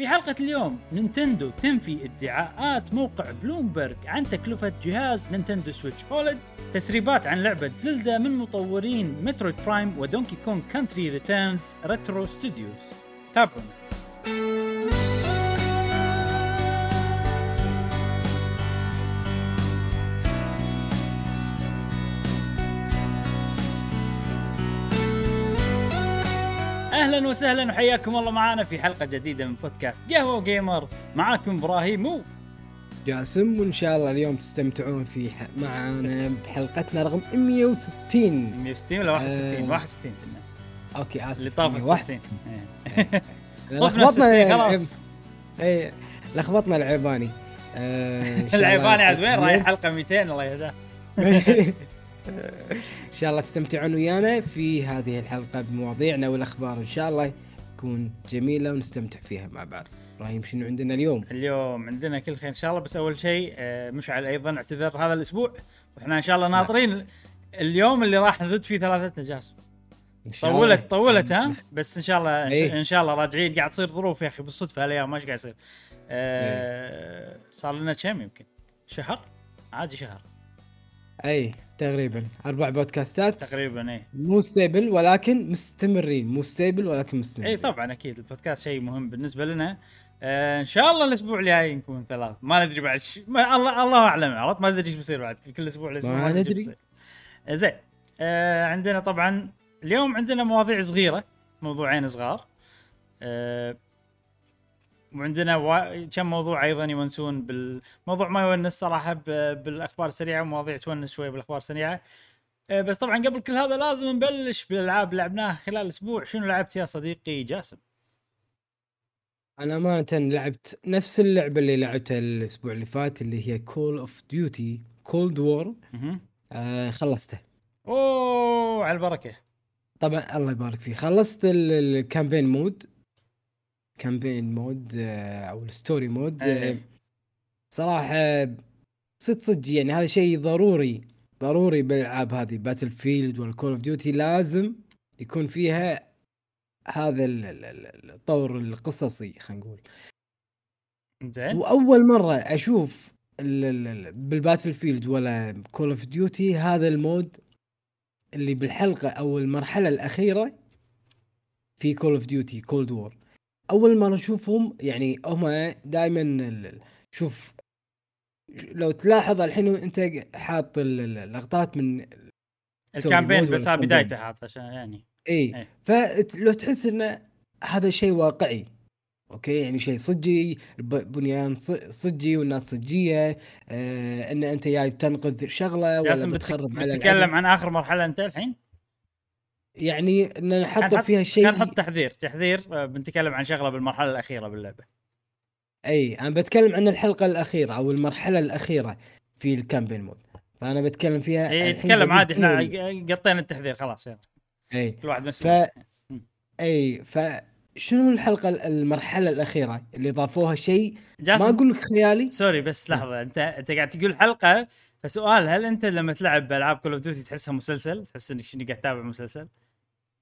في حلقة اليوم Nintendo تنفي ادعاءات موقع بلومبرج عن تكلفة جهاز Nintendo Switch OLED تسريبات عن لعبة Zelda من مطورين Metroid Prime و Donkey Kong Country Returns Retro Studios. تابعونا. أهلا وسهلا وحياكم الله معنا في حلقة جديدة من بودكاست قهوة gamer معاكم إبراهيم و جاسم وإن شاء الله اليوم تستمتعون في ح... معنا بحلقتنا رقم 160 160 ولا 61 آه. 61 كنا. okay آسف. اللي طافت 160. 60 إيه. لخبطنا 60 العب- خلاص. اي لخبطنا العيباني. آه، العيباني عاد وين؟ رايح حلقة 200 الله يهداه. إن شاء الله تستمتعون ويانا في هذه الحلقة بمواضيعنا والأخبار. إن شاء الله تكون جميلة ونستمتع فيها مع بعض. إبراهيم شنو عندنا اليوم؟ اليوم عندنا كل خير إن شاء الله. بس أول شيء آه، مشعل أيضا اعتذر هذا الأسبوع. وإحنا إن شاء الله ناطرين اليوم اللي راح نرد فيه ثلاثة نجاس إن شاء الله. طولت طولت ها بس إن شاء الله إيه. إن شاء الله راجعين. قاعد تصير ظروف يا أخي بالصدفة هالأيام ماش قاعد يصير؟ آه صار لنا كم يمكن؟ شهر؟ عادي شهر. اي تقريبا. أربع بودكاستات. تقريبا اي مو stable ولكن مستمرين. مو stable ولكن مستمرين. اي طبعا أكيد. البودكاست شيء مهم بالنسبة لنا. آه إن شاء الله الأسبوع الجاي نكون ثلاث. ما ندري بعد ش... ما الله الله أعلم عرفت؟ ما ندري إيش بيصير بعد. كل أسبوع الأسبوع ما ندري ندري. آه زين. آه عندنا طبعا اليوم عندنا مواضيع صغيرة. موضوعين صغار. آه وعندنا وا... كم موضوع أيضا يونسون بالموضوع ما يونس صراحة ب... بالأخبار السريعة ومواضيع تونس شوي بالأخبار السريعة. آه، بس طبعا قبل كل هذا لازم نبلش بالألعاب اللي لعبناها خلال الأسبوع. شنو لعبت يا صديقي جاسم؟ أنا أمانة لعبت نفس اللعبة اللي لعبتها الأسبوع اللي فات اللي هي Call of Duty Cold War خلصته. أوه على البركة. طبعا الله يبارك فيه خلصت ال- ال campaign mode campaign mode آه، أو ال story mode آه، إيه. صراحة صدق صدق يعني هذا شيء ضروري ضروري بالألعاب هذه. Battlefield وال Call of Duty لازم يكون فيها هذا ال- ال- ال- الطور القصصي خلينا نقول. زين. وأول مرة أشوف ال- ال- ال- بال Battlefield ولا Call of Duty هذا ال mode اللي بالحلقة أو المرحلة الأخيرة في Call of Duty Cold War أول مره اشوفهم يعني هم دائما شوف لو تلاحظ الحين أنت حاط ال- ال- اللقطات من ال campaign بس؟ بدايته هذا عشان يعني اي إيه. فلو تحس انه هذا شيء واقعي okay يعني شيء صجي بنيان صجي والناس صجية آه إن أنت جاي بتنقذ شغلة ولا بتخرب. على العدو. عن آخر مرحلة أنت الحين يعني إن نحط فيها شيء خلينا نحط تحذير. تحذير آه، بنتكلم عن شغلة بالمرحلة الأخيرة باللعبة. أي أنا بتكلم عن الحلقة الأخيرة أو المرحلة الأخيرة في ال campaign mode. فأنا بتكلم فيها إي تكلم عادي إحنا حطينا التحذير خلاص يلا. أي. كل واحد ف مسؤول أي فشنو الحلقة المرحلة الأخيرة اللي ضافوها شيء؟ ما أقول لك خيالي. sorry بس لحظة انت أنت قاعد تقول حلقة فسؤال هل أنت لما تلعب بالعاب Call of Duty تحسها مسلسل؟ تحس إنك قاعد تتابع مسلسل؟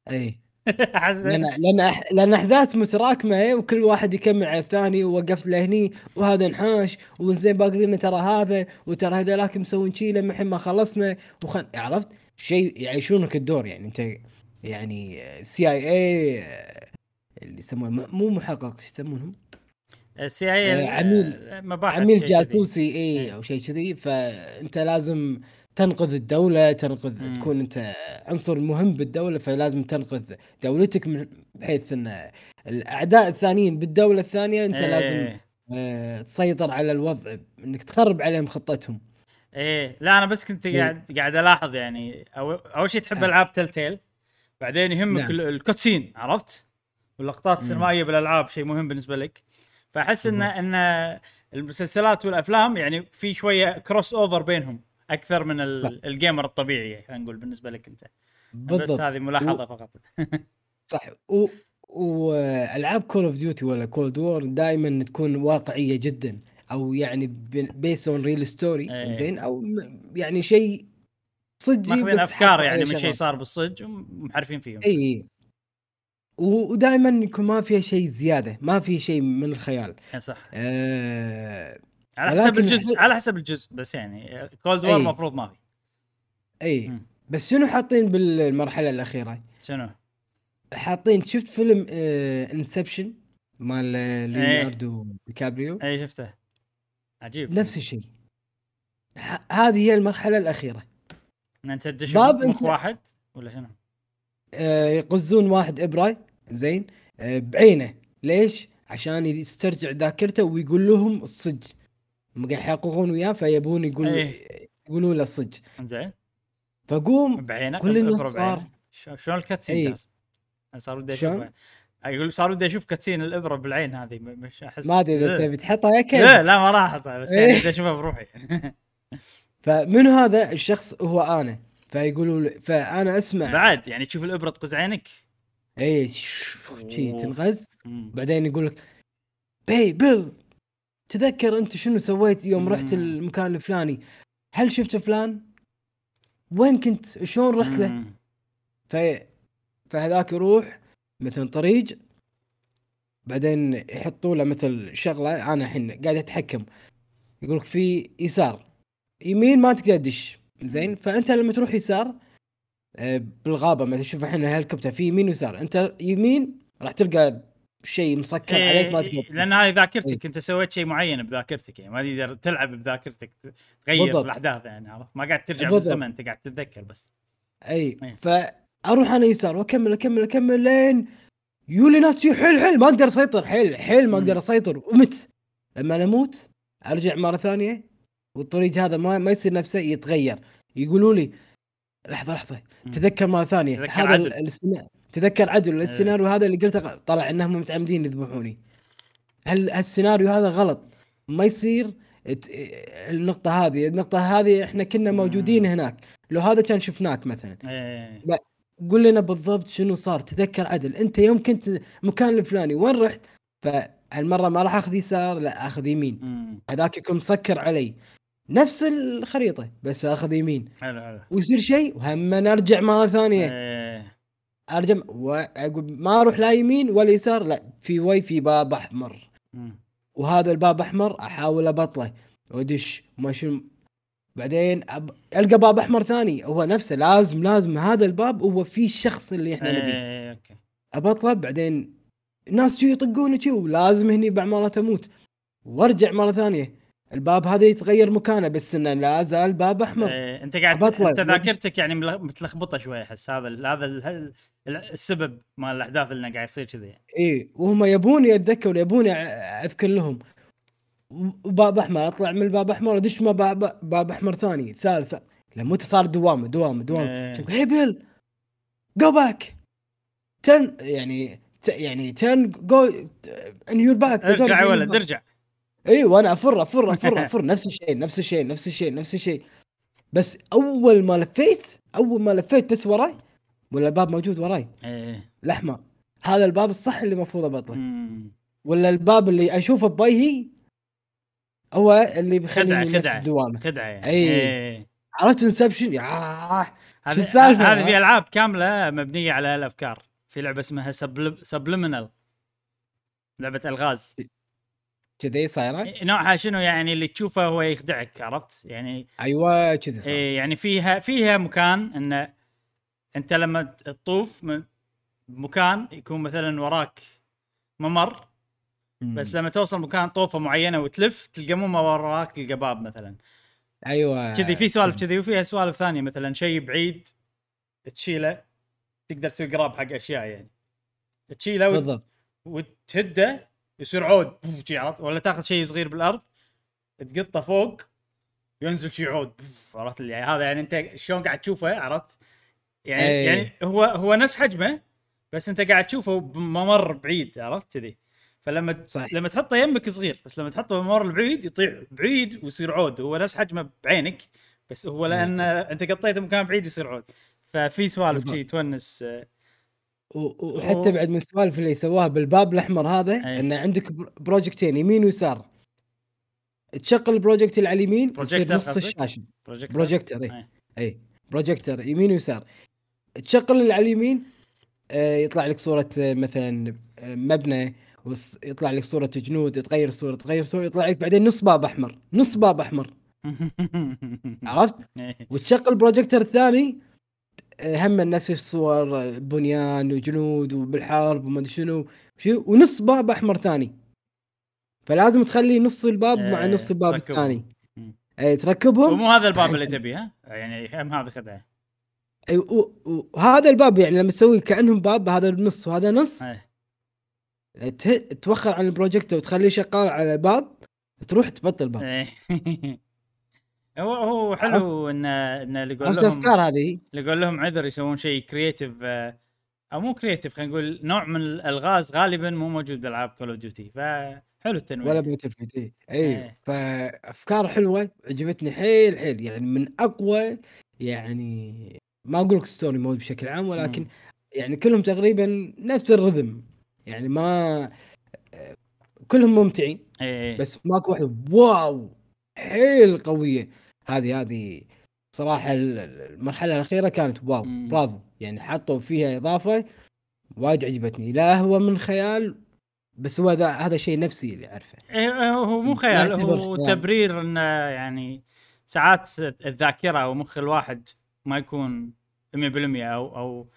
اي لأن لأن. لأن أحداث متراكمة وكل واحد يكمل على الثاني ووقفت لهني وهذا انحاش وزين باقرينا ترى هذا وترى هذولاك مسوين شي لما الحين ما خلصنا وخن... عرفت شيء يعيشونك الدور يعني أنت يعني CIA اللي يسمونه مو محقق شو يسمونهم؟ ال CIA، عميل- مباحث عميل. جاسوسي اي إيه. أو شيء كذي فأنت لازم تنقذ الدولة تنقذ مم. تكون أنت عنصر مهم بالدولة فلازم تنقذ دولتك من بحيث إن الأعداء الثانيين بالدولة الثانية أنت إيه. لازم آه تسيطر على الوضع إنك تخرب عليهم خطتهم إيه لا أنا بس كنت إيه. قاعد قاعد ألاحظ يعني أو أول شيء تحب آه. ألعاب Telltale بعدين يهمك نعم. ال- ال cutscene عرفت؟ واللقطات. السينمائية بالألعاب شيء مهم بالنسبة لك فأحس إن إن المسلسلات والأفلام يعني في شوية crossover بينهم أكثر من. ال gamer الطبيعي خلينا نقول بالنسبة لك أنت. بس بالضبط. هذه ملاحظة فقط. صح. و وألعاب Call of Duty ولا Cold War دائما تكون واقعية جدا أو يعني based on real story إيه. زين؟ أو يعني شيء صجي ماخذين بس أفكار يعني من شيء. صار بالصج ومحرفين فيهم. اي ودائما يكون ما فيها شيء زيادة ما في شيء من الخيال. إيه صح. آه على حسب الجزء على حسب الجزء بس يعني Cold War أي. المفروض ما في اي مم. بس شنو حاطين بالمرحلة الأخيرة؟ شنو؟ حاطين شفت فيلم آه Inception مال آه، ليوناردو ديكابريو اي شفته عجيب نفس الشيء هذه هي المرحلة الأخيرة إن أنت تدش باب أنت- واحد ولا شنو؟ آه يقزون واحد ابره زين آه بعينه ليش؟ عشان يسترجع ذاكرته ويقول لهم الصج يحققون وياه فيبون يقول إيه. يقولون له الصج زين فقوم بعينه كل الناس صار- شلون الكاتسين؟ أنا صار ودي شلون؟ اشوفه يقول صار ودي أشوف كاتسين الإبرة بالعين هذه مش احس ما أدري إذا لا. تبي تحطها يا لا لا ما راح أحطها بس يعني إيه. بدي أشوفها بروحي فمن هذا الشخص هو أنا فيقولوا لي- فأنا اسمع بعد يعني تشوف الإبرة تقز عينك اي شي. تنغز. بعدين يقول لك بيل تذكر أنت شنو سويت يوم رحت. المكان الفلاني؟ هل شفت فلان؟ وين كنت؟ شلون رحت له. ف... فهذاك يروح مثل طريق بعدين يحطوا له مثل شغلة أنا الحين قاعد أتحكم. يقول لك في يسار. يمين ما تقدر تدش. زين؟ فأنت لما تروح يسار آه، بالغابة مثلا شوف الحين الهليكوبتر في يمين ويسار. أنت يمين راح تلقى شيء مسكر إيه، عليك ما تقدر لأن هاي ذاكرتك أنت سويت شيء معين بذاكرتك يعني ما تقدر تلعب بذاكرتك تغير بالضبط. الأحداث يعني عرفت ما قاعد ترجع بالضبط. بالزمن أنت قاعد تتذكر بس أي إيه. فأروح أنا يسار وأكمل أكمل أكمل لين يولي ناس يجي حيل حيل ما أقدر أسيطر حيل حيل ما. أقدر أسيطر ومت لما أنا أموت أرجع مرة ثانية والطريق هذا ما ما يصير نفسه يتغير يقولوا لي لحظة لحظة. تذكر مرة ثانية تذكر هذا عدل. تذكر عدل السيناريو هذا اللي قلته طلع إنهم متعمدين يذبحوني. هل السيناريو هذا غلط؟ ما يصير النقطة هذه. النقطة هذه إحنا كنا موجودين. هناك. لو هذا كان شفناك مثلا. إيه. قول لنا بالضبط شنو صار. تذكر عدل. أنت يوم كنت مكان الفلاني وين رحت؟ فالمره ما راح أخذ يسار لا أخذ يمين. هذاك يكون مسكر علي. نفس الخريطة بس أخذ يمين. حلو حلو. ويصير شيء وهم ارجع مرة ثانية. إيه. ارجع واقول ما أروح لا يمين ولا يسار لا في وي في باب أحمر. وهذا الباب أحمر أحاول أبطله. وأدش ما شنو بعدين أب... ألقى باب أحمر ثاني. هو نفسه لازم لازم هذا الباب هو فيه الشخص اللي إحنا نبيه. إيه. okay. أبطله. بعدين ناس شي يطقوني شي ولازم هني بعد مرة أموت. وأرجع مرة ثانية. الباب هذا يتغير مكانه بس إنه لا زال باب أحمر. إيه. أنت قاعد تطلع. أنت ذاكرتك يعني متلخبطة شوي أحس. هذا ال- هذا ال- السبب مال الأحداث اللي قاعد يصير كذي. يعني. إي وهم يبوني اتذكر يبوني أ- أذكر لهم. وباب أحمر أطلع من الباب أحمر أدش ما باب, باب أحمر ثاني ثالث. لما صار دوامه دوامه دوامه إيه. هي بيل go back turn يعني ت- يعني turn go on your back ارجع يا ولد ارجع. اي وأنا أفر أفر أفر أفر. نفس الشيء نفس الشيء نفس الشيء نفس الشيء. بس أول ما لفيت أول ما لفيت بس وراي ولا الباب موجود وراي؟ إيه. الاحمر هذا الباب الصح اللي المفروض أبطله. ولا الباب اللي أشوفه بوجهي هو اللي بيخليني نفس خدعة. الدوامه خدعة يعني. أي. إيه. عرفت Inception يا هذه السالفة؟ هذه في ألعاب كاملة مبنية على هالافكار في لعبة اسمها Superliminal لعبة ألغاز. كذي صايرة؟ نوعها شنو يعني؟ اللي تشوفه هو يخدعك عرفت؟ يعني أيوه كذي صار إيه يعني فيها فيها مكان إن انت لما تطوف من مكان يكون مثلا وراك ممر بس لما توصل مكان طوفة معينة وتلف تلقى مو وراك تلقى باب مثلا. أيوه. كذي في سوالف كذي وفيها سوالف ثانية مثلا شيء بعيد تشيله تقدر تسوي قراب حق أشياء يعني. تشيله بالضبط. وتهده يصير عود عرفت ولا تاخذ شيء صغير بالأرض تقطه فوق ينزل شي عود عرفت اللي يعني هذا يعني أنت شلون قاعد تشوفه عرفت؟ يعني أي. يعني هو هو نفس حجمه بس أنت قاعد تشوفه بممر بعيد عرفت كذي فلما صح. لما تحطه يمك صغير بس لما تحطه بممر البعيد يطيح بعيد ويصير عود هو نفس حجمه بعينك بس هو لأن أنت قطيته مكان بعيد يصير عود ففي سوالف. شي تونس آه، و- وحتى بعد من السوالف اللي سواها بالباب الأحمر هذا أي. إن عندك بر- بروجكتين يمين ويسار تشغل البروجكت اللي على اليمين يصير نص؟ الشاشة projector projector اي أي. اي بروجيكتور يمين ويسار تشغل اللي على اليمين آه، يطلع لك صورة آه، مثلا آه، مبنى ويطلع لك صورة جنود تغير الصورة تغير الصورة يطلع لك بعدين نص باب أحمر نص باب أحمر عرفت. وتشغل البروجيكتور الثاني هم نفس الصور بنيان وجنود وبالحرب وما أدري شنو ونص باب أحمر ثاني فلازم تخلي نص الباب مع إيه، نص الباب. الثاني. اي تركبهم ومو هذا الباب اللي تبيه ها يعني هم هذا خدعه وهذا الباب يعني لما تسوي كأنهم باب هذا نص وهذا نص. إيه. ته- توخر عن البروجيكتور وتخليه شغال على الباب تروح تبطل باب إيه. هو هو حلو إن إن اللي يقول لهم الأفكار هذه؟ اللي يقول لهم عذر يسوون شيء creative أو مو creative خلينا نقول نوع من الالغاز غالبا مو موجود بالالعاب Call of Duty فحلو التنويع. ولا filled اي إيه. فأفكار حلوة عجبتني حيل حيل. يعني من أقوى يعني ما أقول لك story mode بشكل عام ولكن مم. يعني كلهم تقريبا نفس ال rhythm. يعني ما كلهم ممتعين إيه بس ماكو واحدة wow! حيل قوية. هذه هذه صراحة ال- ال- المرحلة الأخيرة كانت واو. مم. برافو. يعني حطوا فيها إضافة وايد عجبتني. لا هو من خيال بس هو هذا هذا شيء نفسي اللي أعرفه. إيه، هو مو خيال هو خيال. تبرير إنه يعني ساعات الذاكرة أو مخ الواحد. ما يكون 100% أو أو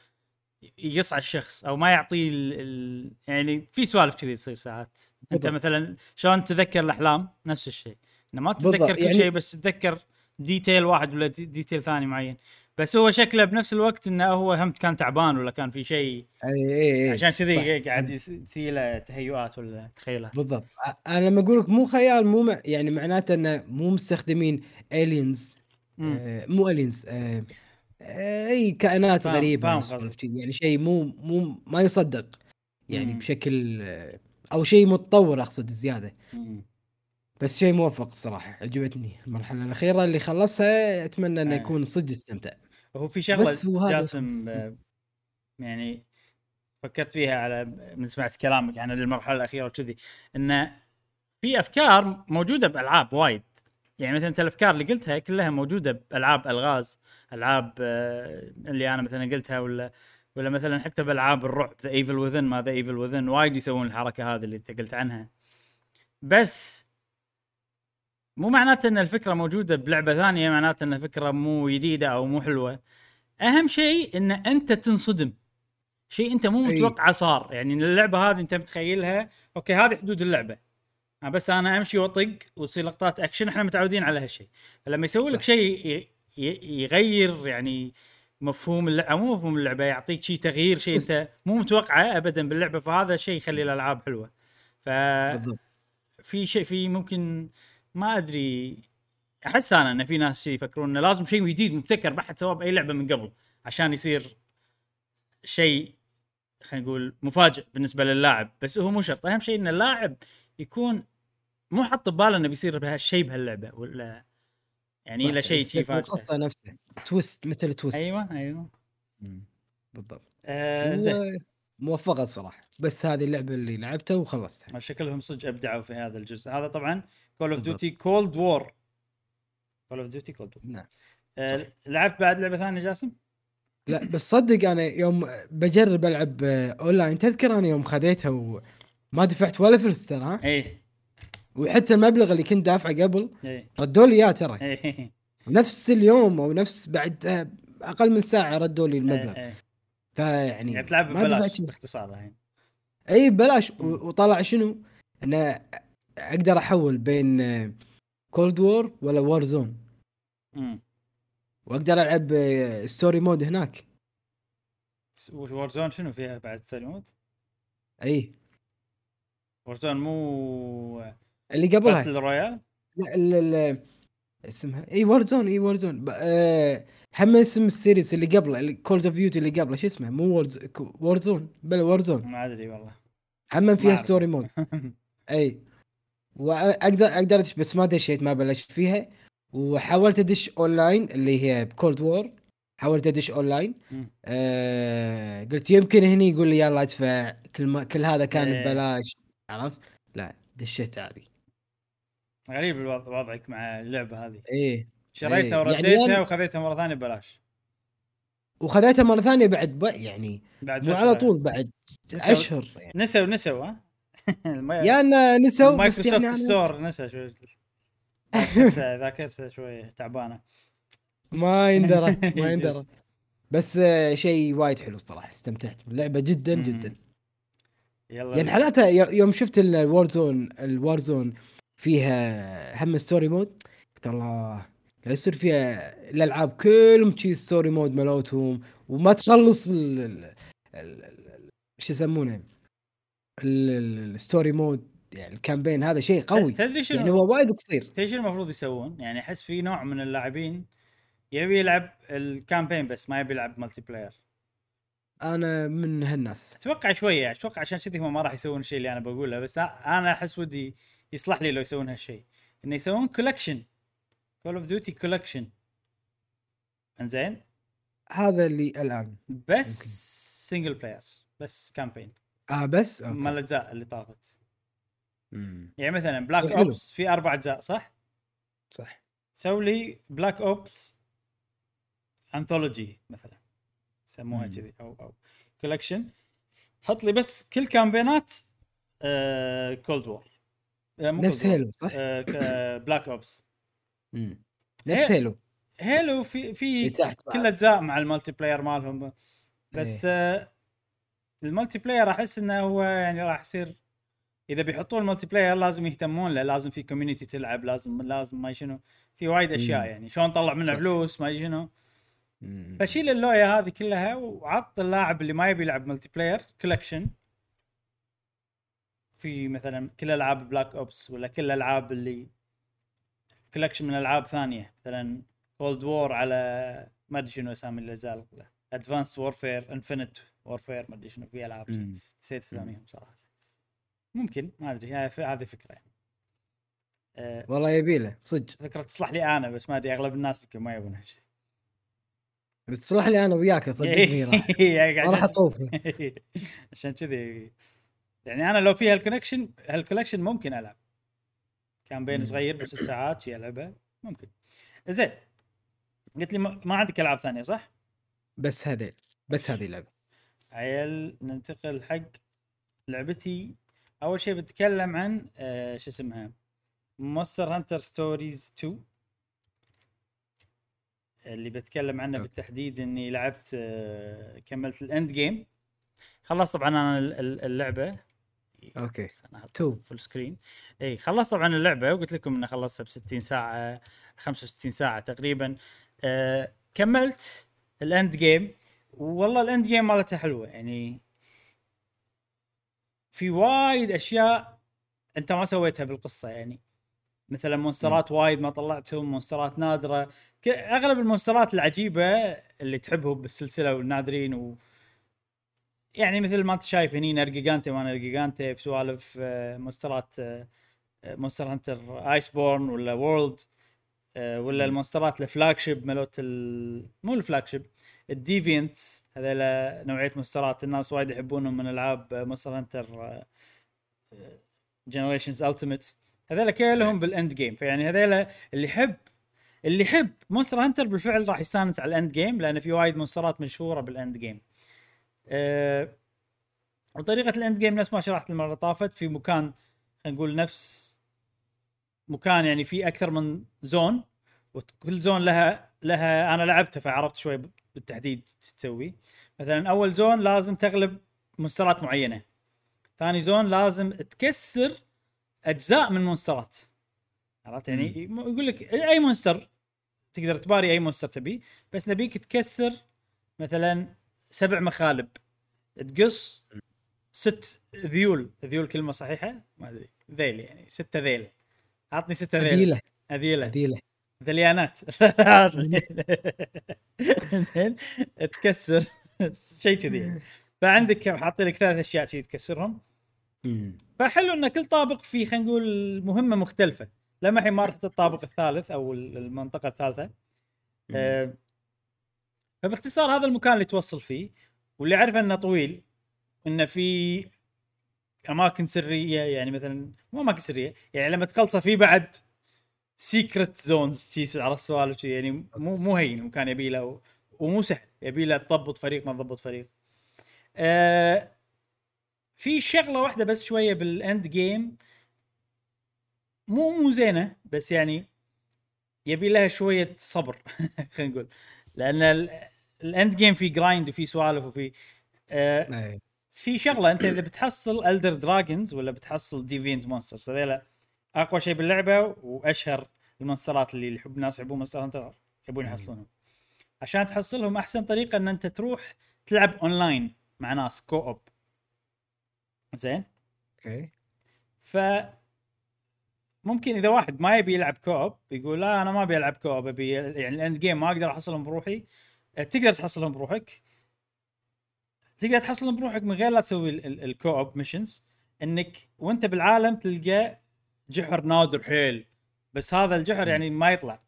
يقص على الشخص أو ما يعطيه ال ال يعني في سوالف كذي تصير ساعات. أنت بالضبط. مثلا شلون تتذكر الأحلام؟ نفس الشيء. إنه ما تتذكر بالضبط، كل يعني- شيء بس تتذكر detail واحد ولا de- detail ثاني معين. بس هو شكله بنفس الوقت إنه هو هم كان تعبان ولا كان في شيء اي اي إي. عشان. كذي قاعد يصير له تهيؤات ولا تخيلات. بالضبط. أنا لما أقول لك مو خيال مو مع يعني معناته إنه مو مستخدمين aliens. آه مو aliens آه أي كائنات فاهم- غريبة. شي، يعني شيء مو مو ما يصدق يعني مم. بشكل أو شيء متطور أقصد زيادة مم. بس شيء موفق الصراحة عجبتني المرحلة الأخيرة اللي خلصها أتمنى إنه آه. يكون صدق استمتع هو في شغلة بس هو هذا جاسم آه، يعني فكرت فيها على من سمعت كلامك عن المرحلة الأخيرة وكذي إنه في أفكار موجودة بألعاب وايد يعني مثلا الافكار اللي قلتها كلها موجودة بألعاب ألغاز ألعاب آه، اللي أنا مثلا قلتها ولا ولا مثلا حتى بألعاب الرعب The Evil Within ما The Evil Within وايد يسوون الحركة هذه اللي أنت قلت عنها. بس مو معناته إن الفكرة موجودة بلعبة ثانية معناته إن الفكرة مو جديدة أو مو حلوة. أهم شيء إن أنت تنصدم. شيء أنت مو. متوقعه صار. يعني اللعبة هذه أنت متخيلها أوكي هذه حدود اللعبة. بس أنا أمشي وأطق وتصير لقطات أكشن إحنا متعودين على هالشيء فلما يسوي لك. شيء يغير يعني مفهوم اللعبه مو مفهوم اللعبة يعطيك شيء تغيير شيء أنت مو متوقعه ابدا باللعبة فهذا شيء يخلي الألعاب حلوة. ف في شيء في ممكن ما أدري أحس أنا إن في ناس يفكرون إنه لازم شيء جديد مبتكر ما حد سواه بأي لعبة من قبل عشان يصير شيء خلينا نقول مفاجئ بالنسبة للاعب. بس هو مو شرط أهم شيء إن اللاعب يكون مو حاط بباله إنه بيصير بهالشيء بهاللعبة ولا يعني له شيء شيء فاجئ القصة نفسها. twist مثل twist. أيوه أيوه. مم. بالضبط. آه زين. موفقة الصراحه بس هذه اللعبة اللي لعبتها وخلصتها. شكلهم صدق أبدعوا في هذا الجزء. هذا طبعا Call of. Duty Cold War Call of Duty Cold War نعم. صح. لعبت بعد لعبة ثانية جاسم؟ لا بس صدق أنا يوم بجرب ألعب آه، اونلاين تذكر أنا يوم خذيتها وما دفعت ولا فلس ترى ها؟ إيه. وحتى المبلغ اللي كنت دافعه قبل إيه. ردوا لي إياه ترى. إيه. نفس اليوم أو نفس بعد أقل من ساعة ردوا لي المبلغ. إيه. فيعني يعني تلعب ما ببلاش. باختصار الحين. إي ببلاش. وطلع شنو؟ إنه أقدر أحول بين Cold War ولا Warzone وأقدر ألعب story mode هناك. Warzone شنو فيها بعد story mode؟ إي. Warzone مو اللي قبلها. battle royale؟ لا اسمها إي Warzone إي Warzone آه هم اسم ال series اللي قبله Call of Duty اللي قبله شو اسمه؟ مو Warzone بل Warzone ما أدري والله. هم فيها. story mode إي. وأقدر أقدر أدش بس ما دشيت ما بلشت فيها. وحاولت أدش اونلاين اللي هي ب Cold War حاولت أدش اونلاين. آه قلت يمكن هني يقول لي يلا ادفع كل ما كل هذا كان إيه. ببلاش عرفت؟ لا دشيت عادي. غريب الوضع وضعك مع اللعبة هذه. إيه شريتها إيه. يعني ورديتها أنا- وخذيتها مرة ثانية ببلاش. وخذيتها مرة ثانية بعد ب... يعني بعد. على طول بعد نسوا- أشهر يعني. نسوا نسوا ها؟ يا أنا نسوا بس مايكروسوفت يعني أنا Store نسى شوي. ذاكرته شوي تعبانة. ما يندرى ما يندرى. بس آه، شيء وايد حلو الصراحة استمتعت باللعبة جدا. جدا. يلا يعني حالاتها يوم شفت ال Warzone ال Warzone فيها هم story mode قلت الله لا يصير فيها الألعاب كلهم شي story mode ملوتهم وما تخلص ال ال- ال- ال- شو يسمونه؟ ال- ال- ال story mode يعني ال campaign هذا شيء قوي. تدري شنو؟ يعني هو وايد قصير. تدري شنو المفروض يسوون؟ يعني أحس في نوع من اللاعبين يبي يلعب ال campaign بس ما يبي يلعب multiplayer أنا من هالناس. أتوقع شوية أتوقع عشان كذي هم ما راح يسوون الشيء اللي أنا بقوله بس أنا أحس ودي يصلح لي لو يسوون هالشيء إنه يسوون collection Call of Duty collection إنزين؟ هذا اللي الآن. بس single player بس campaign آه بس؟ مال أوكي. الأجزاء اللي طافت. مم. يعني مثلا Black حلو. Ops في أربع أجزاء صح؟ صح. سوي لي Black Ops anthology مثلا. يسموها. كذي أو أو collection حط لي بس كل campaign ات Cold War نفس Halo صح؟ Black Ops مم. نفس هي- Halo Halo في في كل. أجزاء مع ال multiplayer مالهم بس آه ال multiplayer أحس إنه هو يعني راح يصير إذا بيحطون ال multiplayer لازم يهتمون له لازم في community تلعب لازم لازم ما شنو في وايد أشياء مم. يعني شلون طلع منه. فلوس ما شنو. فشيل اللويا هذه كلها وعط اللاعب اللي ما يبي يلعب multiplayer collection في مثلا كل ألعاب Black Ops ولا كل الالعاب اللي collection من ألعاب ثانية مثلا Cold War على ما أدري شنو أسامي الاجزاء Advanced Warfare Infinite Warfare ما أدري شنو في ألعاب. نسيت أساميهم صراحة. ممكن ما أدري هذه فكرة يعني. آه، والله يبي له صدق. فكرة تصلح لي أنا بس ما أدري أغلب الناس يمكن ما يبون هالشيء بتصلح لي أنا وياك صدقني راح. ما راح عشان- اطوف عشان كذي. يعني أنا لو في هال collection هال collection ممكن ألعب. campaign. صغير بست ساعات شي العبها ممكن. زين. قلت لي ما عندك ألعاب ثانية صح؟ بس هذه بس هذه اللعبه عيل ننتقل حق لعبتي. أول شيء بتكلم عن آه شو اسمها؟ Monster Hunter Stories 2 اللي بتكلم عنه أوكي. بالتحديد إني لعبت آه كملت ال end game خلصت طبعا أنا ال- ال- اللعبة. أوكي. تو. فول screen A خلصت طبعا اللعبة وقلت لكم إني خلصتها ب 60 ساعه 65 ساعة تقريبا. آه كملت ال end game. والله ال end game مالتها حلوة يعني في وايد أشياء أنت ما سويتها بالقصة يعني. مثلا مونسترات وايد ما طلعتهم مونسترات نادرة. أغلب المونسترات العجيبة اللي تحبهم بالسلسلة والنادرين و يعني مثل ما انت شايف هني نرجيجانتي ما نرجيجانتي في سوالف آه، مونسترات آه، آه، Monster Hunter Iceborne ولا World ولا. المونسترات ال flagship مالوت ال... مو ال flagship ال deviants هذول نوعية مونسترات الناس وايد يحبونهم من ألعاب Monster Hunter Generations Ultimate هذول كلهم بال end game. فيعني هذول اللي يحب اللي يحب Monster Hunter بالفعل راح يستانس على ال end game لأن في وايد مونسترات مشهورة بال end game. أه وطريقة ال end game نفس ما شرحت المرة اللي طافت في مكان خلينا نقول نفس مكان يعني في أكثر من zone وكل zone لها لها أنا لعبتها فعرفت شوي بالتحديد شو تسوي. مثلا أول zone لازم تغلب مونسترات معينة. ثاني zone لازم تكسر أجزاء من مونسترات. عرفت؟ يعني يقول لك أي monster تقدر تباري أي monster تبي بس نبيك تكسر مثلا سبع مخالب. تقص ست ذيول. ذيول كلمة صحيحة؟ ما أدري. ذيل يعني. ستة ذيل. عطني ستة ذيل. ثقيله أذيلة. ثقيله ذليانات. زين. تكسر. شيء كذي يعني. فعندك حاط لك ثلاث أشياء كذي تكسرهم. فحلو إن كل طابق فيه خلينا نقول مهمة مختلفة. لما الحين ما رحت الطابق الثالث أو المنطقة الثالثة. آه، فباختصار هذا المكان اللي توصل فيه واللي اعرفه إنه طويل إنه في أماكن سرية يعني مثلا مو أماكن سرية يعني لما تخلصه في بعد سيكرت زونز شي على السوالف يعني مو مو هين المكان يبي له ومو سهل يبي له تضبط فريق ما تضبط فريق. آه في شغلة واحدة بس شوية بال end game مو مو زينة بس يعني يبي لها شوية صبر خلينا نقول. لأن ال end game في grind وفي سوالف وفي آه إيه. في شغلة أنت إذا بتحصل ال elder dragons ولا بتحصل deviant monsters هذول أقوى شيء باللعبة وأشهر المونسترات اللي يحب الناس يحبون Monster Hunter يبون يحصلونهم. عشان تحصلهم أحسن طريقة إن أنت تروح تلعب اونلاين مع ناس co-op زين؟ أوكي. ف ممكن إذا واحد ما يبي يلعب co-op يقول لا أنا ما أبي ألعب co-op أبي يعني ال end game ما أقدر أحصلهم بروحي. تقدر تحصلهم بروحك. تقدر تحصلهم بروحك من غير لا تسوي ال- ال- ال co-op missions إنك وأنت بالعالم تلقى جحر نادر حيل. بس هذا الجحر يعني ما يطلع.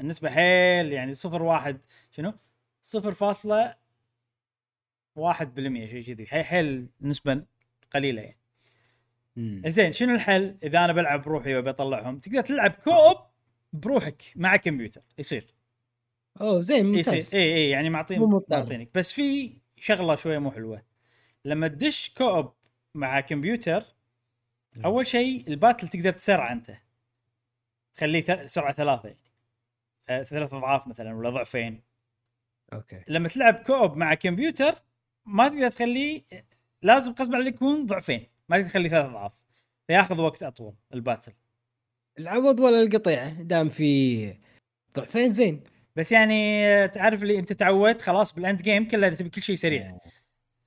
النسبة حيل يعني صفر واحد. شنو؟ صفر فاصلة واحد بالمية شيء كذي. حيل حيل نسبة قليلة يعني. زين شنو الحل؟ إذا أنا بلعب بروحي وأبي أطلعهم تقدر تلعب co-op بروحك مع كمبيوتر. يصير. أوه زين ممتاز. إي إي يعني معطين مو مضطر. معطينك. بس في شغلة شوية مو حلوة. لما تدش co-op مع كمبيوتر أول شيء ال battle تقدر تسرع أنت. تخليه سرعة ثلاثة يعني. آه، ثلاث أضعاف مثلا ولا ضعفين. أوكي. لما تلعب co-op مع كمبيوتر ما تقدر تخليه لازم غصب عليك يكون ضعفين. ما تقدر تخليه ثلاث أضعاف. فياخذ وقت أطول ال battle. العوض ولا القطيعة؟ دام في ضعفين زين. بس يعني آه، تعرف اللي انت تعودت خلاص بال end game كله تبي كل شيء سريع. إيه،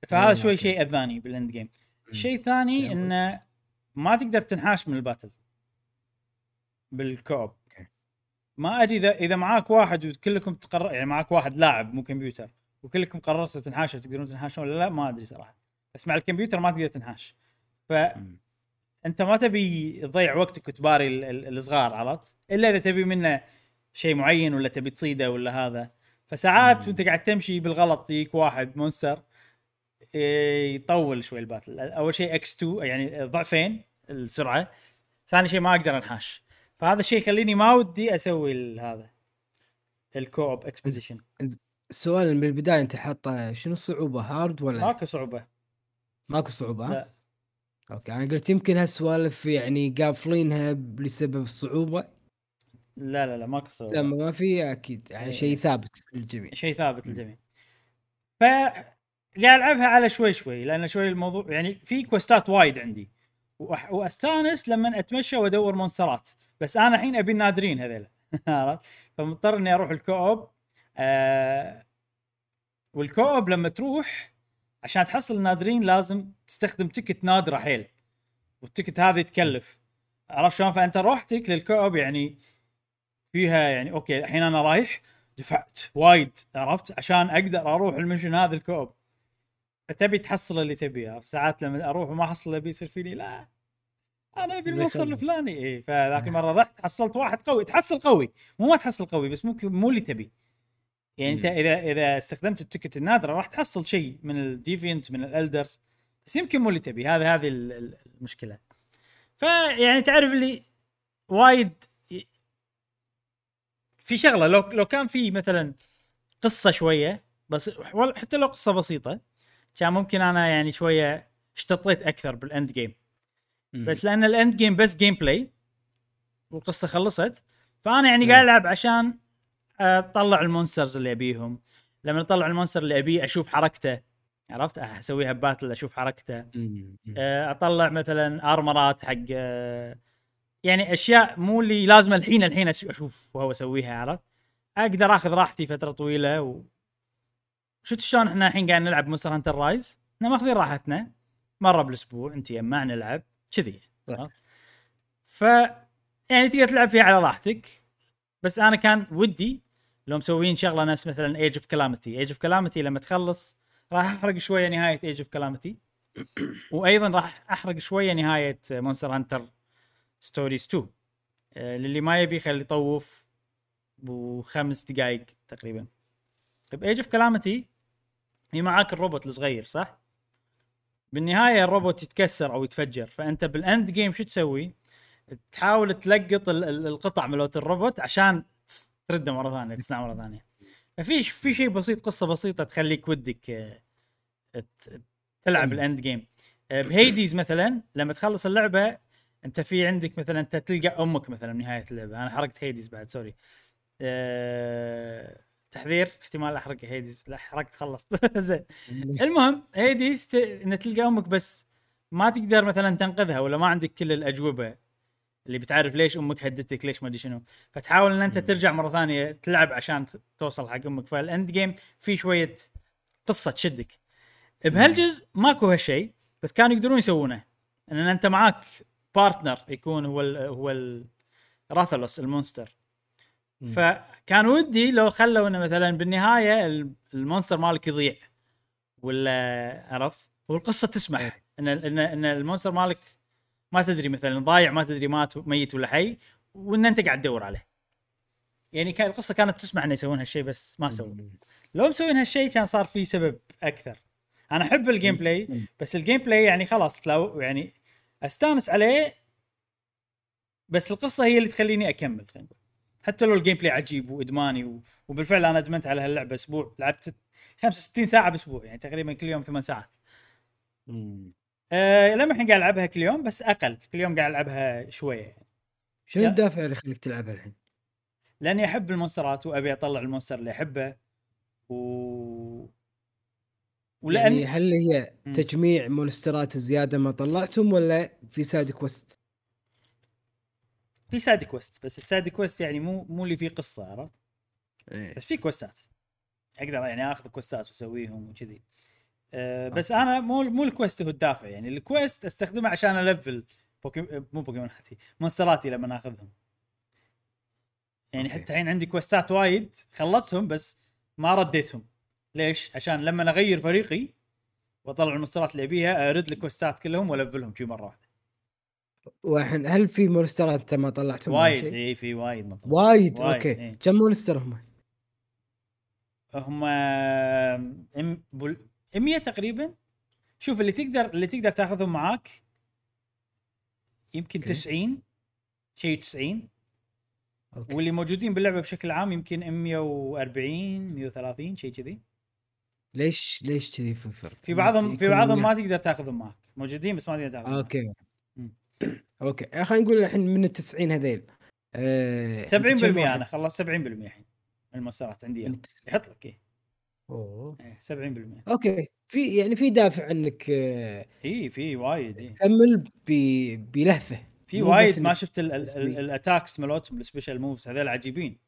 فهذا إيه، شوي. شيء أذاني بال end game. الشيء الثاني. انه ما تقدر تنحاش من الباتل. بالكوب. ما أدري إذا إذا معاك واحد وكلكم تقرر يعني معاك واحد لاعب مو كمبيوتر وكلكم قررتوا تنحاشوا تقدرون تنحاشون ولا لا ما أدري صراحة. بس مع الكمبيوتر ما تقدر تنحاش. مم. فانت ما تبي تضيع وقتك وتباري ال- ال- الصغار عرفت؟ إلا إذا تبي منه شيء معين ولا تبي تصيده ولا هذا. فساعات. وانت قاعد تمشي بالغلط يجيك واحد مونستر إيه، يطول شوي ال battle. أول شيء X 2 يعني ضعفين السرعة. ثاني شيء ما أقدر أنحاش. فهذا الشيء يخليني ما ودي أسوي هذا ال co-op expedition السؤال من البداية أنت حاطه شنو الصعوبه hard ولا؟ ماكو صعوبة. ماكو صعوبة؟ لا. أوكي أنا قلت يمكن هالسوالف يعني قافلينها بسبب الصعوبة. لا لا لا ماكو صعوبه لما ما في أكيد يعني إيه. شيء ثابت للجميع. شيء ثابت. للجميع. ف قاعد ألعبها على شوي شوي لأن شوي الموضوع يعني في كوستات وايد عندي. وأستانس لما أتمشى وأدور مونسترات. بس أنا الحين أبي النادرين هذيلا. عرفت؟ فمضطر إني أروح ال co-op. آه وال co-op لما تروح عشان تحصل النادرين لازم تستخدم ticket نادرة حيل. وال ticket هذه تكلف عرفت شلون؟ فأنت روحتك لل co-op يعني فيها يعني أوكي الحين أنا رايح دفعت وايد عرفت؟ عشان أقدر أروح ال mission هذا ال co-op. فتبي تحصل اللي تبيه عرفت؟ ساعات لما أروح وما أحصل اللي يصير فيني لا أنا أبي خلنا. الفلاني. اي فذاك المره رحت حصلت واحد قوي. تحصل قوي مو ما تحصل قوي بس ممكن مو اللي تبي يعني أنت. إذا إذا استخدمت ال ticket النادرة راح تحصل شيء من ال deviant من ال elders بس يمكن مو اللي تبي هذه هذه ال- ال- المشكلة. فيعني تعرف اللي وايد في شغلة لو لو كان في مثلا قصة شوية بس حتى لو قصة بسيطة كان ممكن أنا يعني شوية اشتطيت أكثر بال end game. بس لأن ال end game بس gameplay والقصة خلصت فأنا يعني. قاعد ألعب عشان أطلع ال monsters اللي أبيهم. لما أطلع ال monster اللي أبيه أشوف حركته. عرفت؟ أسويها battle أشوف حركته. آه، أطلع مثلا ارمرات حق آه، يعني أشياء مو اللي لازم الحين الحين أشوف وهو اسويها عرفت؟ أقدر آخذ راحتي فترة طويلة و شفت شلون إحنا الحين قاعد نلعب Monster Hunter Rise؟ إحنا ماخذين راحتنا مرة بالأسبوع أنت يما نلعب كذي؟ ف يعني تقدر تلعب فيها على راحتك. بس أنا كان ودي لو مسويين شغلة نفس مثلا Age of Calamity Age of Calamity لما تخلص راح أحرق شوية نهاية Age of Calamity وأيضا راح أحرق شوية نهاية Monster Hunter Stories 2 آه، للي ما يبي خلي يطوف بخمس دقائق تقريبا ب Age of Calamity هي معاك الروبوت الصغير صح؟ بالنهاية الروبوت يتكسر أو يتفجر فأنت بال end game شو تسوي؟ تحاول تلقط ال- ال- القطع مالت الروبوت عشان ترده مرة ثانية تصنع مرة ثانية ففي في شيء بسيط قصة بسيطة تخليك ودك آه، تلعب. ال end game آه، ب Hades مثلا لما تخلص اللعبة أنت في عندك مثلا أنت تلقى أمك مثلا بنهايه اللعبة. أنا حرقت Hades بعد sorry. أه... تحذير احتمال أحرق Hades. لا حرقت خلصت. زين. المهم Hades ت... إن تلقى أمك بس ما تقدر مثلا تنقذها ولا ما عندك كل الأجوبة اللي بتعرف ليش أمك هدتك ليش ما أدري شنو. فتحاول إن أنت. ترجع مرة ثانية تلعب عشان توصل حق أمك. فال end game في شوية قصة تشدك. بهالجزء ماكو هالشيء بس كانوا يقدرون يسوونه. إن أنت معاك partner يكون هو ال هو ال Rathalos ال monster مم. فكان ودي لو خلوا إنه مثلا بالنهاية ال- ال monster مالك يضيع ولا عرفت والقصة تسمح إيه. ان ان إن المونستر مالك ما تدري مثلا ضايع ما تدري مات ميت ولا حي وإن أنت قاعد تدور عليه يعني كان القصة كانت تسمح إنه يسوون هالشيء بس ما سووا. لو مسوين هالشيء كان صار في سبب أكثر أنا أحب ال gameplay. بس ال gameplay يعني خلاص لو يعني أستانس عليه بس القصة هي اللي تخليني أكمل خلينا نقول حتى لو ال gameplay عجيب وإدماني و... وبالفعل أنا أدمنت على هاللعبة أسبوع لعبت 65 ساعة بأسبوع يعني تقريبا كل يوم ثمان ساعات مم. أه لما الحين قاعد ألعبها كل يوم بس أقل كل يوم قاعد ألعبها شوية يعني. شنو الدافع اللي يخليك تلعبها الحين؟ لأني أحب المونسترات وأبي أطلع ال monster اللي أحبه و ولأن يعني هل هي. تجميع مونسترات زيادة ما طلعتهم ولا في side quest؟ في side quest بس ال side quest يعني مو مو اللي فيه قصة عرفت إيه. بس في كويستات أقدر يعني آخذ كويستات وأسويهم وكذي أه بس أنا مو مو ال quest هو الدافع يعني ال quest أستخدمه عشان ألفل بوكي مو بوكيموناتي مونستراتي لما اخذهم يعني أوكي. حتى الحين عندي كويستات وايد خلصتهم بس ما رديتهم ليش؟ عشان لما أغير فريقي وأطلع المونسترات اللي ابيها أرد الكويستات كلهم وألفلهم شي مرة واحدة والحين هل في مونسترات أنت ما طلعتهم وايد؟ إي في وايد مطلع. وايد وايد، أوكي إيه. كم monster هم؟ هم إم بول- 100 تقريبا شوف اللي تقدر اللي تقدر تاخذهم معاك يمكن أوكي. 90 شيء 90 أوكي واللي موجودين باللعبة بشكل عام يمكن 140 130 شيء كذي ليش ليش كذي في الفرق؟ في بعضهم في يكون بعضهم ما تقدر تاخذهم معك موجودين بس ما تقدر تاخذهم. أوكي. أوكي خلينا نقول الحين من ال 90 هذيل آه، أنت 70% كم واحد؟ أنا خلصت 70% الحين من المونسترات عندي يحط لك إيه أوه إيه، 70% أوكي في يعني في دافع إنك آه، إي في وايد إيه. تكمل بلهفة في وايد ما شفت ال attacks مالتهم ال special moves هذول عجيبين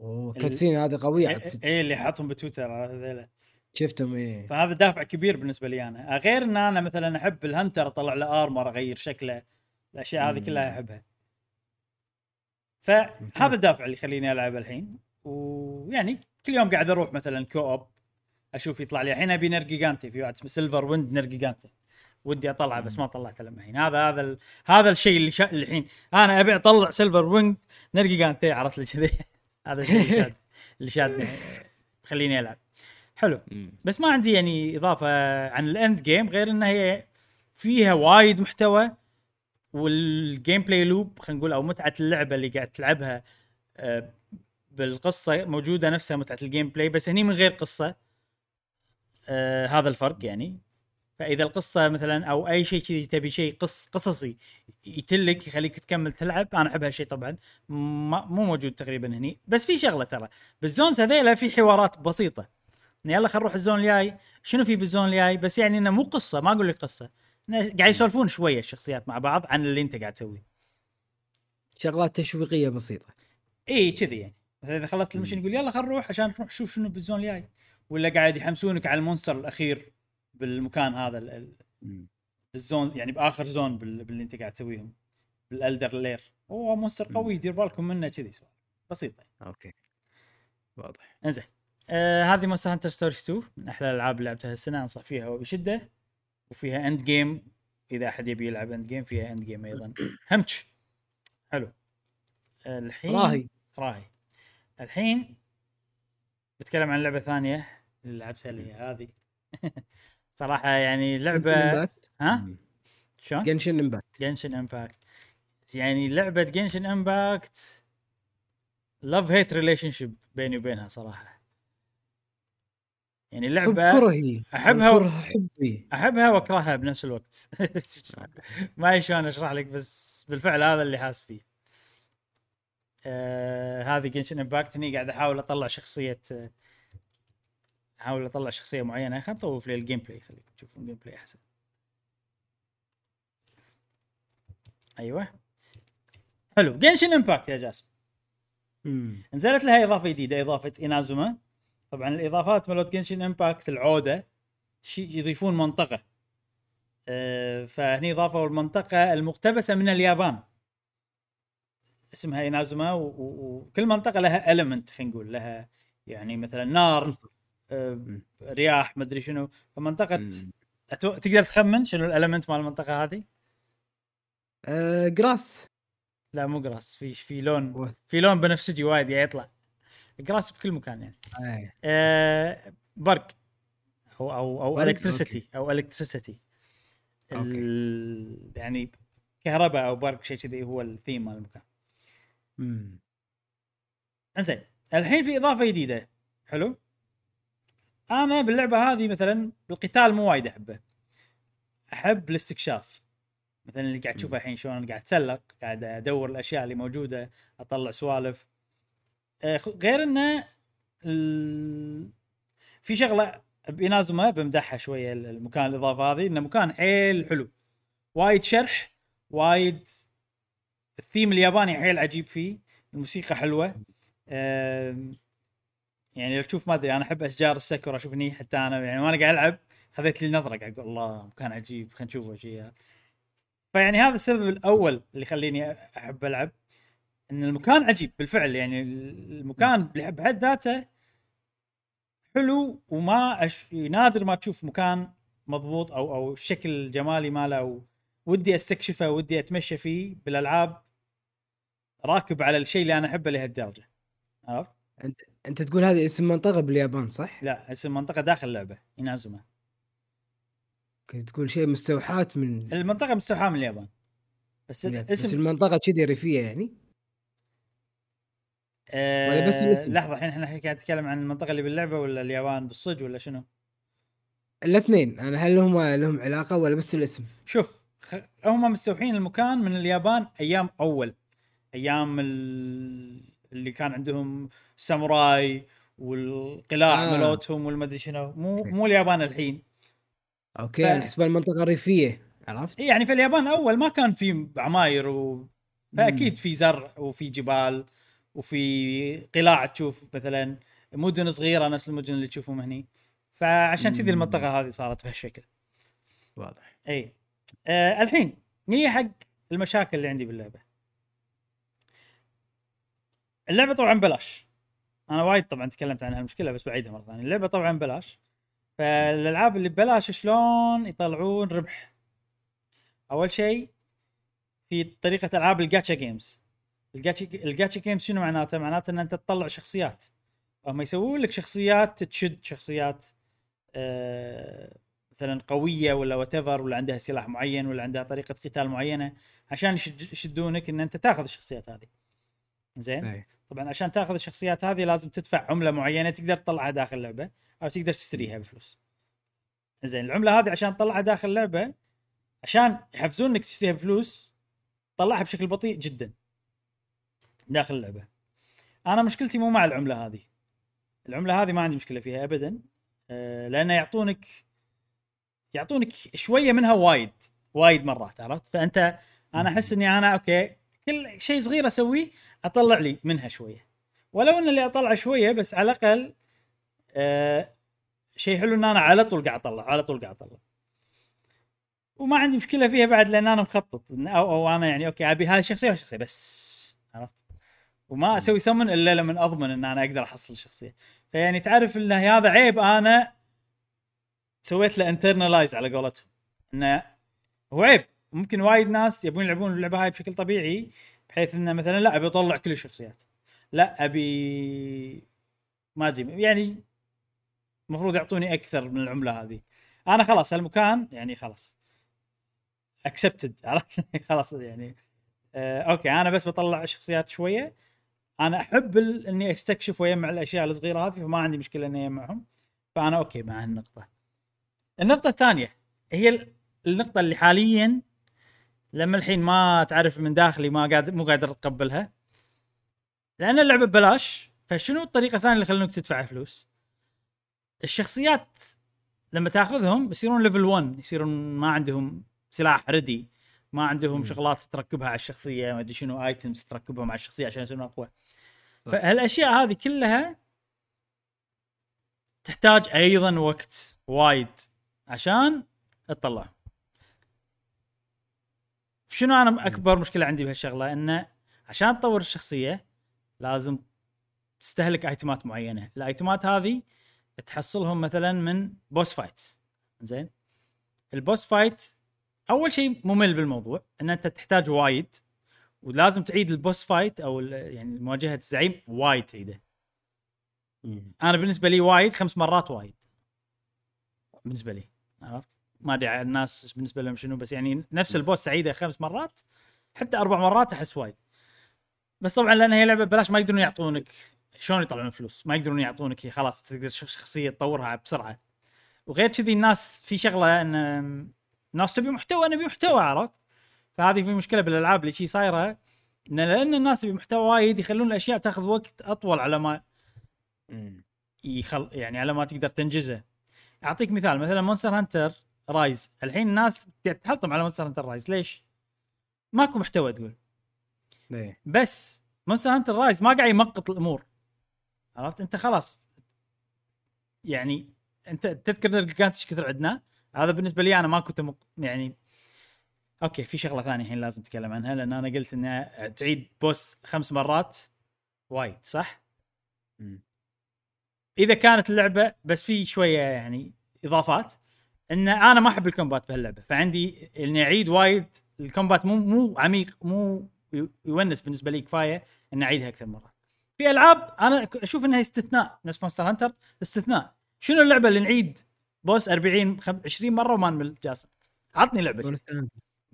أوه cutscene هذه قوية إي. إيه اللي حاطهم بتويتر هذول شفتهم إيه. فهذا دافع كبير بالنسبة لي أنا. غير إن أنا مثلا أحب الهنتر أطلع له armor أغير شكله الأشياء هذه. كلها أحبها. فهذا الدافع اللي يخليني ألعب الحين. ويعني كل يوم قاعد أروح مثلا co-op أشوف يطلع لي. الحين أبي Nergigante في واحد اسمه Silverwind Nergigante ودي أطلعه بس ما طلعته لما الحين. هذا هذا ال... هذا الشيء اللي شا... الحين. أنا أبي أطلع Silverwind Nergigante عرفت لي كذي. هذا الشيء اللي شاد اللي شادني. خليني ألعب. حلو. مم. بس ما عندي يعني إضافة عن ال end game غير إنها هي فيها وايد محتوى وال gameplay loop خلينا نقول أو متعة اللعبة اللي قاعد تلعبها آه، بالقصة موجودة نفسها متعة ال gameplay بس هني من غير قصة آه هذا الفرق يعني. فإذا القصة مثلا أو أي شيء كذي تبي شيء قص قصصي يتلك يخليك تكمل تلعب. أنا احب هالشيء طبعا. مو موجود تقريبا هني. بس في شغلة ترى. بال zones هذيلا في حوارات بسيطة. يلا خل نروح ال zone الجاي. شنو في بال zone الجاي؟ بس يعني إنه مو قصة ما أقول لك قصة. قاعد يسولفون شوية الشخصيات مع بعض عن اللي أنت قاعد تسويه. شغلات تشويقية بسيطة. إي كذي يعني. إذا خلصت ال mission يقول يلا خل نروح عشان نروح نشوف شنو بال zone الجاي. ولا قاعد يحمسونك على ال monster الأخير بالمكان هذا ال- ال- مم. الزون يعني بآخر زون بال- باللي أنت قاعد تسويهم بالألدر لير. أوه مونستر قوي دير بالكم منه كذي. سؤال بسيطه أوكي. واضح. إنزين. آه هذه مونستر هانتر ستوريز 2 من أحلى الألعاب اللي لعبتها السنة أنصح فيها وبشدة. وفيها اند جيم إذا أحد يبي يلعب اند جيم فيها اند جيم أيضا. همتش حلو. الحين راهي. راهي. الحين بتكلم عن لعبة ثانية. اللي لعبتها اللي هي هذه. صراحة يعني لعبه ها؟ شلون؟ Genshin Impact Genshin Impact يعني لعبة Genshin Impact love-hate relationship بيني وبينها صراحة. يعني حب اللعبة كرهي أحبها و- حبي. أحبها وأكرهها بنفس الوقت. ما أدري شلون أشرح لك بس بالفعل هذا اللي حاس فيه. آه هذه Genshin Impact. هني قاعد أحاول أطلع شخصية أحاول أطلع شخصية معينة. خلينا نطوف لي ال gameplay خليكم تشوفون ال gameplay أحسن. أيوه. حلو. Genshin Impact يا جاسم. مم. نزلت لها إضافة جديدة إضافة Inazuma. طبعا الإضافات مالت Genshin Impact العودة شيء يضيفون منطقة آه، فهني ضافوا المنطقة المقتبسة من اليابان اسمها و- وكل منطقة لها element خلينا نقول لها يعني مثلا نار مم. رياح مدري شنو فمنطقة. أتو... تقدر تخمن شنو ال element مال المنطقة هذه؟ آه، grass لا مو grass في في لون في لون بنفسجي وايد قاعد يطلع grass بكل مكان يعني. آه. آه برق. أو أو أو electricity أو electricity. يعني كهرباء أو برق شيء كذي هو الثيم مال المكان. مم. إنزين الحين في إضافة جديدة. حلو. أنا باللعبة هذه مثلا بالقتال مو وايد أحبه. أحب الاستكشاف. مثلا اللي قاعد تشوفه الحين شلون قاعد أتسلق قاعد أدور الأشياء اللي موجودة أطلع سوالف. غير إنه ال... في شغلة بينازوما بمدحها شوية ال- المكان الإضافة هذه إنه مكان حيل حلو. وايد شرح وايد الثيم الياباني حيل عجيب فيه. الموسيقى حلوة. آم، يعني لو تشوف ما أدري أنا أحب أشجار السكر أشوف هني حتى أنا يعني وأنا قاعد ألعب خذيت لي نظرة قاعد أقول الله مكان عجيب خلينا نشوفه شيء فيعني هذا السبب الأول اللي يخليني أحب ألعب. إن المكان عجيب بالفعل يعني المكان بحد ذاته حلو وما أش... نادر ما تشوف مكان مضبوط أو أو الشكل الجمالي ماله أو ودي أستكشفه ودي أتمشى فيه بالألعاب راكب على الشيء اللي أنا أحبه لهالدرجة. عرفت؟ انت تقول هذه اسم منطقة باليابان صح؟ لا اسم منطقة داخل اللعبة ينازوما كنت تقول شيء مستوحاة من المنطقة مستوحاة من اليابان. بس بس الاسم المنطقة كذي ريفية يعني؟ آه ولا بس الاسم؟ لحظة الحين إحنا قاعد نتكلم عن المنطقة اللي باللعبة ولا اليابان بالصج ولا شنو؟ الاثنين أنا هل هم لهم علاقة ولا بس الاسم؟ شوف خ... هم مستوحين المكان من اليابان أيام أول أيام ال... اللي كان عندهم ساموراي والقلاع آه. آه. ملوتهم والمدري شنو مو. مو اليابان الحين أوكي ف- أنا احسبها المنطقة ريفيه عرفت؟ يعني في اليابان أول ما كان في عماير و... فأكيد في زرع وفي جبال وفي قلاع تشوف مثلا مدن صغيرة نفس المدن اللي تشوفهم هني. فعشان كذي. المنطقة هذه صارت بهالشكل. واضح. إي. آه الحين نيجي حق المشاكل اللي عندي باللعبة. اللعبة طبعا بلاش أنا وايد طبعا تكلمت عن هالمشكلة بس بعيدها مرة ثانية. اللعبة طبعا بلاش فالألعاب اللي ببلاش شلون يطلعون ربح؟ أول شيء في طريقة ألعاب ال gacha games ال gacha ال gacha games شنو معناته؟ معناته إن أنت تطلع شخصيات. هم يسوون لك شخصيات تشد شخصيات آه مثلا قوية ولا وات ولا عندها سلاح معين ولا عندها طريقة قتال معينة عشان يشد- يشدونك إن أنت تاخذ الشخصيات هذه. زين؟ أي. طبعا عشان تاخذ الشخصيات هذه لازم تدفع عملة معينة تقدر تطلعها داخل اللعبه أو تقدر تشتريها بفلوس. زين العملة هذه عشان تطلعها داخل اللعبه عشان يحفزون انك تشتريها بفلوس طلعها بشكل بطيء جدا. داخل اللعبة. أنا مشكلتي مو مع العملة هذه. العملة هذه ما عندي مشكلة فيها ابدا آه، لأنه يعطونك يعطونك شوية منها وايد وايد مرات عرفت؟ فأنت أنا أحس إني أنا أوكي كل شيء صغير أسويه أطلع لي منها شوية. ولو إن اللي اطلع شوية بس على الأقل آه شيء حلو إن أنا على طول قاعد أطلع على طول قاعد أطلع. وما عندي مشكلة فيها بعد لأن أنا مخطط أو أو أنا يعني okay أبي هذه الشخصية وهالشخصيه بس عرفت؟ وما أسوي سمن إلا لما أضمن إن أنا أقدر أحصل الشخصيه فيعني تعرف إن هذا عيب أنا سويت له internalize على قولتهم. إنه هو عيب. ممكن وايد ناس يبون يلعبون اللعبة هاي بشكل طبيعي بحيث إنه مثلا لا أبي أطلع كل الشخصيات. لا أبي ما أدري يعني المفروض يعطوني أكثر من العملة هذه. أنا خلاص هالمكان يعني خلاص. accepted عرفت؟ خلاص يعني. آه okay أنا بس بطلع شخصيات شوية. أنا أحب ال- إني أستكشف وأجمع الأشياء الصغيرة هذه فما عندي مشكلة إني أجمعهم. فأنا okay مع هالنقطه النقطة الثانية هي ال- النقطة اللي حاليا لما الحين ما تعرف من داخلي ما قادر مو قادر أتقبلها. لأن اللعبة ببلاش فشنو الطريقة الثانية اللي يخلونك تدفع فلوس؟ الشخصيات لما تأخذهم يصيرون level 1 يصيرون ما عندهم سلاح ردي ما عندهم مم. شغلات تركبها على الشخصية ما أدري شنو items تركبهم على الشخصية عشان يصيرون أقوى. صح. فهالأشياء هذه كلها تحتاج أيضا وقت وايد عشان تطلع. شنو أنا أكبر مشكلة عندي بهالشغلة؟ إنه عشان تطور الشخصية لازم تستهلك ايتمات معينة. الايتمات هذه تحصلهم مثلا من boss fight زين؟ ال boss fight أول شيء ممل بالموضوع إن أنت تحتاج وايد ولازم تعيد ال boss fight أو يعني مواجهة الزعيم وايد تعيده. أنا بالنسبة لي وايد خمس مرات وايد. بالنسبة لي عرفت؟ ما أدري على الناس بالنسبة لهم شنو بس يعني نفس البوس تعيده خمس مرات حتى أربع مرات أحس وايد. بس طبعا لأن هي لعبة ببلاش ما يقدرون يعطونك شلون يطلعون فلوس ما يقدرون يعطونك خلاص تقدر شخصية تطورها بسرعة. وغير كذي الناس في شغلة إن الناس تبي محتوى نبي محتوى عرفت؟ فهذه في مشكلة بالألعاب اللي شي صايرة إن لأن الناس تبي محتوى وايد يخلون الأشياء تاخذ وقت أطول على ما يخل يعني على ما تقدر تنجزه. أعطيك مثال مثلا Monster Hunter Rise الحين الناس تحطم على Monster Hunter Rise ليش؟ ماكو محتوى تقول. إيه. بس Monster Hunter Rise ما قاعد يمقط الأمور. عرفت؟ أنت خلاص. يعني أنت تذكر نرجعات إيش كثر عندنا؟ هذا بالنسبة لي أنا ما كنت مق... يعني okay في شغلة ثانية الحين لازم اتكلم عنها لأن أنا قلت انها تعيد boss خمس مرات وايد صح؟ مم. إذا كانت اللعبة بس في شوية يعني إضافات إن أنا ما أحب ال combat بهاللعبة فعندي إني أعيد وايد ال combat مو مو عميق مو يونس بالنسبة لي كفاية إني أعيدها أكثر مرة في ألعاب أنا أشوف إنها استثناء نفس Monster Hunter استثناء شنو اللعبة اللي نعيد boss 40 خم- 20 مرة وما نمل جاسم عطني لعبه.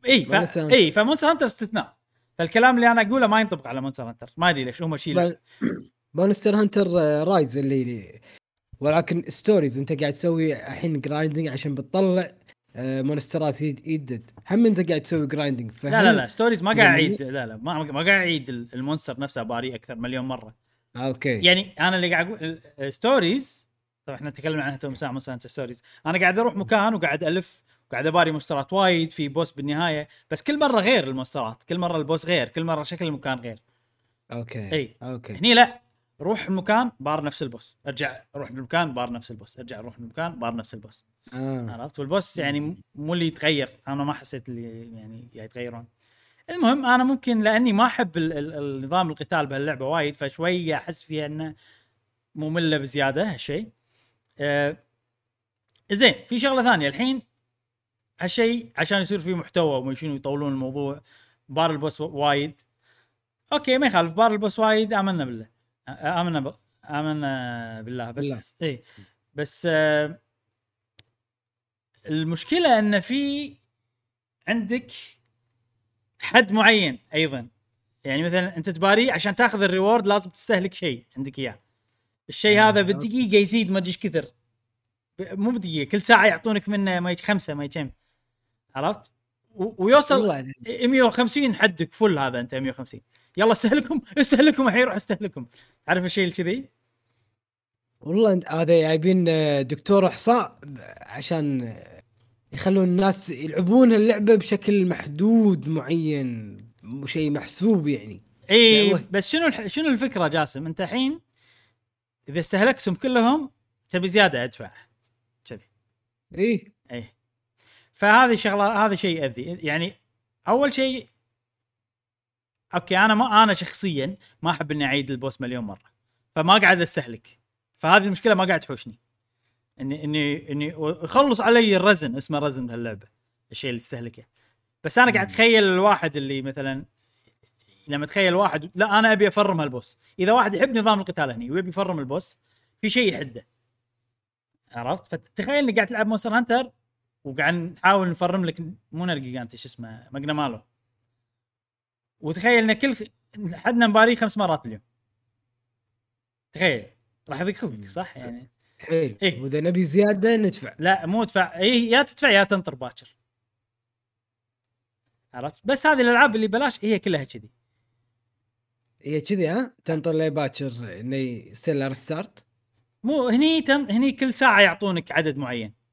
إي ف... Monster. إي ف Monster Hunter استثناء. فالكلام اللي أنا أقوله ما ينطبق على Monster Hunter ما أدري ليش هم شيء Monster Hunter آه، Rise اللي ولكن Stories أنت قاعد تسوي الحين grinding عشان بتطلع آه، مونسترات يد- يدد. هم أنت قاعد تسوي grinding لا لا لا Stories ما قاعد أعيد لا لا ما ما قاعد أعيد ال- ال monster نفسه باري أكثر مليون مرة. okay. يعني أنا اللي قاعد أقول Stories طبعا إحنا تكلمنا عنها تو مساء مثلا Stories أنا قاعد أروح مكان وقاعد ألف وقاعد أباري مونسترات وايد في boss بالنهاية. بس كل مرة غير المونسترات كل مرة ال boss غير كل مرة شكل المكان غير. okay إي. okay. هني لا روح المكان بار نفس ال boss. ارجع روح المكان بار نفس ال boss. ارجع روح المكان بار نفس ال boss. آه. عرفت؟ وال boss يعني مو اللي يتغير. أنا ما حسيت اللي يعني قاعد يتغيرون. المهم أنا ممكن لأني ما أحب ال- ال- النظام القتال بهاللعبة وايد فشوية أحس فيها إنه مملة بزيادة هالشيء. آه زين في شغلة ثانية. الحين هالشيء عشان يصير فيه محتوى وما شنو يطولون الموضوع. بار ال boss وايد. okay ما يخالف بار ال boss وايد آمنا بالله. آه، آمنا ب... آمنا بالله. بس اي بس آه المشكلة إن في عندك حد معين أيضا. يعني مثلا أنت تباري عشان تاخذ الريورد لازم تستهلك شيء عندك إياه. الشيء هذا. بالدقيقة يزيد ما أدري كثر. مو بدقيقة كل ساعة يعطونك منه ما خمسة ما كم عرفت؟ ويوصل والله 150 حدك فل هذا انت 150 يلا استهلكهم استهلكهم الحين روح استهلكهم. تعرف الشيء الكذي والله انت هذا جايبين آه، دكتور إحصاء عشان يخلون الناس يلعبون اللعبة بشكل محدود معين شيء محسوب يعني. إي دعوة. بس شنو الح... شنو الفكرة جاسم؟ انت الحين إذا استهلكتهم كلهم تبي زيادة ادفع. كذي. إيه إي. فهذه شغلة هذا شيء ياذي يعني أول شيء okay أنا ما أنا شخصيا ما أحب إني أعيد ال boss مليون مرة. فما قاعد أستهلك. فهذه المشكلة ما قاعد تحوشني. إني إني إني يخلص علي ال resin اسمه resin بهاللعبه الشيء اللي تستهلكه. بس أنا قاعد. أتخيل الواحد اللي مثلا لما تخيل واحد لا أنا أبي أفرم هال boss. إذا واحد يحب نظام القتال هني ويبي يفرم ال boss في شيء يحده. عرفت؟ فتخيل إني قاعد تلعب Monster Hunter وقاعد نحاول نفرم لك مو Nergigante شو اسمه Magnamalo وتخيل إن كل حدنا مباري خمس مرات اليوم. تخيل. راح يضيق خلقك صح؟ يعني. حلو إيه. وإذا نبي زيادة ندفع. لا مو ادفع اي يا تدفع يا تنطر باكر. عرفت؟ بس هذه الألعاب اللي بلاش هي كلها كذي. هي كذي ها؟ تنطر لي باكر انه يصير له restart مو هني تم هني كل ساعة يعطونك عدد معين.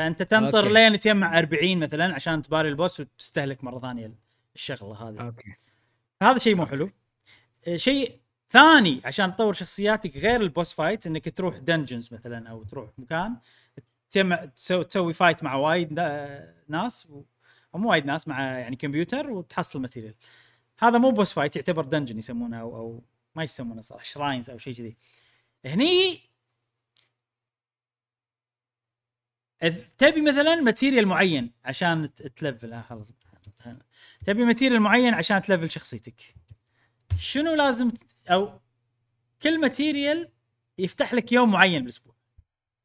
فأنت تنطر okay. لين تجمع 40 مثلا عشان تباري ال boss وتستهلك مرة ثانية الشغلة هذه okay هذا شيء مو حلو آه، شيء ثاني عشان تطور شخصياتك غير ال boss fight إنك تروح dungeons مثلا أو تروح مكان تجمع تسوي, fight مع وايد نا- ناس. أو مو وايد ناس مع يعني كمبيوتر وتحصل material هذا مو boss fight يعتبر dungeon يسمونه أو أو ما يسمونه صراحة shrines أو شيء كذي هني تبي مثلا material معين عشان تلفل. آه خلاص. تبي material معين عشان تلفل شخصيتك. شنو لازم أو كل material يفتح لك يوم معين بالأسبوع.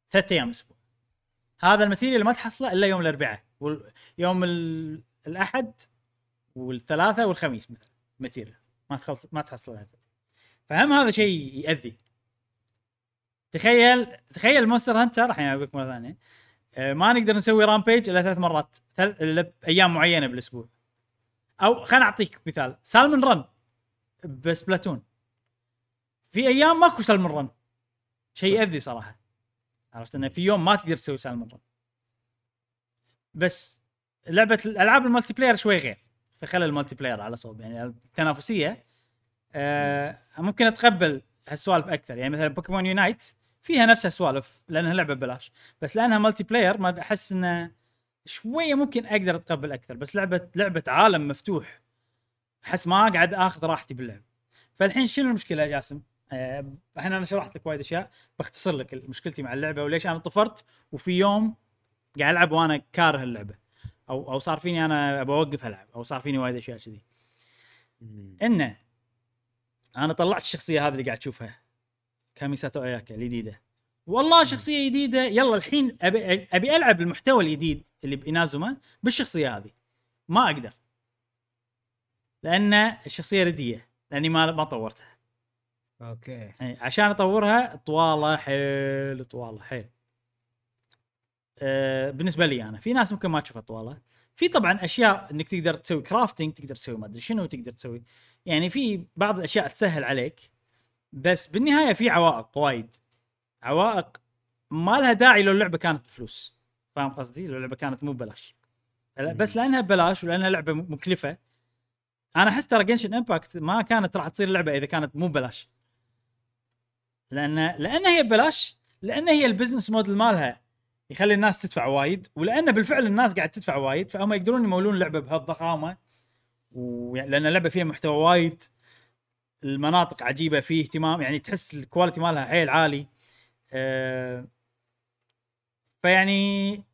ثلاث أيام بالأسبوع. هذا ال material ما تحصله إلا يوم الأربعاء. ويوم ال- الأحد والثلاثاء والخميس مثلا material. ما تخلص ما تحصلها فهم هذا شيء ياذي تخيل تخيل Monster Hunter الحين أقول لك مرة ثانية. ما نقدر نسوي Rampage إلا ثلاث مرات. ثل... إلا بأيام معينة بالأسبوع. أو خليني أعطيك مثال. Salmon Run ب Splatoon في أيام ماكو Salmon Run شيء يأذي صراحة. عرفت إنه في يوم ما تقدر تسوي Salmon Run بس لعبة الالعاب ال multiplayer شوي غير. فخلى ال multiplayer على صوب. يعني التنافسية آه ممكن أتقبل هالسوالف أكثر. يعني مثلا Pokémon Unite فيها نفس السوالف لأنها لعبة ببلاش. بس لأنها multiplayer ما أحس إنه شوية ممكن أقدر أتقبل أكثر. بس لعبة لعبة عالم مفتوح أحس ما قاعد آخذ راحتي باللعب. فالحين شنو المشكلة يا جاسم؟ آه، الحين أنا شرحت لك وايد أشياء بختصر لك مشكلتي مع اللعبة وليش أنا طفرت. وفي يوم قاعد ألعب وأنا كاره اللعبة. أو أو صار فيني أنا ابى أوقف ألعب أو صار فيني وايد أشياء كذي. إنه أنا طلعت الشخصية هذه اللي قاعد تشوفها. كاميساتو اياكا الجديدة. والله شخصية جديدة. يلا الحين أبي أبي ألعب المحتوى الجديد اللي بانازوما بالشخصية هذه. ما أقدر. لأن الشخصية ردية. لأني ما ما طورتها. أوكي. يعني عشان أطورها طوالة حيل طوالة حيل. أه بالنسبة لي أنا في ناس ممكن ما تشوفها طوالة. في طبعا أشياء إنك تقدر تسوي crafting تقدر تسوي ما أدري شنو تقدر تسوي. يعني في بعض الأشياء تسهل عليك. بس بالنهاية في عوائق وايد. عوائق ما لها داعي لو اللعبة كانت بفلوس. فاهم قصدي؟ لو اللعبة كانت مو ببلاش. لا، بس لأنها ببلاش ولأنها لعبة مكلفة أنا أحس ترى Genshin Impact ما كانت راح تصير لعبة إذا كانت مو ببلاش. لأن لأن هي ببلاش لأن هي ال business model مالها يخلي الناس تدفع وايد ولأن بالفعل الناس قاعد تدفع وايد فهم يقدرون يمولون لعبة بهالضخامة ولان اللعبة فيها محتوى وايد. المناطق عجيبة فيه اهتمام يعني تحس ال quality مالها حيل عالي. أه فيعني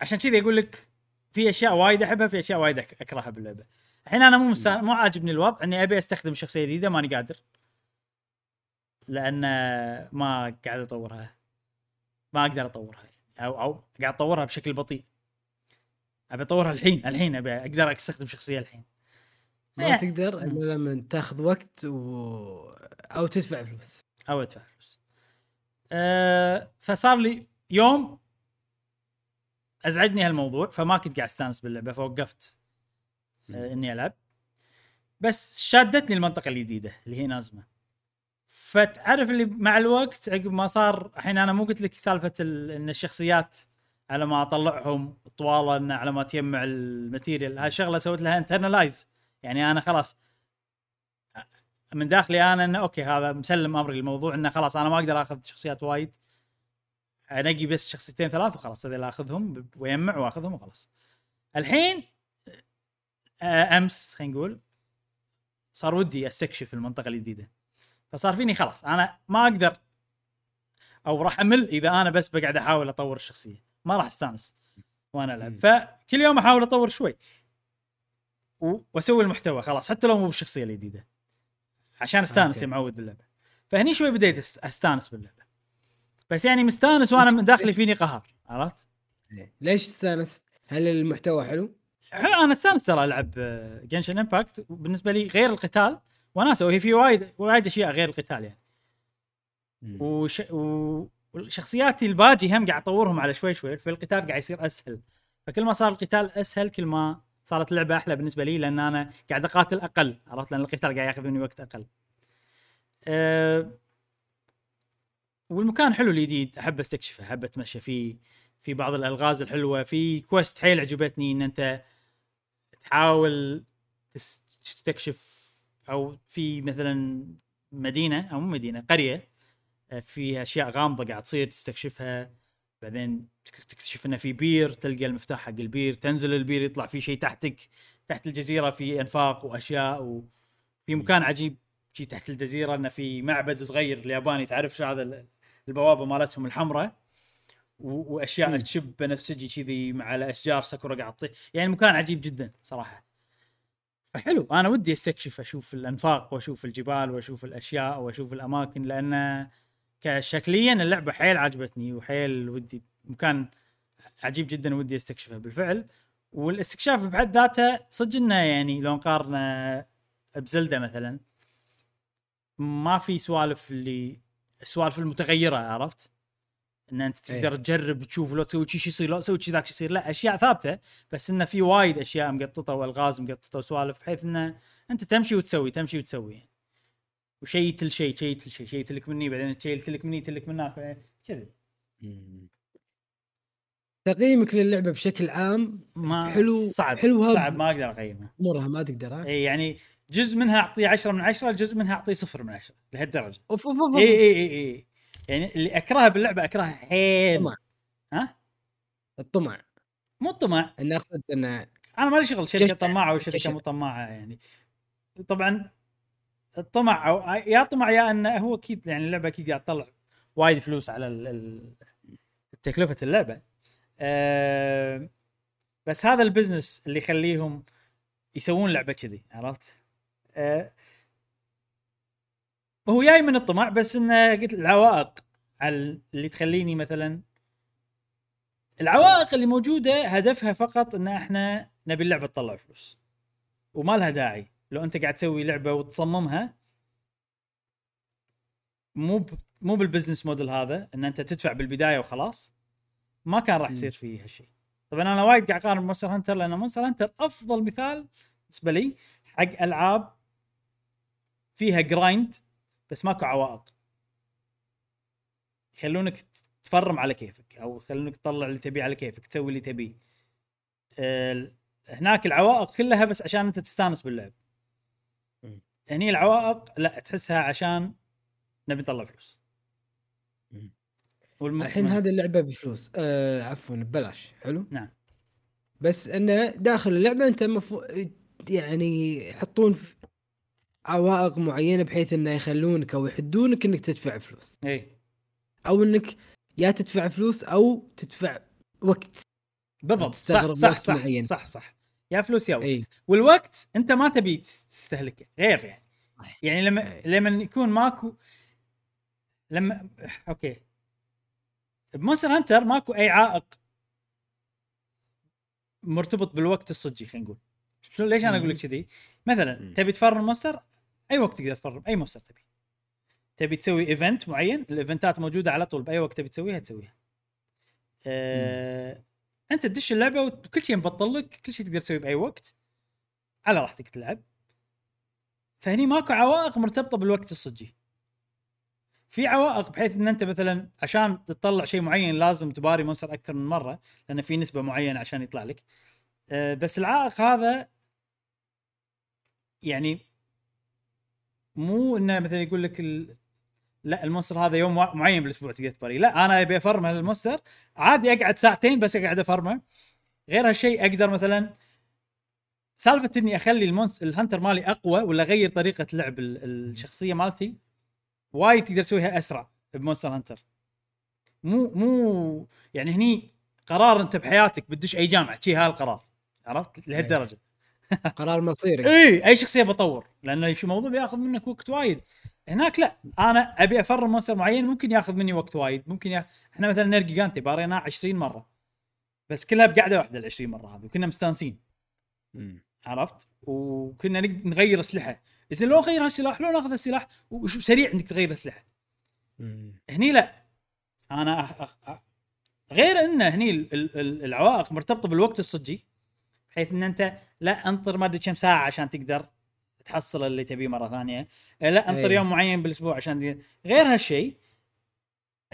عشان كذا يقول لك في أشياء وايد أحبها في أشياء وايد أكرهها باللعبة. الحين أنا مو مستان... مو عاجبني الوضع إني أبي أستخدم شخصية جديدة ماني قادر. لأن ما قاعد أطورها. ما أقدر أطورها أو أو قاعد أطورها بشكل بطيء. أبي أطورها الحين الحين أبي أقدر أستخدم شخصية الحين. ما إيه. تقدر إلا لما تاخذ وقت و... أو تدفع فلوس. أو أدفع فلوس. أه فصار لي يوم أزعجني هالموضوع فما كنت قاعد أستانس باللعبة فوقفت أه إني ألعب. بس شادتني المنطقة الجديدة اللي هي Inazuma. فتعرف اللي مع الوقت عقب ما صار الحين أنا مو قلت لك سالفة ال... إن الشخصيات على ما أطلعهم طوالا على ما تجمع ال material هاي شغلة سويت لها internalize يعني أنا خلاص من داخلي أنا إنه okay هذا مسلم أمري للموضوع إنه خلاص أنا ما أقدر آخذ شخصيات وايد. أنقي بس شخصيتين ثلاث وخلاص هذول آخذهم ويجمع وآخذهم وخلاص. الحين آه، أمس خلينا نقول صار ودي أستكشف المنطقة الجديدة. فصار فيني خلاص أنا ما أقدر أو راح أمل إذا أنا بس بقعد أحاول أطور الشخصية. ما راح أستانس وأنا ألعب. فكل يوم أحاول أطور شوي. واسوي المحتوى خلاص حتى لو مو بالشخصية الجديدة عشان أستانس. يا معود باللعبة فهني شوي بديت أستانس باللعبة بس يعني مستانس وأنا من داخلي فيني قهر عرفت؟ إيه. ليش استانست؟ هل المحتوى حلو؟ حلو، أنا استانس ترى ألعب Genshin Impact بالنسبة لي غير القتال وناسه وهي في وايد وايد أشياء غير القتال يعني وش و... والشخصيات الباجي هم قاعد أطورهم على شوي شوي فالقتال قاعد يصير أسهل فكل ما صار القتال أسهل كل ما صارت اللعبه أحلى بالنسبة لي لأن أنا قاعد أقاتل أقل عرفت؟ لأن القتال قاعد ياخذ مني وقت أقل. أه والمكان حلو الجديد أحب أستكشفه أحب أتمشى فيه. في بعض الألغاز الحلوة في quest حيل عجبتني إن أنت تحاول تس- تستكشف أو في مثلا مدينة أو مو مدينة قرية آه، فيها أشياء غامضة قاعد تصير تستكشفها. بعدين تك- تكتشف إنه في بير تلقى المفتاح حق البير تنزل البير يطلع في شيء تحتك تحت الجزيرة في أنفاق وأشياء وفي مكان عجيب شي تحت الجزيرة إنه في معبد صغير الياباني تعرف شو هذا ال- البوابة مالتهم الحمراء؟ وأشياء. تشب بنفسجي كذي مع الأشجار ساكورا قاعد تطيح. يعني مكان عجيب جدا صراحة. فحلو. أنا ودي أستكشف أشوف الأنفاق وأشوف الجبال وأشوف الأشياء وأشوف الأماكن لأن كشكليا اللعبة حيل عجبتني وحيل ودي مكان عجيب جدا ودي استكشفه بالفعل والاستكشاف بحد ذاته صدق إنه يعني لو نقارنه بزلدة مثلا ما في سوالف اللي السوالف المتغيرة عرفت؟ إن أنت تقدر تجرب تشوف لو تسوي شيء يصير لو تسوي شيء ذاك يصير لا أشياء ثابتة بس إنه في وايد أشياء مقططة وألغاز مقططة وسوالف بحيث إنه أنت تمشي وتسوي تمشي وتسوي. وشيء تل شيء شيء تل شيء شيء تلك مني بعدين شيء تلك مني تلك من هناك كذي. تقييمك للعبة بشكل عام ما حلو- صعب حلوها صعب ما أقدر اقيمه أمورها ما تقدر؟ اي يعني جزء منها اعطيه 10 من 10 جزء منها اعطيه صفر من 10 لهالدرجة. أوف أوف أوف اي اي اي يعني اللي اكرهها باللعبة اكرهها حيل. طمع. ها؟ الطمع. مو الطمع. أنا أقصد انه أنا مالي شغل شركة. طماعة وشركة. مو طماعة يعني. طبعا الطمع أو يا طمع يا انه هو أكيد يعني اللعبة أكيد قاعد تطلع وايد فلوس على تكلفة اللعبة أه بس هذا البزنس اللي يخليهم يسوون لعبة كذي عرفت؟ أه هو جاي من الطمع بس إنه قلت العوائق على اللي تخليني مثلا العوائق اللي موجودة هدفها فقط إن إحنا نبي اللعبة تطلع فلوس وما لها داعي لو انت قاعد تسوي لعبة وتصممها مو ب... مو بال business model هذا إن أنت تدفع بالبداية وخلاص ما كان راح. يصير فيه هالشيء طبعا أنا وايد قاعد أقارن Monster Hunter لأن Monster Hunter أفضل مثال بالنسبة لي حق ألعاب فيها grind بس ماكو عوائق يخلونك تفرم على كيفك أو يخلونك تطلع اللي تبيه على كيفك تسوي اللي تبيه هناك العوائق كلها بس عشان أنت تستانس باللعب. هني العوائق لا تحسها عشان نبي نطلع فلوس. والم... الحين هذه اللعبة بفلوس. آه عفوا ببلاش. حلو؟ نعم. بس إنه داخل اللعبة أنت المفروض يعني يحطون عوائق معينة بحيث إنه يخلونك أو يحدونك إنك تدفع فلوس. إي. أو إنك يا تدفع فلوس أو تدفع وقت. بالضبط. صح صح صح معين. صح صح. يا فلوس يا وقت إي. والوقت أنت ما تبي تس- تستهلكه غير يعني. يعني لما إي. لما يكون ماكو لما أوكي ب Monster Hunter ماكو أي عائق مرتبط بالوقت الصجي خلينا نقول شو ليش أنا أقول لك كذي؟ مثلا مم. تبي تفرم monster أي وقت تقدر تفرم أي monster تبي تبي تسوي event معين ال event ات موجودة على طول بأي وقت تبي تسويها تسويها آه أنت تدش اللعبة وكل شيء مبطل لك كل شيء تقدر تسويه بأي وقت. على راحتك تلعب. فهني ماكو عوائق مرتبطة بالوقت الصجي. في عوائق بحيث إن أنت مثلا عشان تطلع شيء معين لازم تباري مونستر أكثر من مرة لأن في نسبة معينة عشان يطلع لك. آه، بس العائق هذا يعني مو إنه مثلا يقول لك ال... لا ال monster هذا يوم معين بالأسبوع تقدر تباريه لا أنا أبي افرم هالمونستر عادي أقعد ساعتين بس أقعد أفرمه. غير هالشيء أقدر مثلا سالفة إني أخلي ال mons... ال hunter مالي أقوى ولا أغير طريقة لعب ال- الشخصية مالتي وايد تقدر تسويها أسرع ب Monster Hunter مو مو يعني هني قرار أنت بحياتك بتدش أي جامعة شي هالقرار عرفت؟ لهالدرجة. قرار مصيري. اي أي شخصية بطور لأنه شو موضوع بياخذ منك وقت وايد. هناك لا أنا أبي أفرم monster معين ممكن ياخذ مني وقت وايد. ممكن ياخذ إحنا مثلا Nergigante باريناه 20 مرة. بس كلها بقعده واحدة ال 20 مرة هذه وكنا مستانسين. مم. عرفت؟ وكنا نقدر نغير أسلحة. زين لو أغير هالسلاح لو ناخذ السلاح وشو سريع إنك تغير الاسلحه مم. هني لا. أنا أخ... أخ... أخ... غير إنه هني ال- ال- ال- العوائق مرتبطة بالوقت الصجي. بحيث إن أنت لا أنطر ما أدري كم ساعة عشان تقدر تحصل اللي تبيه مرة ثانية إيه، لا أنطر أي. يوم معين بالأسبوع عشان دي. غير هالشيء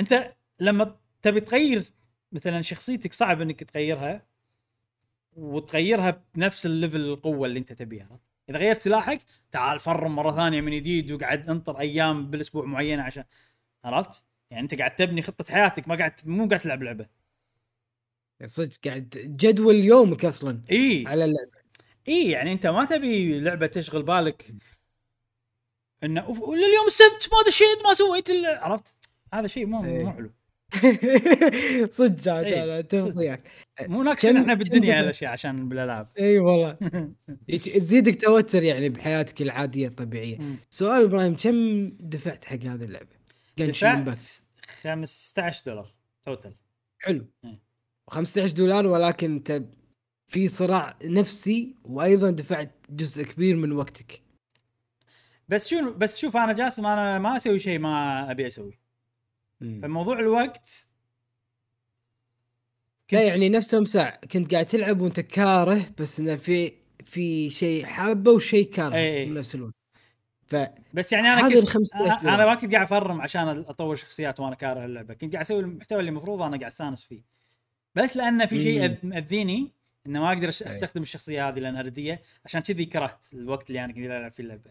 أنت لما تبي تغير مثلا شخصيتك صعب إنك تغيرها وتغيرها بنفس الليفل القوة اللي أنت تبيها؟ إذا غيرت سلاحك تعال فرم مرة ثانية من جديد وقعد أنطر أيام بالأسبوع معينة عشان عرفت؟ يعني أنت قاعد تبني خطة حياتك ما قاعد مو قاعد تلعب لعبة صدق قاعد جدول يومك أصلا إي على اللعبة إي يعني أنت ما تبي لعبة تشغل بالك إنه لليوم السبت ما دشيت ما سويت عرفت؟ هذا شيء مو. مو حلو صدق اتفق. وياك مو ناقصين إحنا بالدنيا؟ هالاشياء عشان بالألعاب إي والله تزيدك توتر يعني بحياتك العادية الطبيعية سؤال إبراهيم كم دفعت حق هذه اللعبة؟ دفعت 15 دولار توتل حلو. 15 دولار ولكن انت في صراع نفسي وأيضا دفعت جزء كبير من وقتك. بس شو بس شوف أنا جاسم أنا ما أسوي شيء ما أبي أسوي. فموضوع الوقت لا يعني نفس مساع كنت قاعد تلعب وأنت كاره بس انه في في شيء حابه وشيء كاره إي. بنفس الوقت. ف بس يعني أنا كنت ال 15 أنا ما كنت قاعد أفرم عشان أطور شخصيات وأنا كاره اللعبه كنت قاعد أسوي المحتوى اللي المفروض أنا قاعد أستانس فيه. بس لأن في شيء مأذيني إنه ما أقدر أي. أستخدم الشخصية هذه لأنها ردية عشان كذي كرهت الوقت اللي أنا كنت ألعب فيه اللعبة.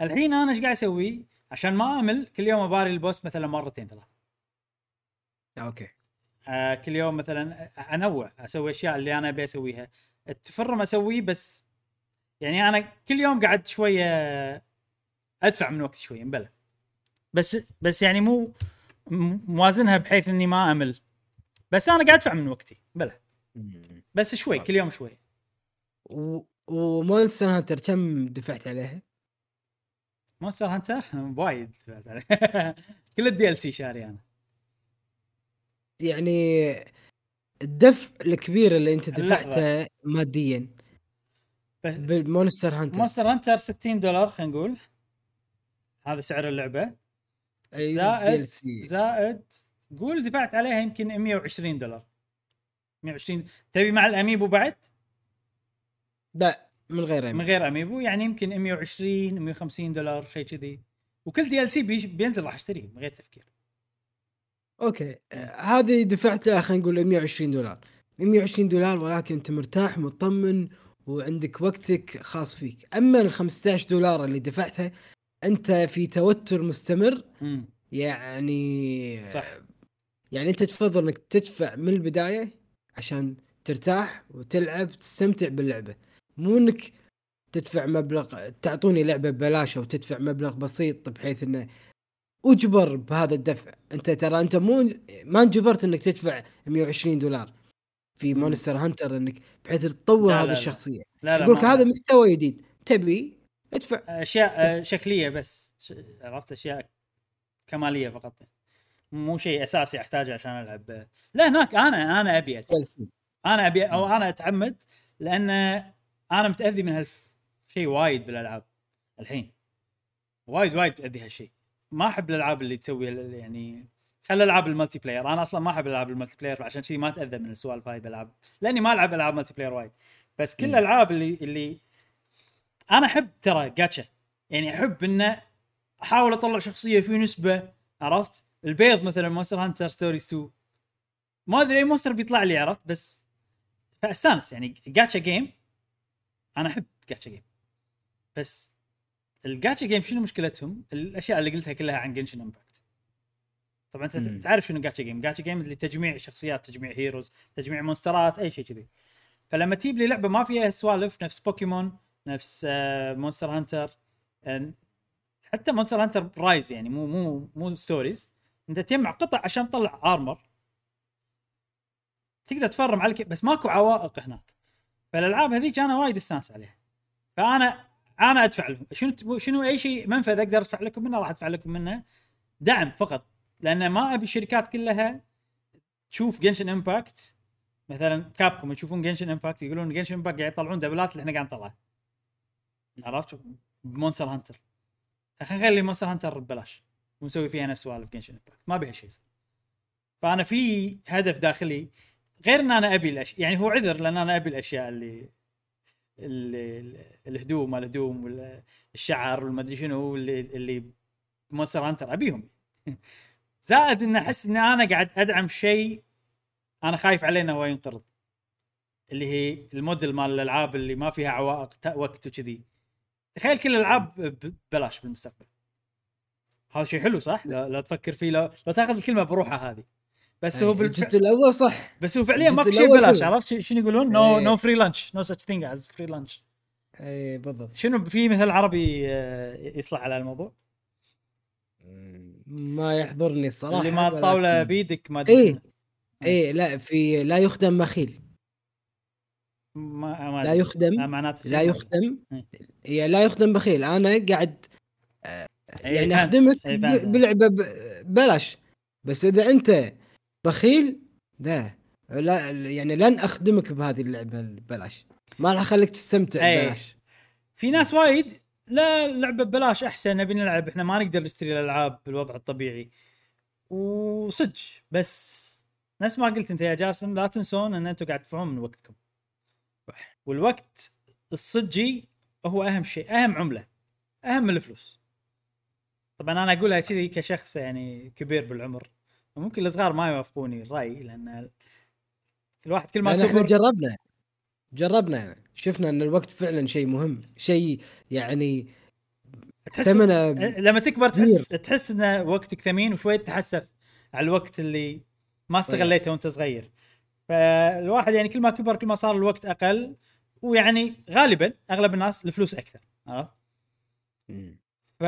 الحين أنا إيش قاعد أسوي؟ عشان ما أمل كل يوم أباري البوس مثلا مرتين ثلاث. أوكي. آه كل يوم مثلا أنوع أسوي أشياء اللي أنا أبي أسويها. التفرم أسويه بس يعني أنا كل يوم قاعد شوية أدفع من وقتي شوية مبلى بس بس يعني مو موازنها بحيث إني ما أمل. بس أنا قاعد أدفع من وقتي بلى بس شوي كل يوم شوي. و... و Monster Hunter كم دفعت عليها؟ Monster Hunter؟ وايد دفعت عليه. كل ال DLC شاري أنا. يعني الدفع الكبير اللي أنت. دفعته ماديا بس بال Monster Hunter. Monster Hunter 60 دولار خلينا نقول. هذا سعر اللعبة. أي زائد DLC. زائد قول دفعت عليها يمكن 120 دولار. 120 تبي مع ال amiibo بعد؟ لا من غير من أمي. غير amiibo يعني يمكن 120 150 دولار شيء كذي. وكل DLC بينزل راح اشتريه من غير تفكير. أوكي. هذه دفعتها خلينا نقول 120 دولار. 120 دولار ولكن أنت مرتاح مطمن وعندك وقتك خاص فيك. أما ال 15 دولار اللي دفعتها أنت في توتر مستمر. امم يعني صح. يعني أنت تفضل إنك تدفع من البداية عشان ترتاح وتلعب تستمتع باللعبة مو إنك تدفع مبلغ تعطوني لعبة ببلاش أو تدفع مبلغ بسيط بحيث إنه أجبر بهذا الدفع أنت ترى أنت مو ما انجبرت إنك تدفع 120 دولار في. Monster Hunter إنك بحيث تطور هذه. الشخصية لا لا يقول لك هذا محتوى جديد تبي ادفع أشياء بس. بس. شكلية بس. عرفت أشياء كمالية فقط مو شيء أساسي أحتاجه عشان ألعب. لا هناك أنا أنا أبي. أنا أبي أو أنا أتعمد لأن أنا متأذي من هالشيء وايد بالألعاب الحين. وايد وايد تأذي هالشيء. ما أحب الألعاب اللي تسوي يعني خلي العاب ال multiplayer أنا أصلا ما أحب العاب ال multiplayer عشان كذي ما اتاذى من السوالف هاي بالألعاب. لأني ما ألعب ألعاب multiplayer وايد. بس كل. الألعاب اللي اللي أنا أحب ترى جاتشا يعني أحب إنه أحاول أطلع شخصية في نسبة عرفت؟ البيض مثلا Monster Hunter Stories 2 ما أدري اي monster بيطلع لي عرفت؟ بس فأستانس يعني. جاتشا جيم أنا أحب جاتشا جيم. بس الجاتشا جيم شنو مشكلتهم؟ الأشياء اللي قلتها كلها عن Genshin Impact طبعا أنت مم. تعرف شنو جاتشا جيم؟ جاتشا جيم اللي تجميع شخصيات تجميع heroes تجميع monster ات أي شيء كذي. فلما تجيب لي لعبة ما فيها سوالف نفس بوكيمون نفس Monster Hunter آه، حتى Monster Hunter Rise يعني مو مو مو Stories انت تجمع قطع عشان تطلع armor تقدر تفرم على بس ماكو عوائق هناك. فالألعاب هذيك أنا وايد استانس عليها. فأنا أنا أدفع لهم. شنو شنو أي شيء منفذ أقدر أدفع لكم منه راح أدفع لكم منه. دعم فقط. لأن ما أبي الشركات كلها تشوف Genshin Impact مثلا Capcom يشوفون Genshin Impact يقولون Genshin Impact قاعد يطلعون دبل اللي إحنا قاعد نطلعها. عرفت؟ ب Monster Hunter خلينا نخلي Monster Hunter ببلاش. ونسوي فيها نفس سوالف Genshin Impact ما بيها شيء يصير. فأنا في هدف داخلي غير إن أنا أبي الاشياء يعني هو عذر لأن أنا أبي الأشياء اللي اللي الهدوم ما الهدوم ولا الشعر والما أدري شنو اللي اللي Monster Hunter أبيهم. زائد إن أحس إن أنا قاعد أدعم شيء أنا خايف عليه إنه ينقرض. اللي هي الموديل مال الألعاب اللي ما فيها عوائق وقت وكذي. تخيل كل الألعاب ببلاش بالمستقبل. هذا شيء حلو صح؟ لو, لو تفكر فيه لو, لو تاخذ الكلمة بروحها هذه بس هو بالفعل الجزء الأول صح بس هو فعليا ماكو شيء ببلاش. عرفت ش- شنو يقولون؟ نو إيه. نو فري لانش نو ساتش ثينج از فري لانش اي إيه، بالضبط شنو في مثل عربي آه، يصلح على الموضوع؟ ما يحضرني الصراحة اللي ما الطاوله ولكن- بيدك ما أدري إيه. شنو. إيه لا في لا يخدم بخيل ما ما لا. يخدم معناته لا يخدم إيه. هي لا يخدم بخيل أنا قاعد إيه، يعني فهمت. أخدمك إيه،. بلعبة ببلاش. بس إذا أنت بخيل لا لا يعني لن أخدمك بهذه اللعبة ببلاش ما راح أخليك تستمتع إيه. ببلاش. في ناس وايد لا لعبة ببلاش أحسن نبي نلعب إحنا ما نقدر نشتري الألعاب بالوضع الطبيعي. وصدق بس نفس ما قلت أنت يا جاسم لا تنسون إن أنتم قاعد تدفعون من وقتكم. والوقت الصجي هو أهم شيء أهم عملة أهم من الفلوس. طبعا أنا أقولها كذي كشخص يعني كبير بالعمر. ممكن الصغار ما يوافقوني الرأي لأن كل واحد كل ما لأن إحنا جربنا جربنا يعني شفنا إن الوقت فعلا شيء مهم شيء يعني تحس لما تكبر تحس تحس إن وقتك ثمين وشوي تحسف على الوقت اللي ما استغليته وأنت صغير. فالواحد يعني كل ما كبر كل ما صار الوقت أقل ويعني غالبا أغلب الناس الفلوس أكثر عرفت؟ ف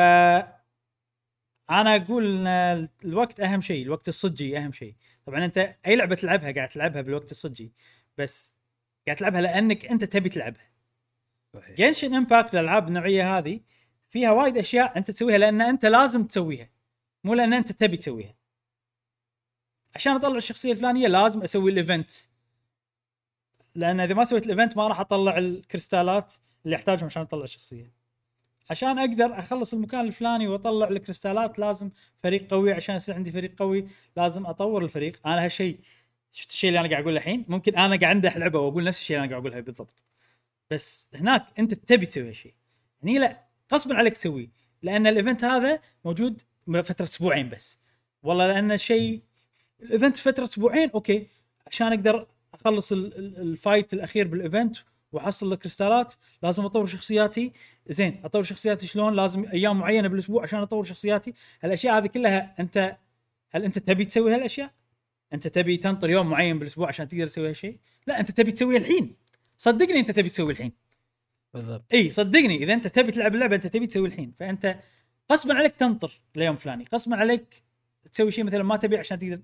أنا أقول إن الوقت أهم شيء الوقت الصجي أهم شيء. طبعا أنت أي لعبة تلعبها قاعد تلعبها بالوقت الصجي بس قاعد تلعبها لأنك أنت تبي تلعبها. صحيح. Genshin Impact الألعاب النوعية هذه فيها وايد أشياء أنت تسويها لأن أنت لازم تسويها مو لأن أنت تبي تسويها. عشان أطلع الشخصية الفلانية لازم أسوي ال event لأن إذا ما سويت ال event ما راح أطلع الكريستالات اللي أحتاجهم عشان أطلع الشخصية. عشان أقدر أخلص المكان الفلاني وأطلع الكريستالات لازم فريق قوي. عشان يصير عندي فريق قوي لازم أطور الفريق. أنا هالشيء شفت الشيء اللي أنا قاعد أقوله الحين؟ ممكن أنا قاعد أمدح لعبة وأقول نفس الشيء اللي أنا قاعد اقوله بالضبط. بس هناك أنت تبي تسوي هالشيء هني لا غصبا عليك تسويه لأن ال event هذا موجود فترة أسبوعين بس. والله لأن الشيء ال event فترة أسبوعين أوكي عشان أقدر أخلص ال- ال- fight الأخير بال event واحصل الكريستالات لازم أطور شخصياتي. زين أطور شخصياتي شلون؟ لازم أيام معينة بالأسبوع عشان أطور شخصياتي. هالأشياء هذه كلها أنت هل أنت تبي تسوي هالأشياء؟ أنت تبي تنطر يوم معين بالأسبوع عشان تقدر تسوي هالشيء؟ لا أنت تبي تسويه الحين. صدقني أنت تبي تسوي الحين. بالضبط. إي صدقني. إذا أنت تبي تلعب اللعبة أنت تبي تسوي الحين. فأنت غصبا عليك تنطر ليوم فلاني. غصبا عليك تسوي شيء مثلا ما تبي عشان تقدر.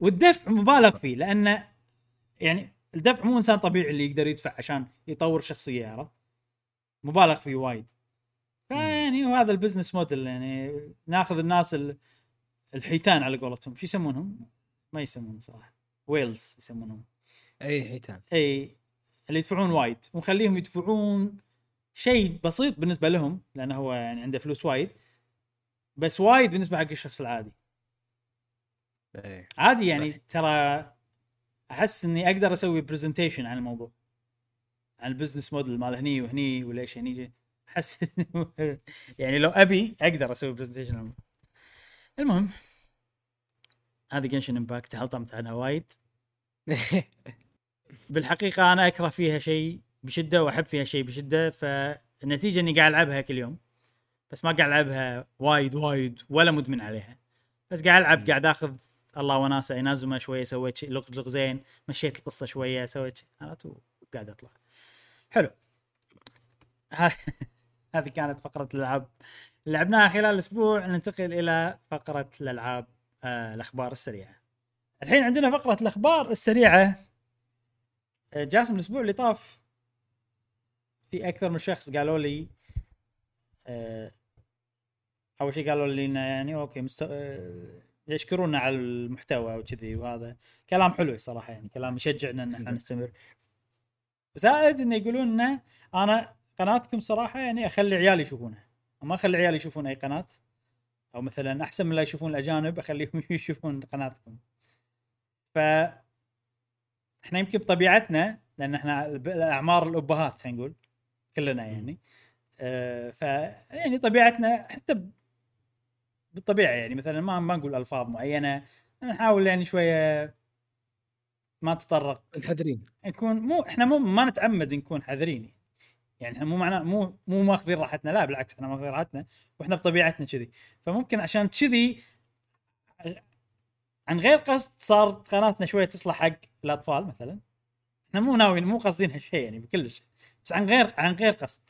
والدفع مبالغ فيه لأن يعني الدفع مو إنسان طبيعي اللي يقدر يدفع عشان يطور شخصية عرفت؟ مبالغ فيه وايد. فيعني وهذا ال business model يعني ناخذ الناس ال- الحيتان على قولتهم. شو يسمونهم؟ ما يسمونهم صراحة. Whales يسمونهم. أي حيتان. إي اللي يدفعون وايد. ونخليهم يدفعون شيء بسيط بالنسبة لهم لأنه هو يعني عنده فلوس وايد بس وايد بالنسبة حق الشخص العادي. إي. عادي يعني. ترى أحس إني أقدر أسوي presentation عن الموضوع. عن ال business model مال هني وهني وليش هني. أحس يعني لو أبي أقدر أسوي presentation عن الموضوع. المهم هذه Genshin Impact حلطمت عنها وايد؟ بالحقيقة أنا أكره فيها شيء بشدة وأحب فيها شيء بشدة فالنتيجه إني قاعد ألعبها كل يوم. بس ما قاعد ألعبها وايد وايد ولا مدمن عليها. بس قاعد ألعب قاعد آخذ الله وناسة انازمه شوية سويت لغز لغزين مشيت القصة شوية سويت عرفت؟ وقاعد أطلع. حلو. هذه كانت فقرة الألعاب. لعبناها خلال الأسبوع ننتقل إلى فقرة الألعاب آه الأخبار السريعة. الحين عندنا فقرة الأخبار السريعة. آه، جاسم الأسبوع اللي طاف في أكثر من شخص قالوا لي آه، أول شيء قالوا لي إنه يعني أوكي مست... آه، يشكرونا على المحتوى وكذي وهذا كلام حلو صراحة يعني كلام يشجعنا إن إحنا نستمر. زائد إنه يقولون إنه أنا قناتكم صراحة يعني أخلي عيالي يشوفونها. ما أخلي عيالي يشوفون أي قناة. أو مثلا أحسن من لا يشوفون الأجانب أخليهم يشوفون قناتكم. ف إحنا يمكن بطبيعتنا لأن إحنا الأعمار الأبهات خلينا نقول كلنا يعني. آه ف يعني طبيعتنا حتى بالطبيعة يعني مثلا ما ما نقول ألفاظ معينة نحاول يعني شوية ما تطرق. منحدرين نكون مو إحنا مو ما نتعمد نكون حذرين يعني. إحنا مو معناه مو مو ماخذين راحتنا لا بالعكس إحنا ماخذين راحتنا وإحنا بطبيعتنا كذي. فممكن عشان كذي عن غير قصد صارت قناتنا شوية تصلح حق الأطفال مثلا. إحنا مو ناويين مو قاصدين هالشيء يعني بكلش بس عن غير عن غير قصد.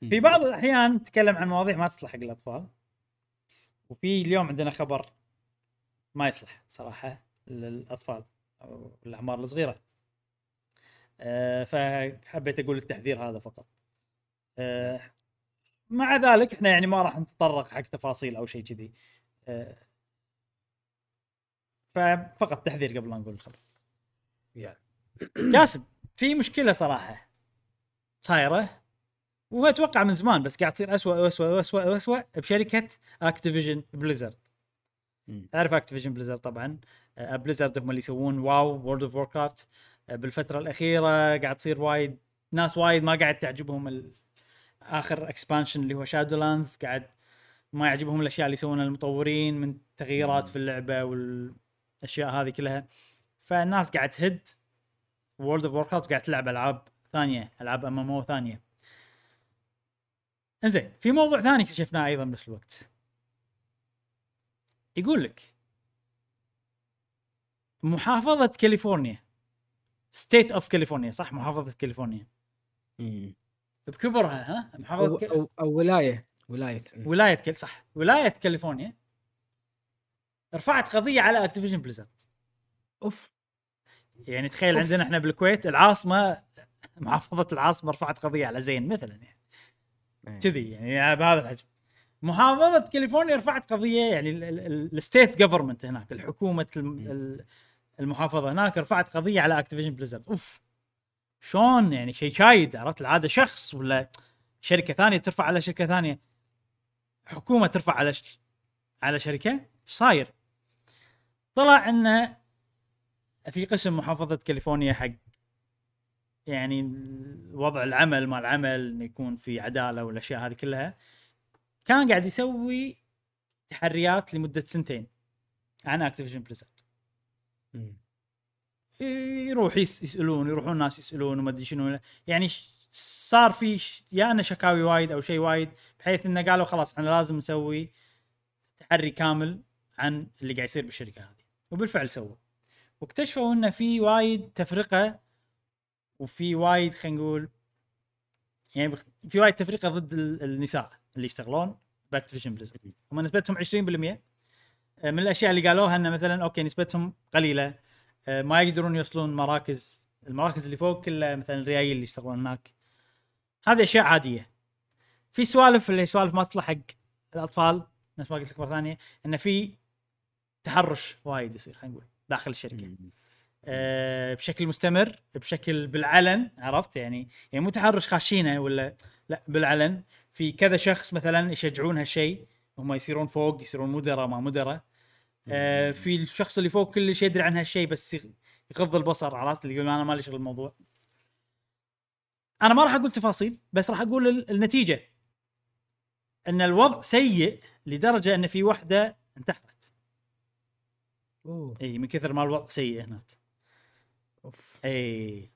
في بعض الأحيان نتكلم عن مواضيع ما تصلح حق الأطفال. وفي اليوم عندنا خبر ما يصلح صراحة للأطفال أو الأعمار الصغيرة. آه، فحبيت أقول التحذير هذا فقط. آه، مع ذلك إحنا يعني ما راح نتطرق حق تفاصيل أو شيء كذي. آه، ففقط تحذير قبل لا نقول الخبر. يا. جاسم في مشكلة صراحة. صايره واتوقع من زمان بس قاعد تصير اسوء واسوء واسوء واسوء بشركة Activision Blizzard. تعرف Activision Blizzard طبعا. آه، Blizzard هم اللي يسوون WoW World of Warcraft بالفترة الأخيرة قاعد تصير وايد ناس وايد ما قاعد تعجبهم ال... آخر expansion اللي هو Shadowlands قاعد ما يعجبهم الأشياء اللي يسوونها المطورين من تغييرات في اللعبة والأشياء هذه كلها. فالناس قاعد تهد World of Warcraft قاعد تلعب ألعاب ثانية ألعاب MMO ثانية. إنزين في موضوع ثاني اكتشفناه أيضا بنفس الوقت. يقول لك محافظة كاليفورنيا State of California صح؟ محافظة كاليفورنيا. بكبرها ها؟ محافظة ك... أو, أو ولاية ولاية. ولاية كل صح. ولاية كاليفورنيا رفعت قضية على Activision Blizzard أوف. يعني تخيل أوف. عندنا إحنا بالكويت العاصمة محافظة العاصمة رفعت قضية على زين مثلا يعني. كذي يعني بهذا الحجم. محافظة كاليفورنيا رفعت قضية يعني ال state government هناك الحكومة الم- ال- المحافظة هناك رفعت قضية على Activision Blizzard أوف! شلون يعني شيء شايد عرفت؟ العادة شخص ولا شركة ثانية ترفع على شركة ثانية. حكومة ترفع على ش... على شركة؟ إيش صاير؟ طلع انه في قسم محافظة كاليفورنيا حق يعني وضع العمل مال العمل إنه يكون في عدالة والأشياء هذه كلها كان قاعد يسوي تحريات لمدة سنتين عن Activision Blizzard. يروح يس- يسألون يروحون ناس يسألون وما أدري شنو يعني صار في يا إنه شكاوي وايد أو شيء وايد بحيث إنه قالوا خلاص إحنا لازم نسوي تحري كامل عن اللي قاعد يصير بالشركة هذه. وبالفعل سووا. واكتشفوا إنه في وايد تفرقة وفي وايد خلينا نقول يعني في وايد تفرقه ضد ال- النساء اللي يشتغلون ب Activision Blizzard هم نسبتهم 20% آه، من الأشياء اللي قالوها إنه مثلا أوكي نسبتهم قليلة. آه، ما يقدرون يوصلون مراكز المراكز اللي فوق كلها مثلا الريايل اللي يشتغلون هناك. هذه أشياء عادية. في سوالف اللي سوالف ما تصلح حق الأطفال نفس ما قلت لك مرة ثانية إنه في تحرش وايد يصير خلينا نقول داخل الشركة. بشكل مستمر بشكل بالعلن عرفت؟ يعني يعني مو تحرش خاشينة ولا لا بالعلن. في كذا شخص مثلا يشجعون هالشيء هم يصيرون فوق يصيرون مدراء ما مدراء. آه، في الشخص اللي فوق كلش يدري عن هالشيء بس يغ- يغض البصر عرفت؟ اللي يقول أنا مالي شغل الموضوع. أنا ما راح أقول تفاصيل بس راح أقول ال- النتيجة. إن الوضع سيء لدرجة إن في وحدة انتحرت. أوه. إي من كثر ما الوضع سيء هناك. إي.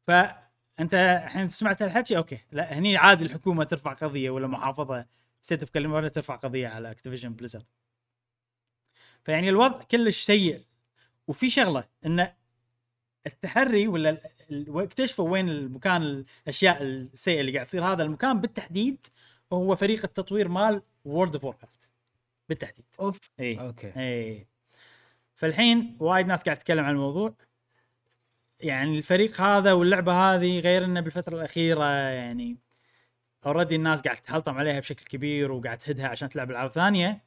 فأنت الحين سمعت الحكي؟ أوكي. لا هني عادي الحكومة ترفع قضية ولا محافظة state of California ترفع قضية على Activision Blizzard فيعني الوضع كلش سيء. وفي شغلة إن التحري ولا اكتشفوا وين المكان الأشياء السيئة اللي قاعد تصير. هذا المكان بالتحديد هو فريق التطوير مال World of Warcraft بالتحديد. أوف. إي. okay. إي. فالحين وايد ناس قاعد تتكلم عن الموضوع. يعني الفريق هذا واللعبة هذه غير إنه بالفترة الأخيرة يعني already الناس قاعد تحلطم عليها بشكل كبير وقاعد تهدها عشان تلعب ألعاب ثانية.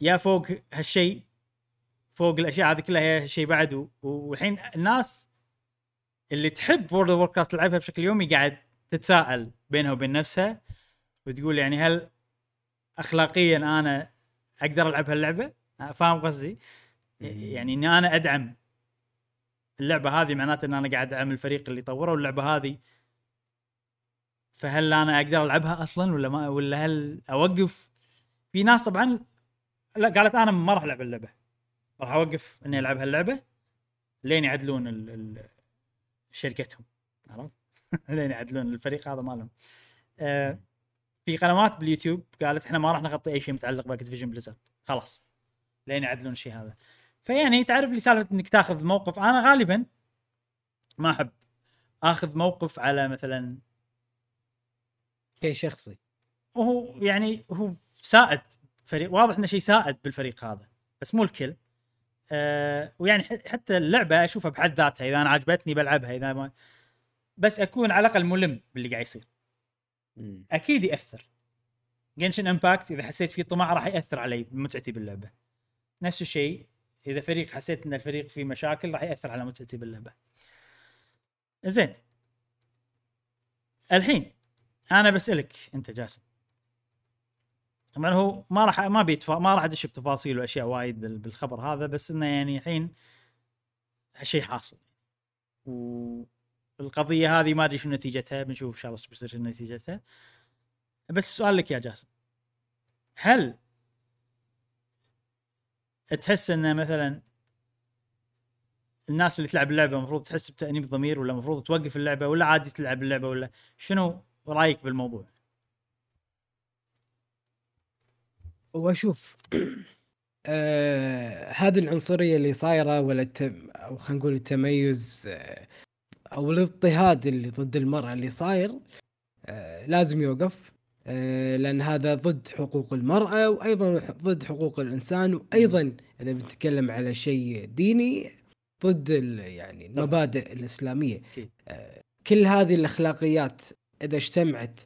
يا فوق هالشيء فوق الأشياء هذه كلها هي هالشيء بعد والحين الناس اللي تحب World of Warcraft تلعبها بشكل يومي قاعد تتساءل بينها وبين نفسها وتقول يعني هل اخلاقيا أنا أقدر ألعب هاللعبة؟ فاهم قصدي؟ يعني إني أنا أدعم اللعبة هذه معناته إن أنا قاعد ادعم الفريق اللي طوره واللعبة هذه فهل أنا أقدر ألعبها أصلا ولا ما ولا هل أوقف في ناس طبعا لا قالت أنا ما راح ألعب اللعبة راح أوقف إني ألعب هاللعبة لين يعدلون ال ال شركتهم عرفت؟ لين يعدلون الفريق هذا مالهم. آه في قنوات باليوتيوب قالت إحنا ما راح نغطي أي شيء متعلق ب Activision Blizzard خلاص لين يعدلون الشيء هذا. فيعني تعرف لي سالفة إنك تاخذ موقف. أنا غالبا ما أحب أخذ موقف على مثلا شيء شخصي. وهو يعني هو سائد فريق واضح إنه شيء سائد بالفريق هذا بس مو الكل. أه ويعني حتى اللعبة أشوفها بحد ذاتها إذا أنا عجبتني بلعبها إذا ما بس أكون على الأقل ملم باللي قاعد يصير. أكيد يأثر. Genshin Impact إذا حسيت فيه طمع راح يأثر علي بمتعتي باللعبة. نفس الشيء إذا فريق حسيت إن الفريق فيه مشاكل راح يأثر على متعتي باللعبة. زين. الحين أنا بسألك أنت جاسم. طبعا هو ما راح ما بيتفا ما راح أدش بتفاصيل وأشياء وايد بالخبر هذا بس إنه يعني الحين هالشيء حاصل. والقضية هذه ما أدري شو نتيجتها بنشوف إن شاء الله بتصير شو نتيجتها. بس السؤال لك يا جاسم. هل تحس إنه مثلا الناس اللي تلعب اللعبة المفروض تحس بتأنيب ضمير ولا المفروض توقف اللعبة ولا عادي تلعب اللعبة ولا شنو رأيك بالموضوع؟ واشوف آه هذه العنصرية اللي صايرة ولا التم أو خلينا نقول التميز آه أو الاضطهاد اللي ضد المرأة اللي صاير آه لازم يوقف لأن هذا ضد حقوق المرأة وأيضا ضد حقوق الإنسان وأيضا إذا بنتكلم على شيء ديني ضد يعني المبادئ الإسلامية. آه كل هذه الأخلاقيات إذا اجتمعت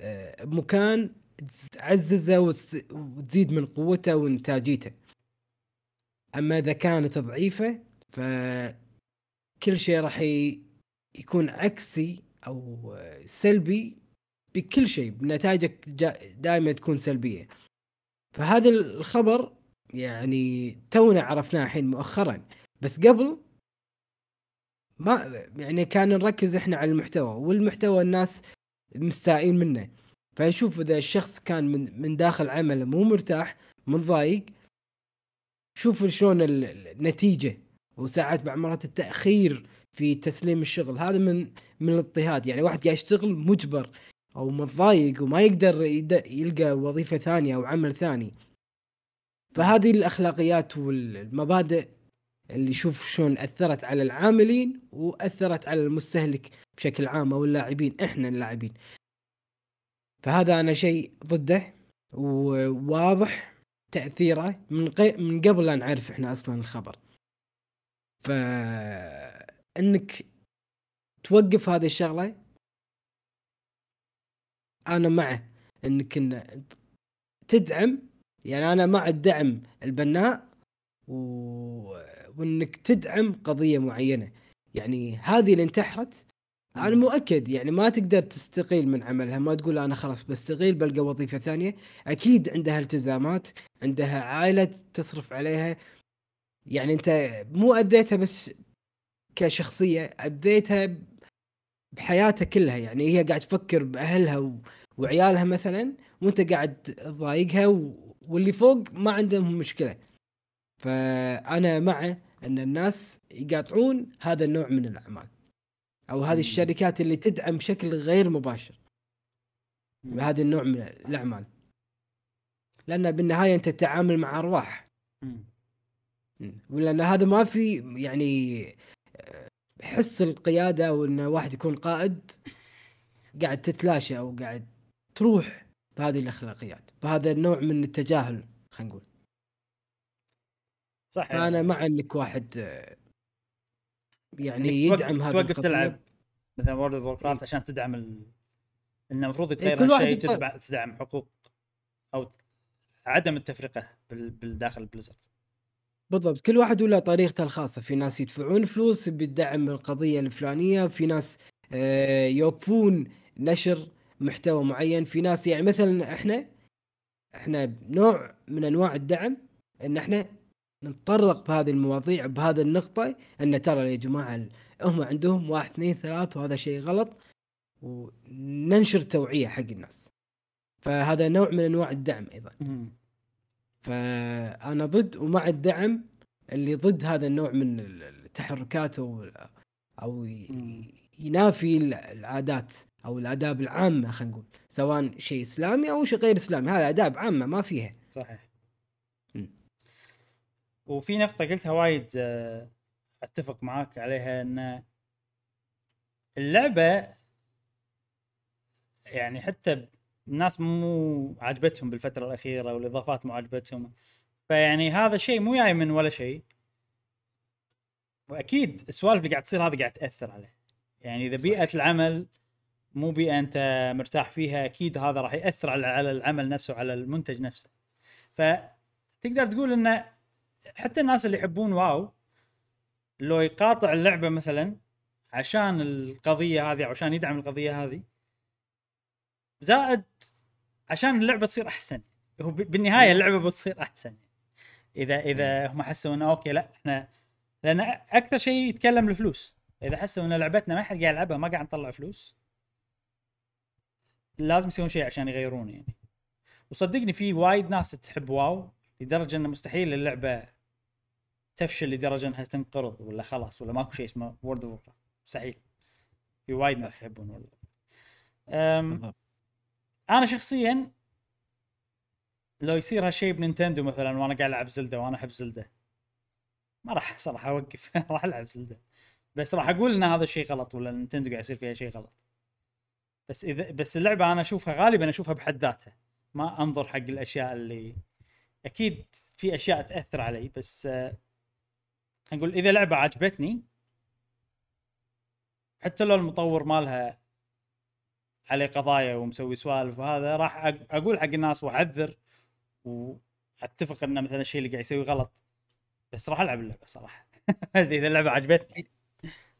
آه بمكان تعززه وتزيد من قوته وإنتاجيته. أما إذا كانت ضعيفة فكل شيء راح يكون عكسي أو سلبي بكل شيء بنتائجك دائما تكون سلبية. فهذا الخبر يعني تونا عرفناه الحين مؤخرا. بس قبل ما يعني كان نركز إحنا على المحتوى والمحتوى الناس مستائين منه. فنشوف إذا الشخص كان من من داخل عمله مو مرتاح متضايق شوف شلون النتيجة. وساعات بعض مرات التأخير في تسليم الشغل هذا من من الاضطهاد. يعني واحد قاعد يشتغل مجبر أو متضايق وما يقدر يلقى وظيفة ثانية أو عمل ثاني. فهذه الأخلاقيات والمبادئ اللي يشوف شلون أثرت على العاملين وأثرت على المستهلك بشكل عام أو اللاعبين إحنا اللاعبين. فهذا أنا شيء ضده وواضح تأثيره من قي... من قبل لا نعرف إحنا أصلا الخبر. ف انك توقف هذه الشغلة أنا معه إنك إن تدعم يعني أنا مع الدعم البناء و... وإنك تدعم قضية معينة. يعني هذه اللي انتحرت أنا مؤكد يعني ما تقدر تستقيل من عملها. ما تقول أنا خلاص بستقيل بلقى وظيفة ثانية. أكيد عندها التزامات عندها عائلة تصرف عليها. يعني أنت مو أذيتها بس كشخصية أذيتها بحياتها كلها. يعني هي قاعد تفكر بأهلها و... وعيالها مثلا وانت قاعد تضايقها و... واللي فوق ما عندهم مشكلة. فأنا مع أن الناس يقاطعون هذا النوع من الأعمال. أو هذه الشركات اللي تدعم بشكل غير مباشر. هذا النوع من الأعمال. لأن بالنهاية أنت تتعامل مع أرواح. ولأن هذا ما في يعني حس القيادة أو ان واحد يكون قائد قاعد تتلاشى أو قاعد تروح بهذه الأخلاقيات بهذا النوع من التجاهل خلينا نقول. صح يعني. مع انك واحد يعني يدعم هذا توقف تلعب مثلا World of إيه. عشان تدعم ال... إنه المفروض يتغير إيه الشيء تدعم, تدعم حقوق أو عدم التفرقة بالداخل Blizzard بالضبط. كل واحد وله طريقته الخاصة. في ناس يدفعون فلوس بالدعم القضية الفلانية في ناس آه، يوقفون نشر محتوى معين في ناس يعني مثلا إحنا إحنا نوع من أنواع الدعم إن إحنا نتطرق بهذه المواضيع بهذه النقطة إن ترى يا جماعة هم عندهم واحد اثنين ثلاث وهذا شيء غلط وننشر توعية حق الناس فهذا نوع من أنواع الدعم أيضا. فأنا ضد ومع الدعم اللي ضد هذا النوع من ال- التحركات أو أو. ينافي ال- العادات أو الآداب العامة خلينا نقول سواء شيء إسلامي أو شيء غير إسلامي. هذا آداب عامة ما فيها. صحيح. وفي نقطة قلتها وايد آه، أتفق معاك عليها إن اللعبة يعني حتى الناس مو عاجبتهم بالفترة الأخيرة والإضافات مو عاجبتهم فيعني هذا شيء مو جاي من ولا شيء. وأكيد السوالف اللي قاعد تصير هذه قاعد تأثر عليه. يعني إذا بيئة صحيح. العمل مو بيئة أنت مرتاح فيها أكيد هذا راح يأثر على على العمل نفسه وعلى المنتج نفسه. فتقدر تقول أن حتى الناس اللي يحبون واو لو يقاطع اللعبة مثلا عشان القضية هذه أو عشان يدعم القضية هذه زائد عشان اللعبة تصير أحسن. هو بالنهاية اللعبة بتصير أحسن. إذا إذا هم حسوا إنه okay لا إحنا لأن أكثر شيء يتكلم الفلوس. إذا حسوا إن لعبتنا ما حد قاعد يلعبها ما قاعد نطلع فلوس لازم يسوون شيء عشان يغيرون يعني. وصدقني في وايد ناس تحب WoW لدرجة إنه مستحيل اللعبة تفشل لدرجة إنها تنقرض ولا خلاص ولا ماكو شيء اسمه World of مستحيل. في وايد ناس يحبون World of أنا شخصيا لو يصير هالشيء بنينتندو مثلا وأنا قاعد ألعب زلدة وأنا أحب زلدة ما راح صراحة أوقف. راح ألعب زلدة. بس راح أقول إن هذا الشيء غلط ولا نينتندو قاعد يصير فيها شيء غلط. بس اذا بس اللعبة أنا اشوفها غالبا أشوفها بحد ذاتها. ما أنظر حق الأشياء اللي أكيد في أشياء تأثر علي بس آه، خلينا نقول إذا لعبة عجبتني حتى لو المطور مالها عليه قضايا ومسوي سوالف وهذا راح أقول حق الناس وأعذر وأتفق إن مثلا الشيء اللي قاعد يسوي غلط بس راح ألعب اللعبة صراحة. إذا اللعبه عجبتني.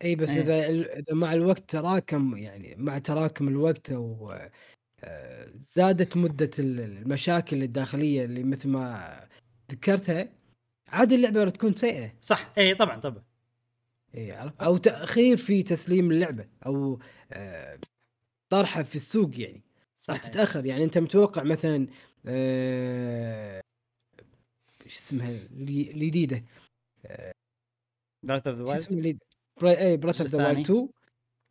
إي بس إيه. إذا إذا مع الوقت تراكم يعني مع تراكم الوقت أو آه، زادت مدة ال- المشاكل الداخلية اللي مثل ما ذكرتها عاد اللعبة راح تكون سيئة. صح. إي طبعا طبعا. إي عرفت؟ أو تأخير في تسليم اللعبة أو آه، طرحها في السوق يعني. صح راح تتأخر. يعني أنت متوقع مثلا آه، إيش اسمها الجديده براث اوف ذا شو وايلد اسمها الجديدة؟ برا- اي براث اوف ذا الثاني؟ وايلد 2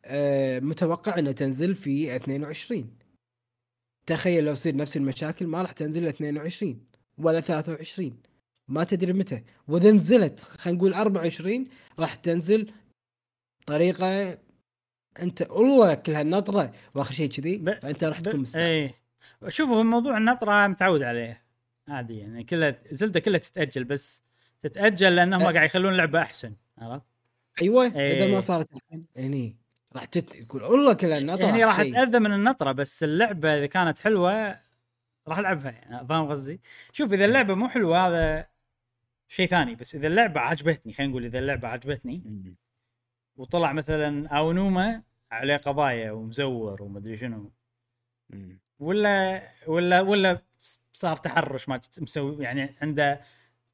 آه، متوقع إنها تنزل في 22 تخيل لو يصير نفس المشاكل ما راح تنزل 22 ولا 23 ما تدري متى وإذا نزلت خلينا نقول 24 راح تنزل طريقة أنت والله كل هالنطره وآخر شيء كذي ب- فأنت راح تكون مستانس اي شوفوا موضوع النطرة متعود عليه عادي يعني كلها زلدة كلها تتأجل بس تتأجل لأنهم أه. قاعد يخلون اللعبة أحسن عرفت؟ أيوه اذا إيه. ما صارت الحين هني راح تت... يقول والله كل هالنطره يعني راح شيء. اتاذى من النطرة بس اللعبة إذا كانت حلوة راح ألعبها يعني فاهم قصدي؟ شوف إذا اللعبة مو حلوة هذا شيء ثاني بس إذا اللعبة عجبتني خلينا نقول إذا اللعبة عجبتني. وطلع مثلا أونوما عليه قضايا ومزور ومدري شنو. ولا ولا ولا صار تحرش ما مسوي يعني عنده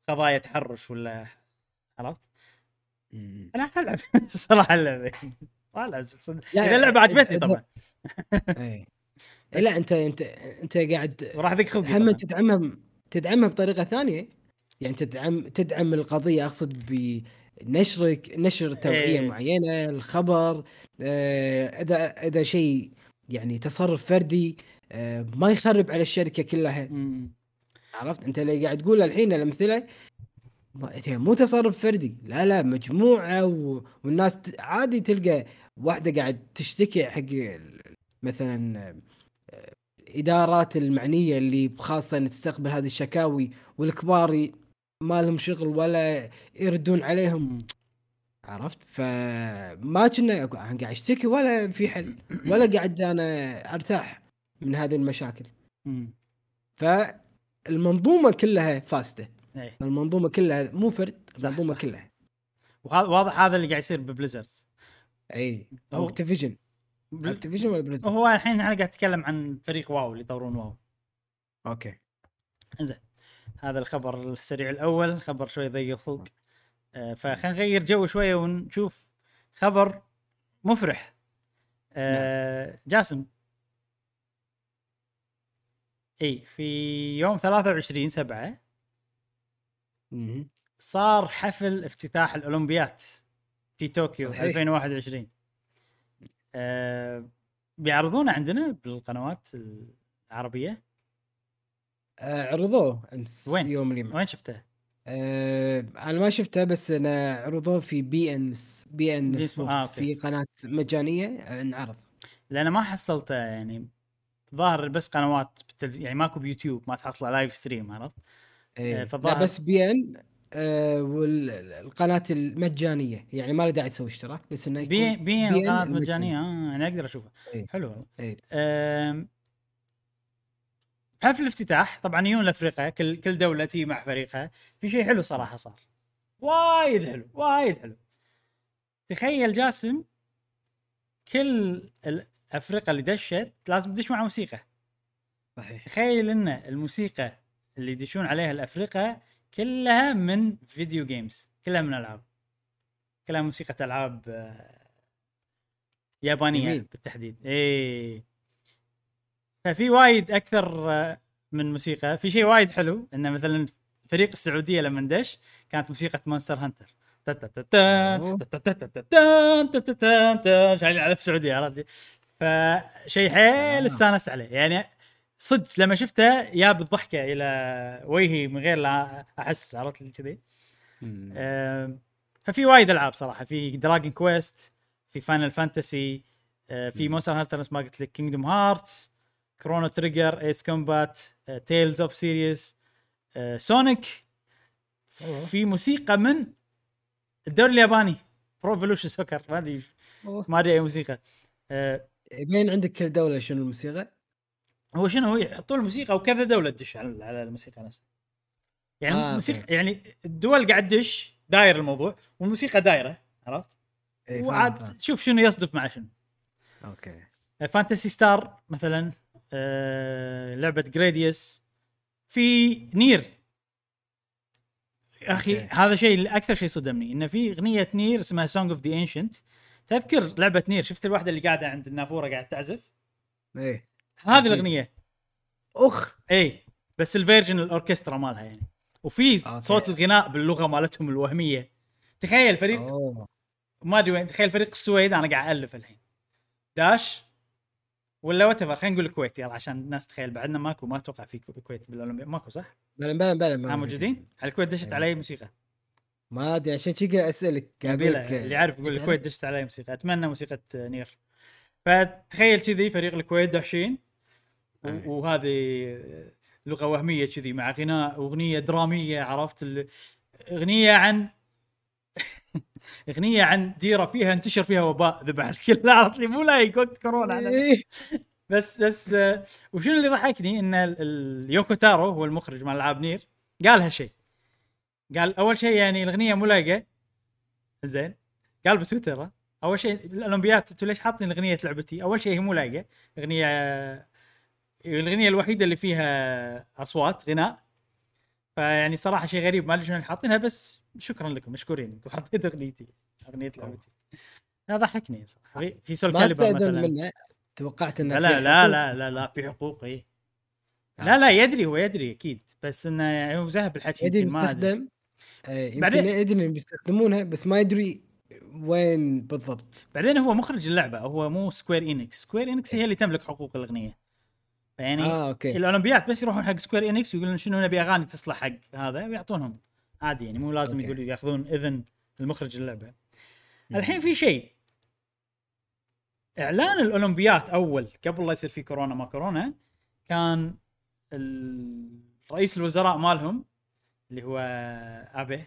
قضايا تحرش ولا عرفت؟ أنا العب صراحة اللعبة. والله إذا اللعبة عجبتني طبعا. اي بس- لا أنت أنت أنت قاعد وراح ذيك خلقي هم. تدعمها تدعمها بطريقة ثانية. يعني تدعم تدعم القضية أقصد بنشرك نشر توعية إيه. معينة الخبر آه، إذا إذا شيء يعني تصرف فردي آه، ما يخرب على الشركة كلها. مم. عرفت؟ أنت اللي قاعد تقول الحين الأمثلة مو تصرف فردي لا لا مجموعة و... والناس عادي تلقى واحدة قاعد تشتكي حق مثلا آه، الادارات المعنية اللي خاصة ان تستقبل هذه الشكاوي والكبار ما لهم شغل ولا يردون عليهم. عرفت فما كنا قاعد أشتكي ولا في حل ولا قاعد أنا أرتاح من هذه المشاكل. فالمنظومه كلها فاسدة إيه. المنظومة كلها مو فرد المنظومة صح. كلها. وهذا واضح هذا اللي قاعد يصير ب Blizzard إي أو Activision بل- Activision ولا Blizzard هو الحين إحنا قاعد نتكلم عن فريق WoW اللي يطورون WoW. okay. إنزين. هذا الخبر السريع الأول خبر شوي ضيق الخلق. آه فخلينا نغير جو شوية ونشوف خبر مفرح. آه جاسم. إي في يوم 23 7 صار حفل افتتاح الأولمبيات في طوكيو صحيح. 2021 آه بيعرضونه عندنا بالقنوات العربية آه عرضوه أمس وين؟ يوم اليوم وين شفته؟ آه أنا ما شفته بس أنا عرضوه في beIN beIN Sports آه،. في قناة مجانية آه، انعرض لأن ما حصلته يعني ظاهر بس قنوات بالتلفز... يعني ماكو بيوتيوب ما تحصله live stream عرفت؟ إيه. لا فالظاهر- بس بي ان آه والقناة المجانية. يعني ما له داعي تسوي اشتراك بس إنه بي بي BN القناه المجانية. مجانية. آه أنا أقدر اشوفها إيه. حلو والله. إيه. حفل الافتتاح؟ طبعا يجون لافريقيا كل كل دولة تي مع فريقها. في شيء حلو صراحة صار. وايد حلو وايد حلو. تخيل جاسم كل الافرقه اللي دشت لازم تدش مع موسيقى. صحيح. تخيل إن الموسيقى اللي يدشون عليها الافرقه كلها من video games كلها من ألعاب. كلها موسيقى ألعاب آه، يابانية جميل. بالتحديد. إيه. ففي وايد أكثر آه، من موسيقى. في شيء وايد حلو انه مثلا فريق السعودية لما دش كانت موسيقى Monster Hunter. شغالين على السعودية عرفت؟ فشيء حيل آه. استانس عليه. يعني صدق لما شفته يا بالضحكة إلى وجهي من غير لا أحس عرفت لي كذي ففي وايد ألعاب صراحة في Dragon Quest في Final Fantasy في. Monster Hunter نفس ما قلت لك Kingdom Hearts Chrono Trigger Ace Combat Tales of series Sonic. في موسيقى من الدوري الياباني Pro Evolution Soccer ما أدري. ما أدري أي موسيقى آه، يبين عندك كل دولة شنو الموسيقى هو شنو يحطون الموسيقى وكذا دولة تدش على على الموسيقى نفسها. يعني آه، آه موسيقى okay. يعني الدول قاعد تدش داير الموضوع والموسيقى دايرة عرفت؟ إيه، وعاد. شوف شنو يصدف مع شنو. okay. Phantasy Star مثلا آه لعبة Gradius في NieR. يا أخي okay. هذا شيء أكثر شيء صدمني انه في أغنية NieR اسمها Song of the Ancients تذكر لعبة NieR؟ شفت الواحدة اللي قاعدة عند النافورة قاعدة تعزف؟ إيه. هذه. الأغنية أخ إي بس ال version الأوركسترا مالها يعني وفي okay. صوت الغناء باللغة مالتهم الوهمية تخيل فريق ما أدري وين تخيل فريق السويد أنا قاعد الف الحين داش ولا what خلينا نقول الكويت يلا عشان الناس تخيل بعدنا ماكو ما أتوقع في كو- الكويت بالاولمبياد ماكو صح؟ بلا بلا بلا ها موجودين؟ على الكويت دشت إيه. علي موسيقى ما أدري عشان كذا قاعد أسألك لك، اللي يعرف يقول؟ الكويت دشت علي موسيقى أتمنى موسيقى نير فتخيل كذي فريق الكويت داشين إيه. وهذه لغة وهمية كذي مع غناء أغنية درامية عرفت أغنية عن أغنية عن ديرة فيها انتشر فيها وباء ذبح الكل عرفت لي مو لايق وقت كورونا إيه. بس بس آه، وشنو اللي ضحكني إن ال- ال- يوكو تارو هو المخرج مال العاب نير قال هالشيء قال أول شيء يعني الأغنية مو لايقة زين قال بتويتر؟ أول شيء الاولمبياد أنتوا ليش حاطين أغنية لعبتي؟ أول شيء هي مو لايقة أغنية الاغنيه الوحيدة اللي فيها أصوات غناء. فيعني صراحة شيء غريب ما أدري شلون حاطينها بس شكرا لكم مشكورين إنكم حطيتوا أغنيتي أغنية لعبتي. هذا ضحكني صراحة. في Soulcalibur مثلا. توقعت إنه لا لا حقوق. لا لا لا في حقوق اي آه. لا لا يدري هو يدري أكيد بس إنه يعني هو زهب الحكي يدري. بيستخدم؟ آه، يمكن بعدين- يدري بيستخدمونها بس ما يدري وين بالضبط. بعدين هو مخرج اللعبة هو مو Square Enix Square Enix هي اللي تملك حقوق الأغنية. يعني آه okay. الاولمبياد بس يروحون حق Square Enix ويقولون شنو نبي أغاني تصلح حق هذا ويعطونهم عادي يعني مو لازم okay. يقولوا ياخذون إذن المخرج اللعبة. الحين في شيء. إعلان الأولمبيات أول قبل لا يصير في كورونا ما كورونا كان رئيس الوزراء مالهم اللي هو أبي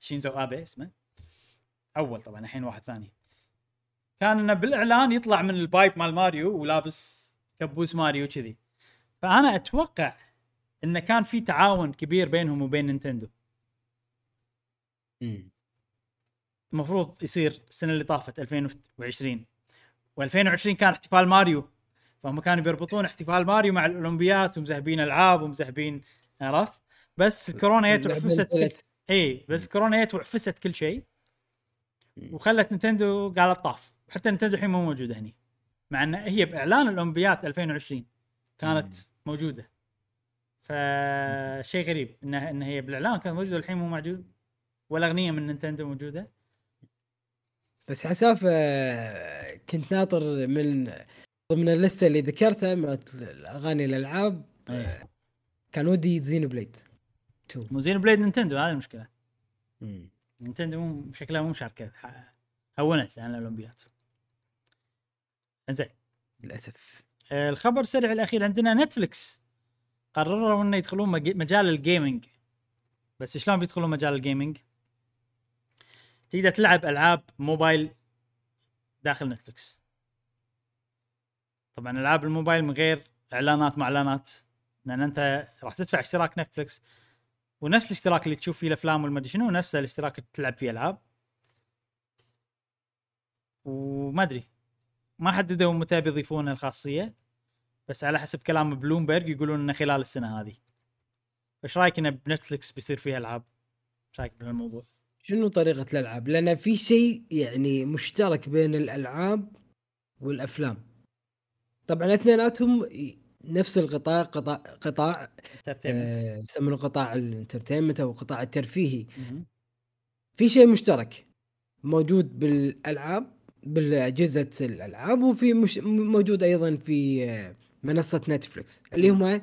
شينزو أبي اسمه. أول طبعا الحين واحد ثاني. كان إنه بالإعلان يطلع من ال pipe مال ماريو ولابس كبوس ماريو كذي فأنا أتوقع انه كان في تعاون كبير بينهم وبين Nintendo. المفروض يصير السنة اللي طافت 2020 و2020 كان احتفال ماريو. فهم كانوا بيربطون احتفال ماريو مع الأولمبيات ومزهبين ألعاب ومزهبين عرفت؟ بس كورونا جت وعفست كل... إي بس كورونا جت وعفست كل شيء. وخلت Nintendo قالت طاف. حتى Nintendo الحين مو موجوده هني. مع إن هي بإعلان الأولمبيات 2020 كانت موجودة. فشيء غريب انها إن هي بالإعلان كانت موجودة الحين مو موجود ولا أغنية من Nintendo موجودة. بس حساف آه، كنت ناطر من ضمن اللستة اللي ذكرتها مالت الأغاني الألعاب إيه. كان ودي Xenoblade 2 مو Xenoblade Nintendo هذه المشكلة. Nintendo مو شكلها مو مشاركه هونت عن الأولمبيات. انزين. للأسف. آه، الخبر السريع الأخير عندنا Netflix قرروا إنه يدخلون مج- مجال ال gaming بس شلون بيدخلون مجال ال gaming؟ تقدر تلعب ألعاب موبايل داخل Netflix طبعا ألعاب الموبايل من غير إعلانات مع إعلانات. لأن أنت راح تدفع اشتراك Netflix ونفس الاشتراك اللي تشوف فيه الأفلام والمدري شنو نفس الاشتراك اللي تلعب فيه ألعاب. وما أدري. ما حددوا متى بيضيفون الخاصية بس على حسب كلام بلومبرج يقولون إنه خلال السنة هذه إيش رأيك انه ب Netflix بيصير فيها ألعاب؟ إيش رأيك بهالموضوع؟ شنو طريقة الألعاب؟ لأن في شيء يعني مشترك بين الألعاب والأفلام طبعا اثنيناتهم نفس القطاع قطاع قطاع آه، يسمونه قطاع ال entertainment أو قطاع الترفيهي. في شيء مشترك موجود بالألعاب بالأجهزة الألعاب وفي مش موجود أيضا في منصة Netflix اللي هم ال-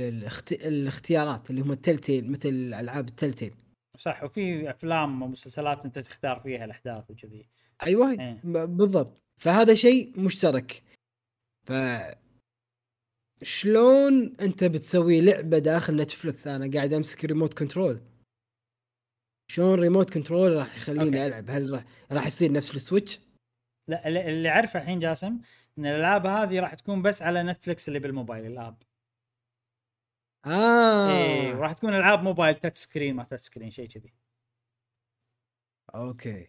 الاخت... الاختيارات اللي هم ال Telltale مثل ألعاب ال Telltale. صح وفي أفلام ومسلسلات أنت تختار فيها الأحداث وكذي. أيوه. ب- بالضبط. فهذا شيء مشترك. ف شلون أنت بتسوي لعبة داخل Netflix أنا قاعد أمسك remote control شلون remote control راح يخليني. ألعب؟ هل راح يصير نفس ال Switch؟ لا اللي اعرفه الحين جاسم إن الألعاب هذه راح تكون بس على Netflix اللي بالموبايل ال app. آه. إيه وراح تكون ألعاب موبايل touch screen ما touch screen شيء كذي. okay.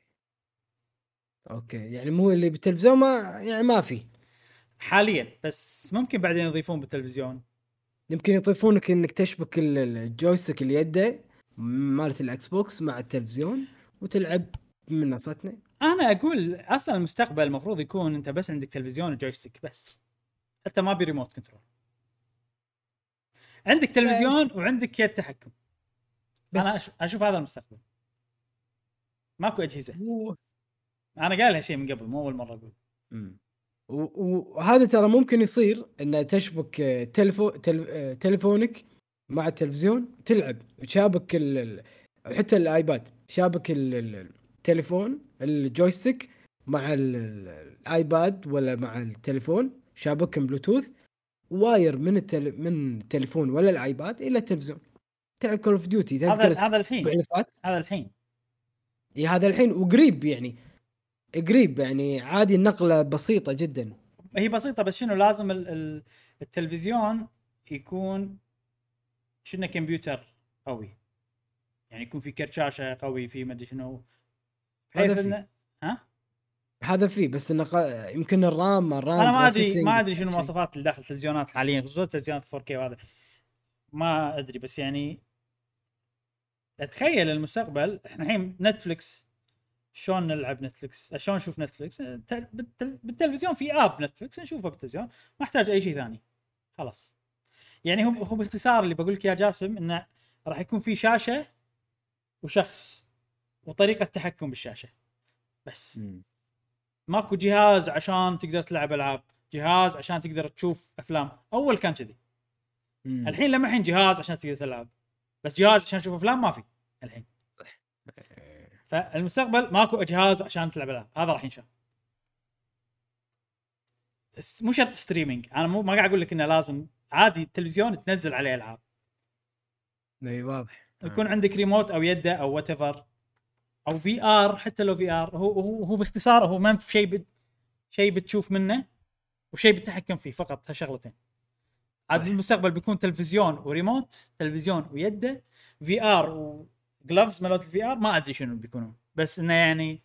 okay يعني مو اللي بالتلفزيون ما يعني ما في. حاليا بس ممكن بعدين يضيفون بالتلفزيون. يمكن يضيفونك إنك تشبك ال- ال- ال joystick اللي يده مالت ال Xbox مع التلفزيون وتلعب بمنصتنا. أنا أقول أصلا المستقبل المفروض يكون أنت بس عندك تلفزيون و joystick بس. حتى ما ب remote control عندك تلفزيون وعندك يد تحكم. بس أنا أشوف هذا المستقبل. ماكو أجهزة. و... أنا قايل هالشيء من قبل مو أول مرة أقول. وهذا ترى ممكن يصير ان تشبك تلفو تل... تلفونك مع التلفزيون تلعب شابك ال... ال- حتى ال iPad شابك ال... ال- التليفون ال joystick مع ال... ال- ال iPad ولا مع التليفون شابكهم Bluetooth wire من التل... من التليفون ولا ال iPad إلى التلفزيون. تلعب Call of Duty هذا هذا الحين. هذا الحين. إيه هذا الحين وقريب يعني. قريب يعني عادي النقلة بسيطة جدا. هي بسيطة بس شنو لازم ال- ال- التلفزيون يكون شنو كمبيوتر قوي. يعني يكون في كرت شاشة قوي في مدري شنو. بحيث هذا انه ها؟ هذا فيه بس إنه ق- يمكن الرام الرام أنا ما ادري ما أدري شنو. المواصفات اللي داخل التلفزيونات حاليا خصوصا تلفزيونات 4K وهذا. ما أدري بس يعني أتخيل المستقبل إحنا الحين Netflix شلون نلعب Netflix شلون نشوف Netflix التل- بالتل- بالتلفزيون في app Netflix نشوفه بالتلفزيون ما أحتاج أي شيء ثاني. خلاص. يعني هو هو باختصار اللي بقول لك يا جاسم إنه راح يكون في شاشة وشخص. وطريقة تحكم بالشاشة. بس. مم. ماكو جهاز عشان تقدر تلعب ألعاب. جهاز عشان تقدر تشوف أفلام. أول كان كذي. الحين لما الحين جهاز عشان تقدر تلعب. بس جهاز عشان تشوف أفلام ما في الحين. فالمستقبل ماكو جهاز عشان تلعب ألعاب. هذا راح ينشال اس- مو شرط streaming أنا مو ما قاعد أقول لك إنه لازم. عادي التلفزيون تنزل عليه ألعاب. إي واضح. يكون عندك ريموت أو يده أو whatever أو VR حتى لو VR هو هو هو باختصار هو ما في شيء بت شيء بتشوف منه وشيء بتتحكم فيه فقط هالشغلتين عاد. بالمستقبل بيكون تلفزيون وريموت تلفزيون ويده VR و gloves مالت ال VR ما أدري شنو بيكونون. بس إنه يعني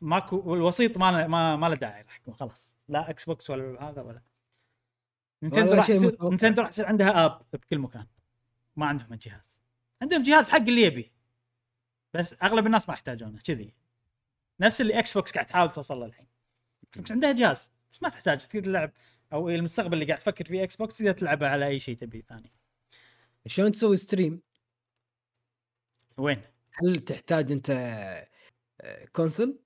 ماكو والوسيط ما ما ما له داعي راح يكون خلاص. لا Xbox ولا هذا ولا. Nintendo راح متوقع. Nintendo راح يصير عندها app بكل مكان. ما عندهم جهاز. عندهم جهاز حق اللي يبي. بس أغلب الناس ما يحتاجونه كذي نفس اللي Xbox قاعد تحاول توصل له الحين Xbox عندها جهاز بس ما تحتاج تقدر تلعب أو المستقبل اللي قاعد تفكر فيه Xbox تقدر تلعبه على أي شيء تبيه ثاني شلون تسوي stream؟ وين؟ هل تحتاج أنت آه، console؟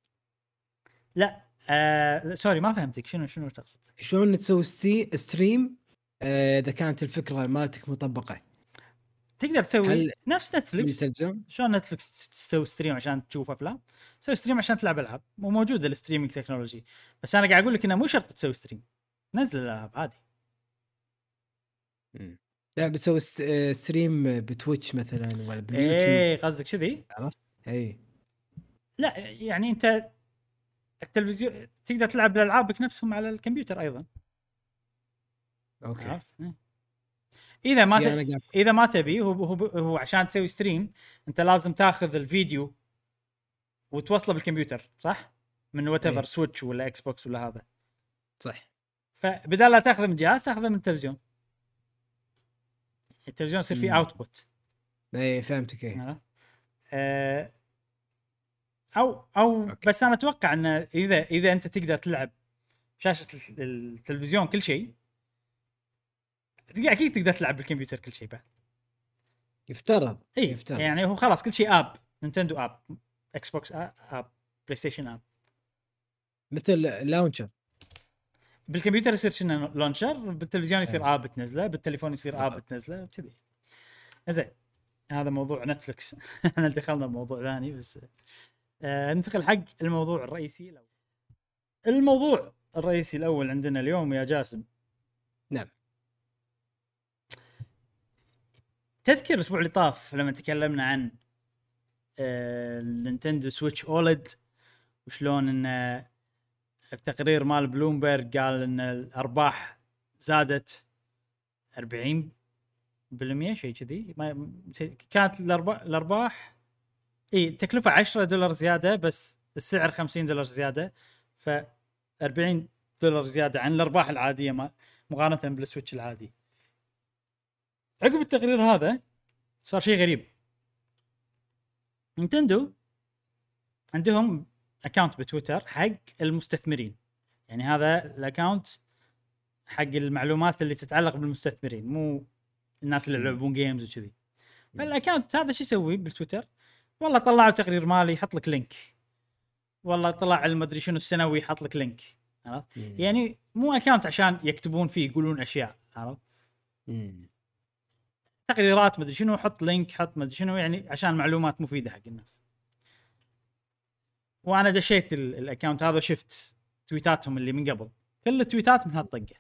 لا آه sorry ما فهمتك شنو شنو تقصد؟ شلون تسوي ستي stream آه، إذا كانت الفكرة مالتك مطبقة؟ تقدر تسوي هل- نفس Netflix؟ شلون Netflix تسوي stream عشان تشوف افلام تسوي stream عشان تلعب العاب وموجوده ال streaming technology بس أنا قاعد أقول لك إنه مو شرط تسوي stream نزل الألعاب عادي. لا بتسوي ست- آه، stream ب Twitch مثلا ولا باليوتيوب إيه قصدك كذي؟ اي لا يعني أنت التلفزيون تقدر تلعب الالعابك نفسهم على الكمبيوتر أيضا. okay. عرفت؟ إيه. إذا ما ت... إذا ما تبي هو هو هو عشان تسوي stream أنت لازم تاخذ الفيديو وتوصله بالكمبيوتر صح؟ من whatever. Switch ولا Xbox ولا هذا صح فبدال لا تاخذه من جهاز تاخذه من التلفزيون التلفزيون يصير فيه مم. output اي فهمتك اي؟ آه، أو أو okay. بس أنا أتوقع إن اذا إذا أنت تقدر تلعب شاشة ال- التلفزيون كل شيء أكيد تقدر تلعب بالكمبيوتر كل شيء بعد. يفترض. اي يفترض. يعني هو خلاص كل شيء app. Nintendo app. Xbox app. PlayStation app. مثل launcher بالكمبيوتر يصير شنو launcher بالتلفزيون يصير أي. app تنزله بالتليفون يصير app تنزله كذي. زين. هذا موضوع Netflix إحنا دخلنا بموضوع ثاني بس آه ننتقل حق الموضوع الرئيسي الأول. الموضوع الرئيسي الأول عندنا اليوم يا جاسم. نعم. تذكر الأسبوع اللي طاف لما تكلمنا عن آه ال Nintendo Switch OLED؟ وشلون إن التقرير مال بلومبرج قال إن الأرباح زادت 40 بالمية شيء كذي. ما كانت الأرباح الأرباح إي التكلفه 10 دولار زيادة بس السعر 50 دولار زيادة. ف 40 دولار زيادة عن الأرباح العادية مقارنة بال Switch العادي. عقب التقرير هذا صار شيء غريب. Nintendo عندهم account بتويتر حق المستثمرين. يعني هذا ال account حق المعلومات اللي تتعلق بالمستثمرين مو الناس اللي. يلعبون games وكذي. فال account هذا شو يسوي بالتويتر؟ والله طلعوا تقرير مالي يحط لك link والله طلع المدري شنو السنوي يحط لك link عرفت؟ يعني مو account عشان يكتبون فيه يقولون أشياء عرفت. تقريرات مدري شنو حط link حط مدري شنو يعني عشان معلومات مفيدة حق الناس. وأنا دشيت ال- ال account هذا وشفت تويتاتهم اللي من قبل. كل التويتات من هالطقة.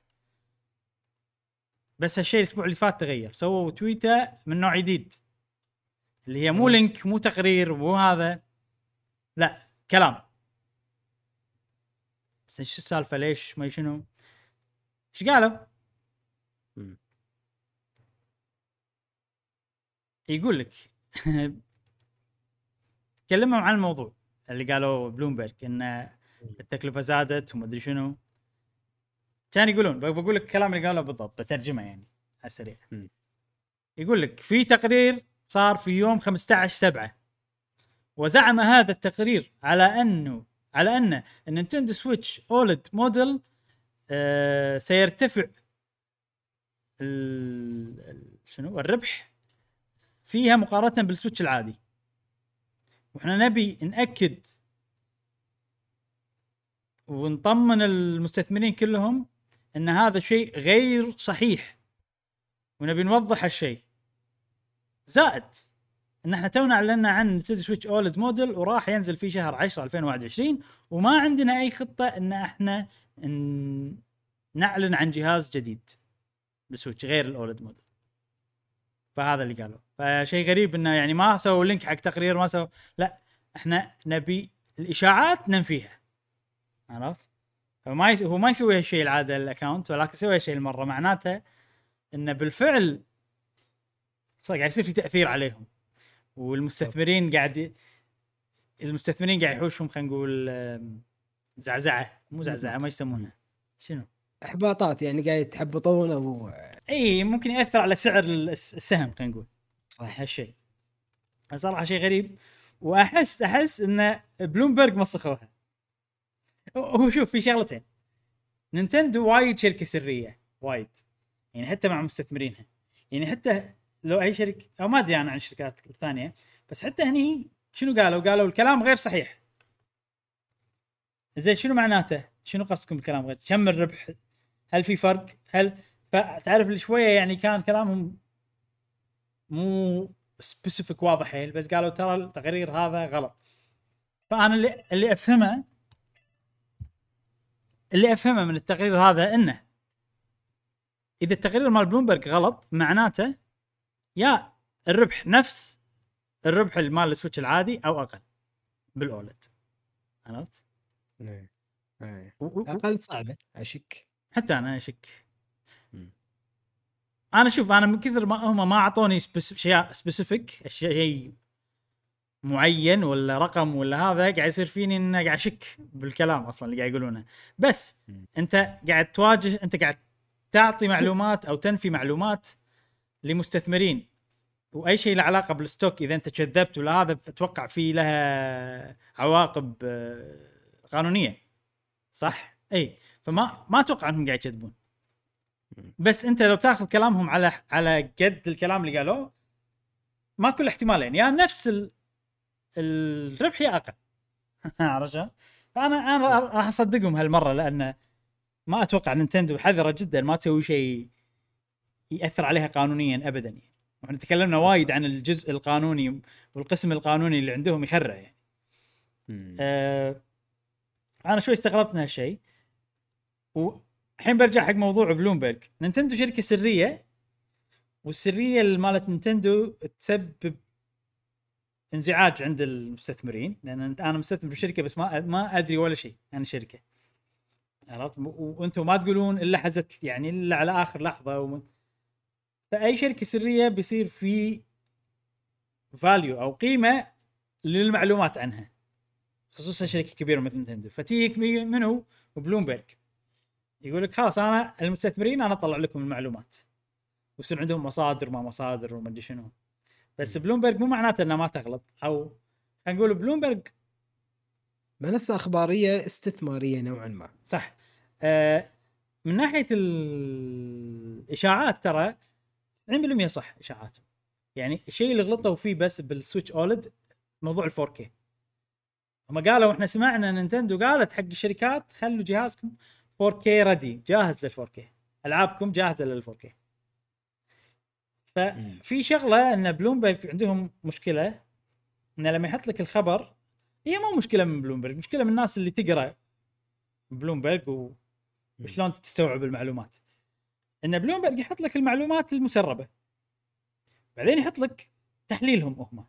بس هالشيء الأسبوع اللي فات تغير. سووا تويتة من نوع جديد. اللي هي مو. لينك مو تقرير مو هذا. لا كلام. بس إيش السالفة؟ ليش؟ ما شنو. إيش قالوا؟ مم. يقول لك تكلموا عن الموضوع اللي قالوا بلومبرج إن التكلفة زادت وما أدري شنو. كان يقولون بقول لك الكلام اللي قالوه بالضبط بترجمة يعني على السريع. يقول لك في تقرير صار في يوم 15 7 وزعم هذا التقرير على أنه على إن ال Nintendo Switch OLED model آه سيرتفع ال- شنو؟ الربح فيها مقارنة بال Switch العادي. وإحنا نبي نأكد ونطمن المستثمرين كلهم إن هذا شيء غير صحيح. ونبي نوضح هالشيء. زائد إن إحنا تونا أعلنا عن Nintendo Switch OLED model وراح ينزل في شهر 10 2021 وما عندنا أي خطة إن إحنا نعلن عن جهاز جديد بال Switch غير ال OLED model. فهذا اللي قالوا فشيء غريب إنه يعني ما سووا link حق تقرير ما سووا لا إحنا نبي الإشاعات ننفيها عرفت؟ فما يس... هو ما يسوي هالشيء العادة ال account ولكن يسوي هالشيء المره معناته انه بالفعل قاعد يصير في تأثير عليهم والمستثمرين قاعد. المستثمرين قاعد يحوشهم خلينا نقول زعزعة مو زعزعة ما يسمونها شنو؟ إحباطات يعني قاعد يتحبطون أو إي ممكن يأثر على سعر الس- السهم خلينا نقول صح هالشيء صراحة شيء غريب وأحس أحس إن بلومبرج مسخوها هو شوف في شغلتين نينتندو وايد شركة سرية وايد يعني حتى مع مستثمرينها يعني حتى لو أي شركة أو ما أدري أنا عن الشركات الثانية بس حتى هني شنو قالوا؟ قالوا الكلام غير صحيح زين شنو معناته؟ شنو قصدكم بالكلام غير؟ كم الربح؟ هل في فرق؟ هل فتعرف اللي شوية يعني كان كلامهم مو specific واضح حيل بس قالوا ترى التقرير هذا غلط فأنا اللي اللي أفهمه اللي أفهمه من التقرير هذا إنه إذا التقرير مال بلومبرج غلط معناته يا الربح نفس الربح مال ال Switch العادي أو أقل بال OLED عرفت؟ إيه. إيه. أقل صعبة أشك حتى أنا أشك. أنا شوف أنا من كثر ما هم ما أعطوني اشياء specific شيء معين ولا رقم ولا هذا قاعد يصير فيني ان قاعد أشك بالكلام أصلا اللي قاعد يقولونه بس. أنت قاعد تواجه أنت قاعد تعطي معلومات أو تنفي معلومات لمستثمرين وأي شيء له علاقة بالستوك إذا أنت كذبت ولا هذا أتوقع في لها عواقب آه، قانونية صح؟ إي فما ما أتوقع أنهم قاعد يكذبون. بس أنت لو تاخذ كلامهم على على قد الكلام اللي قالوه ماكو الاحتمالين يا نفس ال... الربح يا أقل. عرفت؟ فانا أنا راح أصدقهم هالمرة لأن ما أتوقع نينتندو حذرة جدا ما تسوي شيء يأثر عليها قانونيا ابدا يعني. وإحنا تكلمنا وايد عن الجزء القانوني والقسم القانوني اللي عندهم يخرع يعني. آه أنا شوي استغربت من هالشيء. والحين برجع حق موضوع بلومبرج نينتندو شركة سرية والسرية مالت نينتندو تسبب انزعاج عند المستثمرين لأن أنا مستثمر بشركة بس ما ما أدري ولا شيء عن الشركة. عرفت؟ و- وأنتم ما تقولون إلا حزت يعني إلا على آخر لحظة. وم... فأي شركة سرية بيصير في value أو قيمة للمعلومات عنها خصوصا شركة كبيرة مثل نينتندو. فتيك منو؟ بلومبرج يقول لك خلاص أنا المستثمرين أنا أطلع لكم المعلومات. ويصير عندهم مصادر ما مصادر وما أدري شنو. بس بلومبرج مو معناته إنها ما تغلط. أو خلينا نقول بلومبرج منصه أخبارية استثمارية نوعا ما. صح. آه من ناحية الإشاعات ترى 90% صح إشاعاتهم. يعني الشيء اللي غلطوا فيه بس بال Switch OLED موضوع ال 4K هم قالوا إحنا سمعنا نينتندو قالت حق الشركات خلوا جهازكم 4K ready جاهز لل 4K ألعابكم جاهزة لل 4K ففي شغلة إن بلومبرج عندهم مشكلة انه لما يحط لك الخبر هي مو مشكلة من بلومبرج مشكلة من الناس اللي تقرأ بلومبرج. وشلون تستوعب المعلومات. إن بلومبرج يحط لك المعلومات المسربة. بعدين يحط لك تحليلهم هم.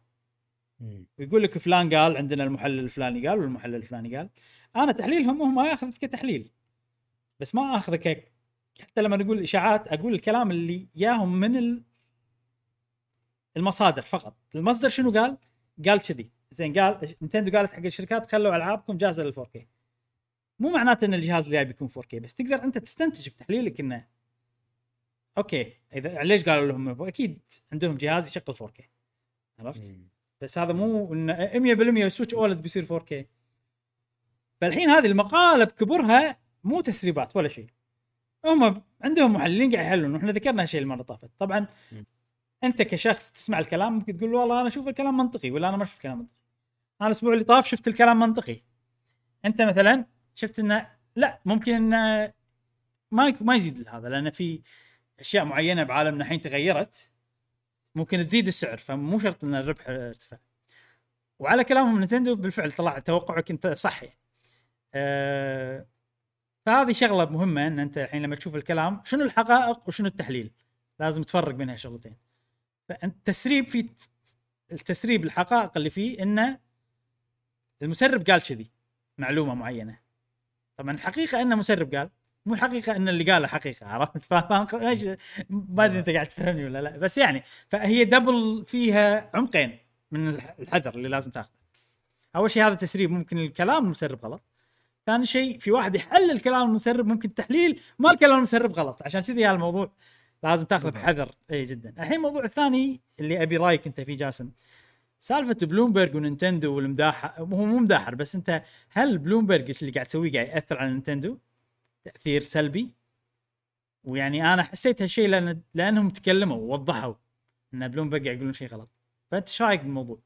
ويقول لك فلان قال عندنا المحلل الفلاني قال والمحلل الفلاني قال. أنا تحليلهم هم اخذ كتحليل بس ما اخذه ك حتى لما نقول إشاعات أقول الكلام اللي ياهم من ال... المصادر فقط. المصدر شنو قال؟ قال كذي. زين قال نينتندو قالت حق الشركات خلوا ألعابكم جاهزة لل 4K مو معناته إن الجهاز اللي جاي بيكون 4K بس تقدر أنت تستنتج بتحليلك إنه okay إذا ليش قالوا لهم؟ أكيد عندهم جهاز يشغل 4K عرفت؟ بس هذا مو إن 100% Switch OLED بيصير 4K فالحين هذه المقالة بكبرها مو تسريبات ولا شيء. هم عندهم محللين قاعد يحللون وإحنا ذكرنا هالشيء المرة طافت. طبعا. أنت كشخص تسمع الكلام ممكن تقول والله أنا أشوف الكلام منطقي ولا أنا ما شفت الكلام منطقي. أنا الأسبوع اللي طاف شفت الكلام منطقي. أنت مثلا شفت إنه لا ممكن إنه ما ما يزيد هذا لأن في أشياء معينة بعالمنا الحين تغيرت. ممكن تزيد السعر فمو شرط إن الربح ارتفع. وعلى كلامهم نتندو بالفعل طلع توقعك أنت صح يعني. أه فهذه شغلة مهمة إن أنت الحين لما تشوف الكلام شنو الحقائق وشنو التحليل؟ لازم تفرق بين هالشغلتين فأنت تسريب في التسريب الحقائق اللي فيه انه المسرب قال كذي معلومة معينة. طبعا الحقيقة انه مسرب قال مو الحقيقة إن اللي قاله حقيقة عرفت؟ فاهم ما أدري أنت قاعد تفهمني ولا لا. بس يعني فهي دبل فيها عمقين من الح- الحذر اللي لازم تاخذه. أول شيء هذا تسريب ممكن الكلام المسرب غلط. ثاني شيء في واحد يحلل كلام المسرب ممكن تحليل مال كلام المسرب غلط. عشان كذي هالموضوع لازم تاخذه. بحذر. إي جدا. الحين الموضوع الثاني اللي أبي رأيك أنت فيه جاسم. سالفة بلومبرج ونينتندو والمداحر هو مو مداحر بس أنت هل بلومبرج اللي قاعد تسويه قاعد يأثر على نينتندو؟ تأثير سلبي؟ ويعني أنا حسيت هالشيء لأن لأنهم تكلموا ووضحوا إن بلومبرج قاعد يقولون شيء غلط. فأنت إيش رأيك بالموضوع؟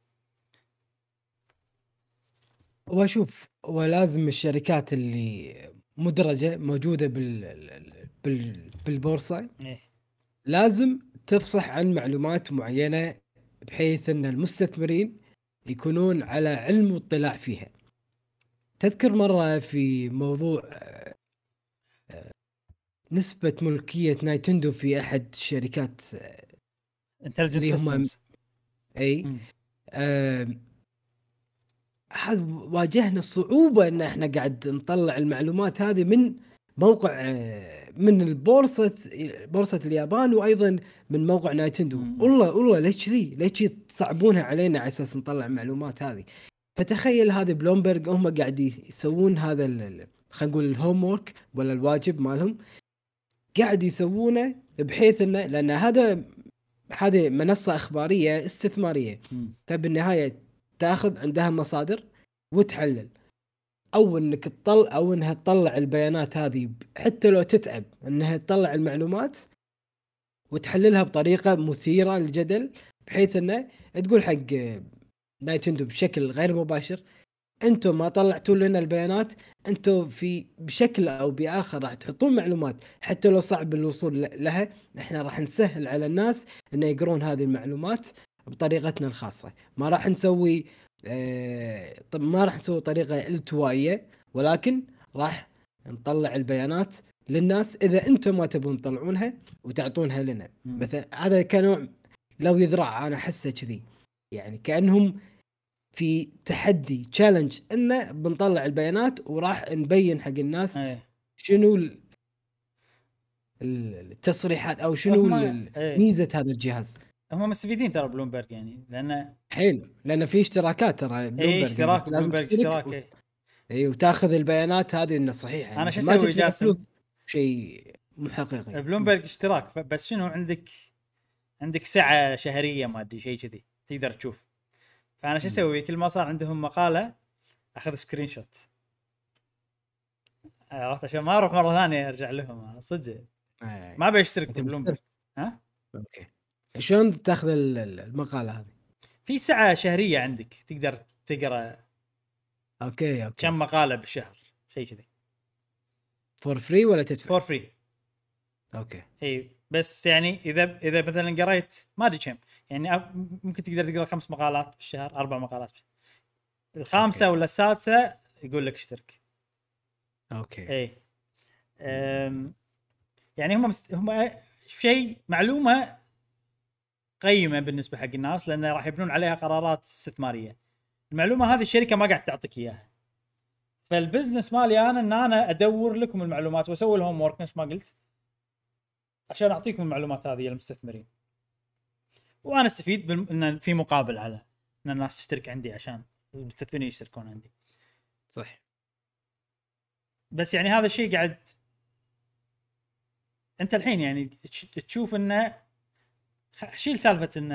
وأشوف ولازم الشركات اللي مدرجة موجودة بال بال بالبورصة إيه. لازم تفصح عن معلومات معينة بحيث أن المستثمرين يكونون على علم واطلاع فيها. تذكر مرة في موضوع آه، نسبة ملكية نايتندو في Intelligent اللي هم- Systems أي آه، واجهنا الصعوبة إن إحنا قاعد نطلع المعلومات هذه من موقع آه، من البورصة بورصة اليابان وأيضا من موقع نايتندو. والله والله ليش كذي ليش تصعبونها علينا على أساس نطلع المعلومات هذه؟ فتخيل هذه بلومبرج هم قاعد يسوون هذا خلينا نقول ال homework ولا الواجب مالهم. قاعد يسوونه بحيث إنه لأن هذا هذه منصة إخبارية استثمارية. مم. فبالنهاية تاخذ عندها مصادر وتحلل. أو إنك تطلع أو إنها تطلع البيانات هذه حتى لو تتعب إنها تطلع المعلومات وتحللها بطريقة مثيرة للجدل بحيث إنه تقول حق نايتندو بشكل غير مباشر أنتم ما طلعتوا لنا البيانات أنتم في بشكل أو بآخر راح تحطون معلومات حتى لو صعب الوصول لها إحنا راح نسهل على الناس إنه يقرون هذه المعلومات بطريقتنا الخاصة. ما راح نسوي آه ما راح نسوي طريقة التوائيه ولكن راح نطلع البيانات للناس إذا أنتم ما تبون تطلعونها وتعطونها لنا. مثلا هذا كنوع لو يذرع أنا أحسه كذي. يعني كأنهم في تحدي تشالنج انه بنطلع البيانات وراح نبين حق الناس إيه. شنو ال- ال- التصريحات أو شنو إيه. ميزة هذا الجهاز. هم مستفيدين ترى بلومبرج يعني لأن حلو. لأن في اشتراكات ترى اي بلومبرج اشتراك إنك لازم بلومبرج اشتراك إيه. اي وتأخذ البيانات هذه إنه صحيحه يعني. شو ما أسوي تدفع جاسم؟ شيء مو حقيقي. بلومبرج اشتراك بس شنو عندك عندك ساعه شهرية ما أدري شيء كذي تقدر تشوف. فأنا شو. أسوي؟ كل ما صار عندهم مقالة أخذ screenshot. عرفت؟ عشان ما أروح مرة ثانية أرجع لهم. صدق. آه. ما ابي اشترك أنت ببلومبرج ها؟ أوكي. شلون تاخذ ال- ال- المقالة هذه؟ في ساعة شهرية عندك تقدر تقرأ أوكي أوكي كم مقالة بالشهر شيء كذي for free ولا تدفع؟ for free أوكي إي بس يعني إذا إذا مثلا قريت ما أدري كم يعني ممكن تقدر تقرأ خمس مقالات بالشهر أربع مقالات بالشهر. الخامسة أوكي. ولا السادسة يقول لك اشترك أوكي إي يعني هم مست... هم شيء معلومة قيمة بالنسبة حق الناس لأن راح يبنون عليها قرارات استثمارية. المعلومة هذه الشركة ما قاعد تعطيك إياها. فال business مالي أنا إن أنا أدور لكم المعلومات وأسوي ال homework نفس ما قلت عشان أعطيكم المعلومات هذه للمستثمرين وأنا أستفيد بال... إن في مقابل على إن الناس تشترك عندي عشان المستثمرين يشتركون عندي. صح. بس يعني هذا الشيء قاعد أنت الحين يعني تش- تشوف إنه شيل سالفة إن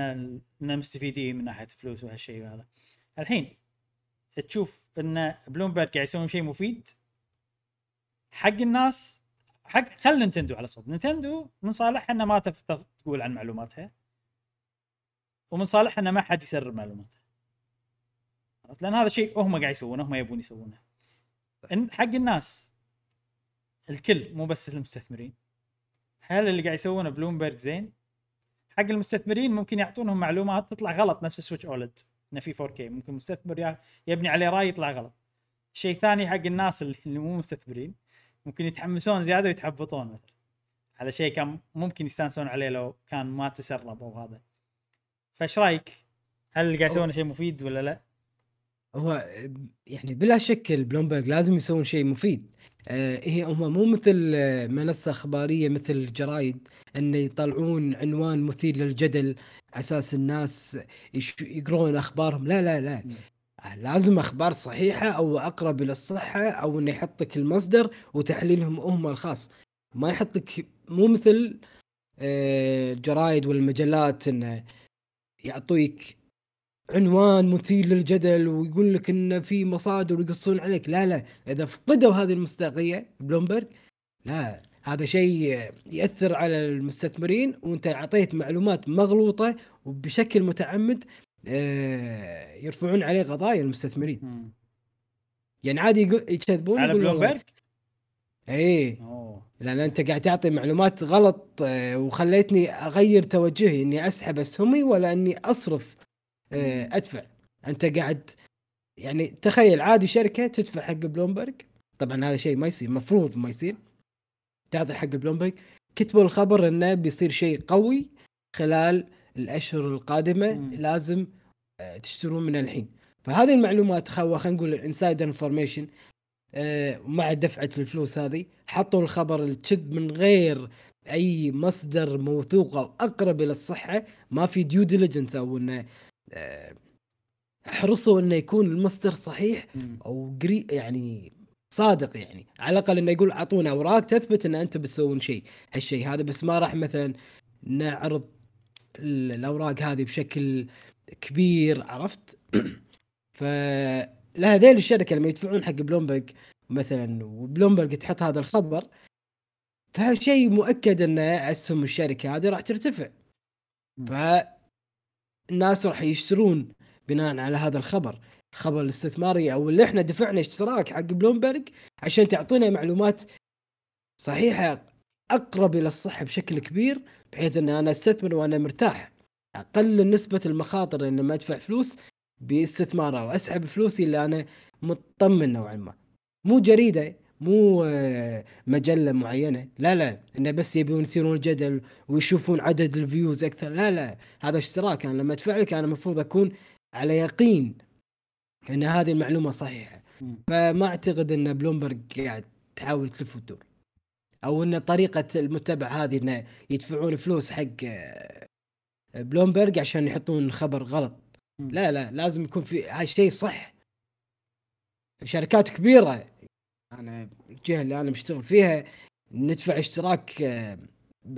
إن مستفيدين من ناحية فلوس وهالشيء هذا الحين تشوف إن بلومبرج قاعد يسوون شيء مفيد حق الناس حق خل نينتندو على صوب. نينتندو من صالحها انها ما تقول عن معلوماتها ومن صالحها ان ما حد يسرب معلوماتها؟ لأن هذا شيء هم قاعد يسوونه هم يبون يسوونه. إن حق الناس الكل مو بس المستثمرين. هل اللي قاعد يسوونه بلومبرج زين؟ حق المستثمرين ممكن يعطونهم معلومات تطلع غلط نفس Switch OLED انه في 4K ممكن مستثمر يبني عليه راي يطلع غلط شيء ثاني حق الناس اللي مو مستثمرين ممكن يتحمسون زيادة ويتحبطون مثلا على شيء كان ممكن يستانسون عليه لو كان ما تسرب أو هذا فإيش رأيك؟ هل قاعد يسوونه شيء مفيد ولا لا؟ هو يعني بلا شك البلومبرج لازم يسوون شيء مفيد. آه هي هم مو مثل آه، منصة اخبارية مثل الجرايد إن يطلعون عنوان مثير للجدل على أساس الناس يقرون أخبارهم. لا لا لا. مم. لازم أخبار صحيحة أو أقرب إلى الصحة أو إنه يحط لك المصدر وتحليلهم هم الخاص. ما يحط لك مو مثل آه، الجرايد والمجلات إنه يعطيك عنوان مثير للجدل ويقول لك إن في مصادر ويقصون عليك. لا لا إذا فقدوا هذه المصداقية بلومبرج لا هذا شيء يأثر على المستثمرين وأنت أعطيت معلومات مغلوطة وبشكل متعمد آه، يرفعون عليه قضايا المستثمرين. يعني عادي يكذبون على بلومبرج؟ اي لأن أنت قاعد تعطي معلومات غلط آه، وخليتني أغير توجهي إني أسحب اسهمي ولا إني أصرف أدفع. أنت قاعد يعني تخيل عادي شركة تدفع حق بلومبرج طبعا هذا شيء ما يصير مفروض ما يصير. تعطي حق بلومبرج كتبوا الخبر إنه بيصير شيء قوي خلال الأشهر القادمة مم. لازم آه، تشترون من الحين. فهذه المعلومات خلينا نقول ال insider information مع دفعة الفلوس هذه حطوا الخبر الكذب من غير أي مصدر موثوق أو أقرب إلى الصحة. ما في due diligence أو إنه آه، احرصوا إنه يكون المصدر صحيح. أو قري يعني صادق يعني على الأقل إنه يقول أعطونا أوراق تثبت إن أنتم بتسوون شيء هالشيء هذا بس ما راح مثلا نعرض ال- الأوراق هذه بشكل كبير عرفت ف لا هذيل الشركة لما يدفعون حق بلومبرج مثلا وبلومبرج تحط هذا الخبر فشيء مؤكد إن أسهم الشركة هذه راح ترتفع مم. فالناس راح يشترون بناء على هذا الخبر. الخبر الاستثماري أو اللي إحنا دفعنا اشتراك حق بلومبرج عشان تعطينا معلومات صحيحة أقرب إلى الصحة بشكل كبير بحيث إن أنا أستثمر وأنا مرتاح. اقلل نسبة المخاطر إن ما أدفع فلوس باستثمار أو أسحب فلوسي اللي أنا مطمن نوعا ما. مو جريدة مو آه، مجلة معينة. لا لا إنه بس يبون يثيرون الجدل ويشوفون عدد ال views أكثر. لا لا هذا اشتراك. أنا لما أدفع لك أنا المفروض أكون على يقين إن هذه المعلومة صحيحة. مم. فما أعتقد إن بلومبرج قاعد تحاول تلف وتدور. أو إن طريقة المتبع هذه إنه يدفعون فلوس حق آه، بلومبرج عشان يحطون خبر غلط. لا لا لازم يكون في هالشيء صح. شركات كبيرة أنا الجهة اللي أنا مشتغل فيها ندفع اشتراك آه،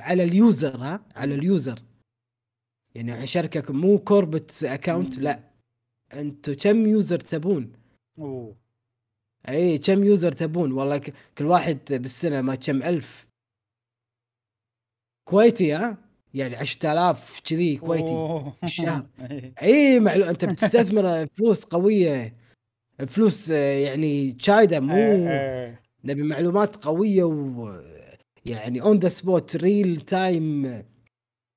على ال user ها على ال user. يعني شركه مو corporate account مم. لا. أنتم كم user تبون؟ أوه. اي كم user تبون؟ والله كل واحد بالسنة ما كم ألف. كويتي ها؟ يعني 10000 كذي كويتي. الشهر. إيه. اي معلو أنت بتستثمر فلوس قوية. فلوس آه، يعني شايدة مو إيه. نبي معلومات قوية و يعني on the spot real time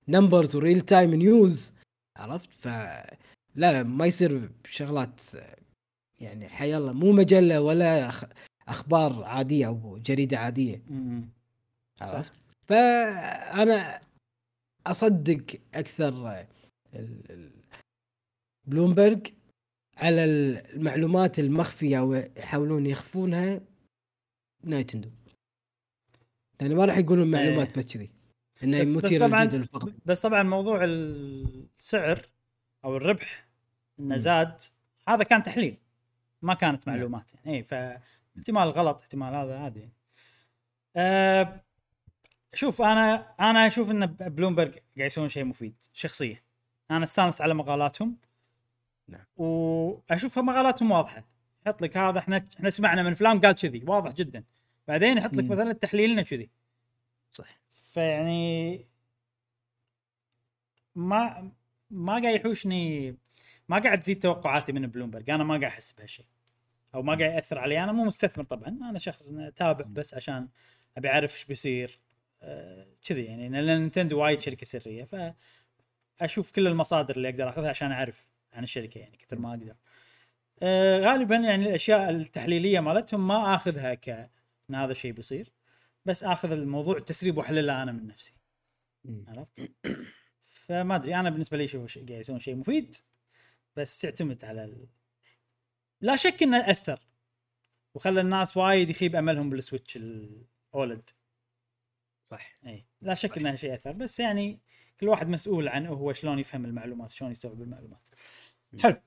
numbers و real time news عرفت؟ ف لا ما يصير شغلات يعني حي الله مو مجلة ولا أخبار عادية أو جريدة عادية. عرفت؟ فانا أصدق أكثر بلومبرج على المعلومات المخفية ويحاولون يخفونها نايتندو. يعني ما راح يقولون معلومات بس كذي إنه بس, بس طبعا بس طبعا موضوع السعر أو الربح إنه. زاد هذا كان تحليل. ما كانت نعم. معلومات يعني. اي فاحتمال غلط احتمال هذا عادي. أه شوف أنا أنا أشوف إن بلومبرج قاعد يسوون شيء مفيد شخصيا. أنا أستانس على مقالاتهم. نعم. وأشوفها مقالاتهم واضحة. يحط لك هذا إحنا إحنا سمعنا من فلان قال كذي واضح جدا. بعدين يحط لك مم. مثلا تحليلنا كذي. صح فيعني ما ما قاعد يحوشني ما قاعد تزيد توقعاتي من بلومبرج أنا ما قاعد أحس بهالشيء. أو ما قاعد يأثر علي. أنا مو مستثمر طبعا. أنا شخص تابع بس عشان أبي أعرف إيش بيصير. آه، كذي يعني. لأن نينتندو وايد شركة سرية. ف أشوف كل المصادر اللي أقدر أخذها عشان أعرف عن الشركة يعني كثر ما أقدر. آه، غالبا يعني الأشياء التحليلية مالتهم ما آخذها ك إن هذا الشيء بيصير بس آخذ الموضوع تسريب واحللها أنا من نفسي. عرفت؟ فما أدري أنا بالنسبة لي شوف شيء قاعد يسوون شيء مفيد بس يعتمد على ال... لا شك إنه اثر وخلى الناس وايد يخيب أملهم بالسويتش الأولد. صح. إي لا شك إنه شيء اثر بس يعني كل واحد مسؤول عن هو شلون يفهم المعلومات شلون يستوعب المعلومات. حلو.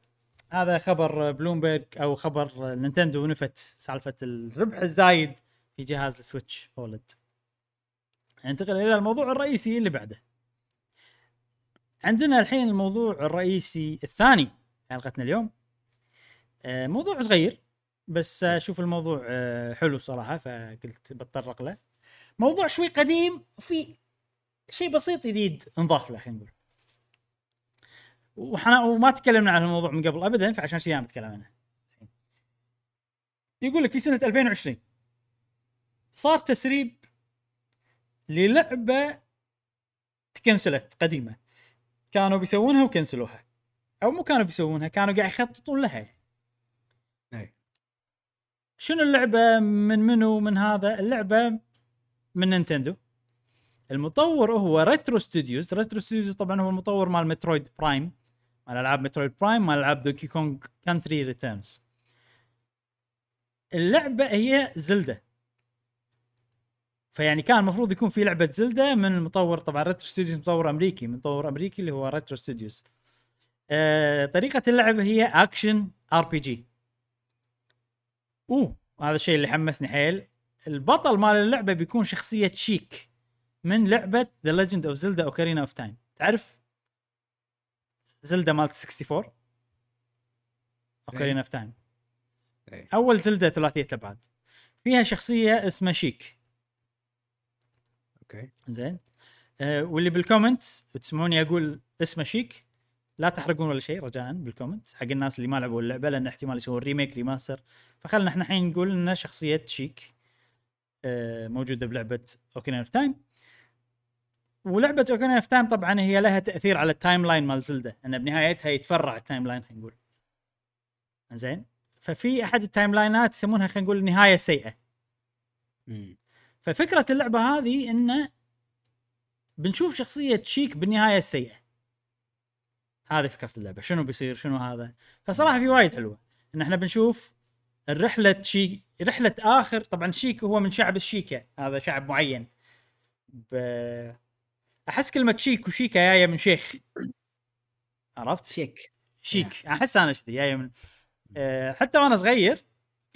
هذا خبر بلومبرج أو خبر نينتندو نفت سالفة الربح الزايد في جهاز ال Switch OLED. ننتقل إلى الموضوع الرئيسي اللي بعده. عندنا الحين الموضوع الرئيسي الثاني حلقتنا اليوم. آه، موضوع صغير بس أشوف الموضوع آه، حلو صراحة فقلت بتطرق له. موضوع شوي قديم وفي شيء بسيط جديد انضاف له خلينا نقول. وحنا وما تكلمنا عن الموضوع من قبل ابدا فعشان كذي أنا بتكلم عنه. يقول لك في سنة 2020 صار تسريب للعبة تكنسلت قديمة. كانوا بيسوونها وكنسلوها. أو مو كانوا بيسوونها كانوا قاعد يخططون لها. أي. شنو اللعبة؟ من منو؟ من هذا؟ اللعبة من نينتندو. المطور هو Retro Studios Retro Studios طبعا هو المطور مال Metroid Prime مال ألعاب Metroid Prime مال ألعاب Donkey Kong Country Returns. اللعبة هي زلدة. فيعني كان المفروض يكون في لعبة زلدة من المطور طبعا Retro Studios مطور أمريكي مطور أمريكي اللي هو Retro Studios آه طريقة اللعب هي action RPG أوه هذا الشيء اللي حمسني حيل. البطل مال اللعبة بيكون شخصية Sheik من لعبة The Legend of Zelda Ocarina of Time تعرف زلدا مالت 64 Ocarina of Time. أول زلدا ثلاثية الابعاد فيها شخصية اسمها Sheik. أوكي. زين. آه واللي بال comment تسمعوني أقول اسمه Sheik. لا تحرقون ولا شيء رجاء بال comment حق الناس اللي ما لعبوا اللعبة لأن احتمال يسوون remake remaster فخلنا إحنا الحين نقول إن شخصية Sheik آه موجودة بلعبة Ocarina of Time ولعبة Ocarina of Time طبعا هي لها تأثير على ال timeline مال زلدة إن بنهايتها يتفرع ال timeline خلينا نقول. زين ففي أحد ال timelineات يسمونها خلينا نقول نهاية سيئة. ففكرة اللعبة هذه إنه بنشوف شخصية Sheik بالنهاية السيئة. هذه فكرة اللعبة شنو بيصير شنو هذا؟ فصراحة في وايد حلوة. إن إحنا بنشوف الرحله شيك رحلة آخر طبعا شيك هو من شعب الشيكة هذا شعب معين. ب... أحس كلمة شيك وشيكة جاية من شيخ. عرفت؟ شيك. شيك. أحس أنا كذي جاية من أه حتى وأنا صغير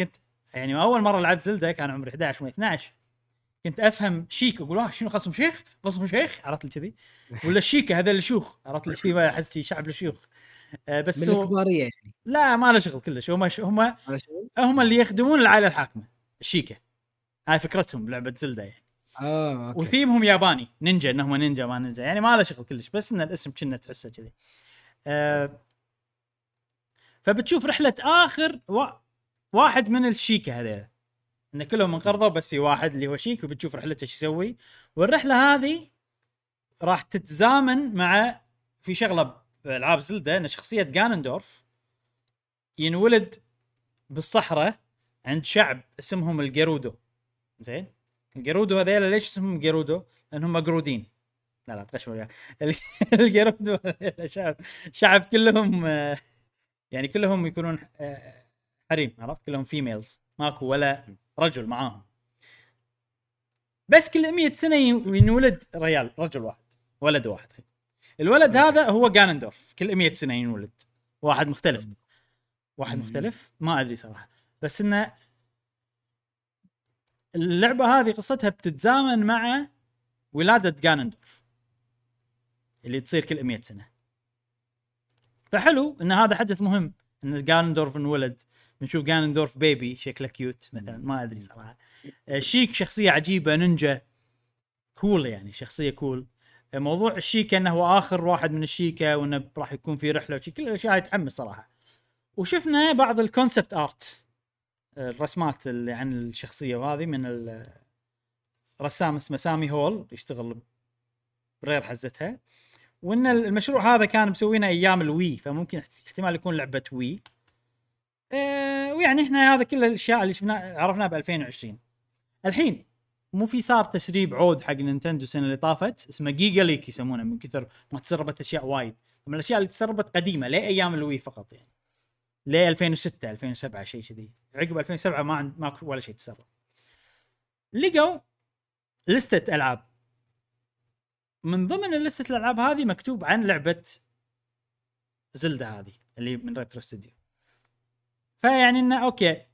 كنت يعني أول مرة لعبت زلدة كان عمري 11 و 12 كنت أفهم شيك أقول آه شنو خصم شيخ؟ خصم شيخ؟ عرفت كذي؟ ولا Sheikah هذول الشيوخ. عرفت شي أحس شعب الشيوخ أه بس من الكبارية يعني. لا ما له شغل كلش. هم هم هم اللي يخدمون العائلة الحاكمة. ال Sheikah. هاي فكرتهم بلعبه Zelda يعني. آه okay. و theme هم ياباني. نينجا إنهم نينجا ما نينجا. يعني ما له شغل كلش بس إن الاسم كنا تحسه كذي. آه فبتشوف رحلة آخر و... واحد من ال Sheikah هذيلا إن كلهم انقرضوا بس في واحد اللي هو Sheik وبتشوف رحلته إيش يسوي. والرحلة هذه راح تتزامن مع في شغلة بألعاب Zelda إن شخصية Ganondorf ينولد بالصحراء عند شعب اسمهم ال Gerudo. زين؟ ال Gerudo هذيلا ليش اسمهم Gerudo؟ لأنهم مقرودين. لا لا تغش وياه ال- ال Gerudo شعب شعب كلهم آه، يعني كلهم يكونون آه، حريم عرفت؟ كلهم females ماكو ولا رجل معاهم. بس كل 100 سنة ين- ينولد ريال رجل واحد ولد واحد الولد هذا هو جانندورف كل 100 سنة ينولد. واحد مختلف. واحد. مختلف؟ ما أدري صراحة. بس إنه اللعبة هذه قصتها بتتزامن مع ولادة جانندورف اللي تصير كل 100 سنة. فحلو إن هذا حدث مهم إن Ganondorf انولد بنشوف Ganondorf baby شكله cute مثلا ما أدري صراحة. آه، Sheik شخصية عجيبة نينجا cool يعني شخصية cool آه، موضوع ال Sheikah إنه هو آخر واحد من ال Sheikah وإنه راح يكون في رحلة وشي كل الأشياء هاي تحمس صراحة. وشفنا بعض ال concept art الرسمات اللي عن الشخصية وهذه من رسام اسمه سامي هول يشتغل برير حزتها. وإن المشروع هذا كان مسوينه أيام ال Wii فممكن احتمال يكون لعبة Wii. أه ويعني إحنا هذا كل الأشياء اللي شفناها عرفناها ب 2020 الحين مو في صار تسريب عود حق Nintendo السنة اللي طافت اسمه Giga Leak يسمونه من كثر ما تسربت أشياء وايد. من الأشياء اللي تسربت قديمة لأيام ال Wii فقط يعني. ل 2006 2007 شيء كذي. عقب 2007 ما عند ماكو ولا شيء تسرب. لقوا لستة ألعاب. من ضمن لستة الألعاب هذه مكتوب عن لعبة Zelda هذه اللي من Retro Studio فيعني إنه okay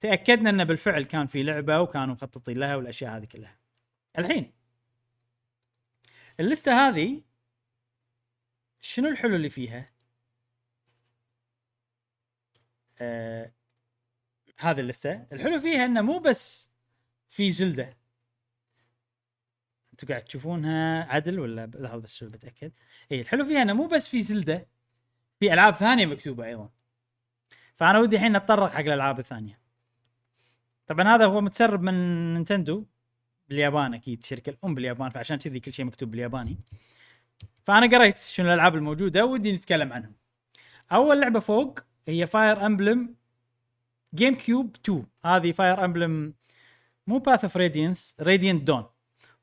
تأكدنا إنه بالفعل كان في لعبة وكانوا مخططين لها والأشياء هذه كلها. الحين اللستة هذه شنو الحلو اللي فيها؟ آه هذه اللسته. الحلو فيها إنه مو بس في زلده أنتم قاعد تشوفونها عدل ولا لحظة بس بتأكد. إي الحلو فيها إنه مو بس في زلده في ألعاب ثانية مكتوبة أيضا. فأنا ودي الحين أتطرق حق الألعاب الثانية. طبعا هذا هو متسرب من نينتندو باليابان أكيد الشركة الأم باليابان فعشان كذي كل شيء مكتوب بالياباني. فأنا قريت شنو الألعاب الموجودة ودي نتكلم عنهم. أول لعبة فوق هي Fire Emblem GameCube 2 هذه Fire Emblem مو Path of Radiance Radiant Dawn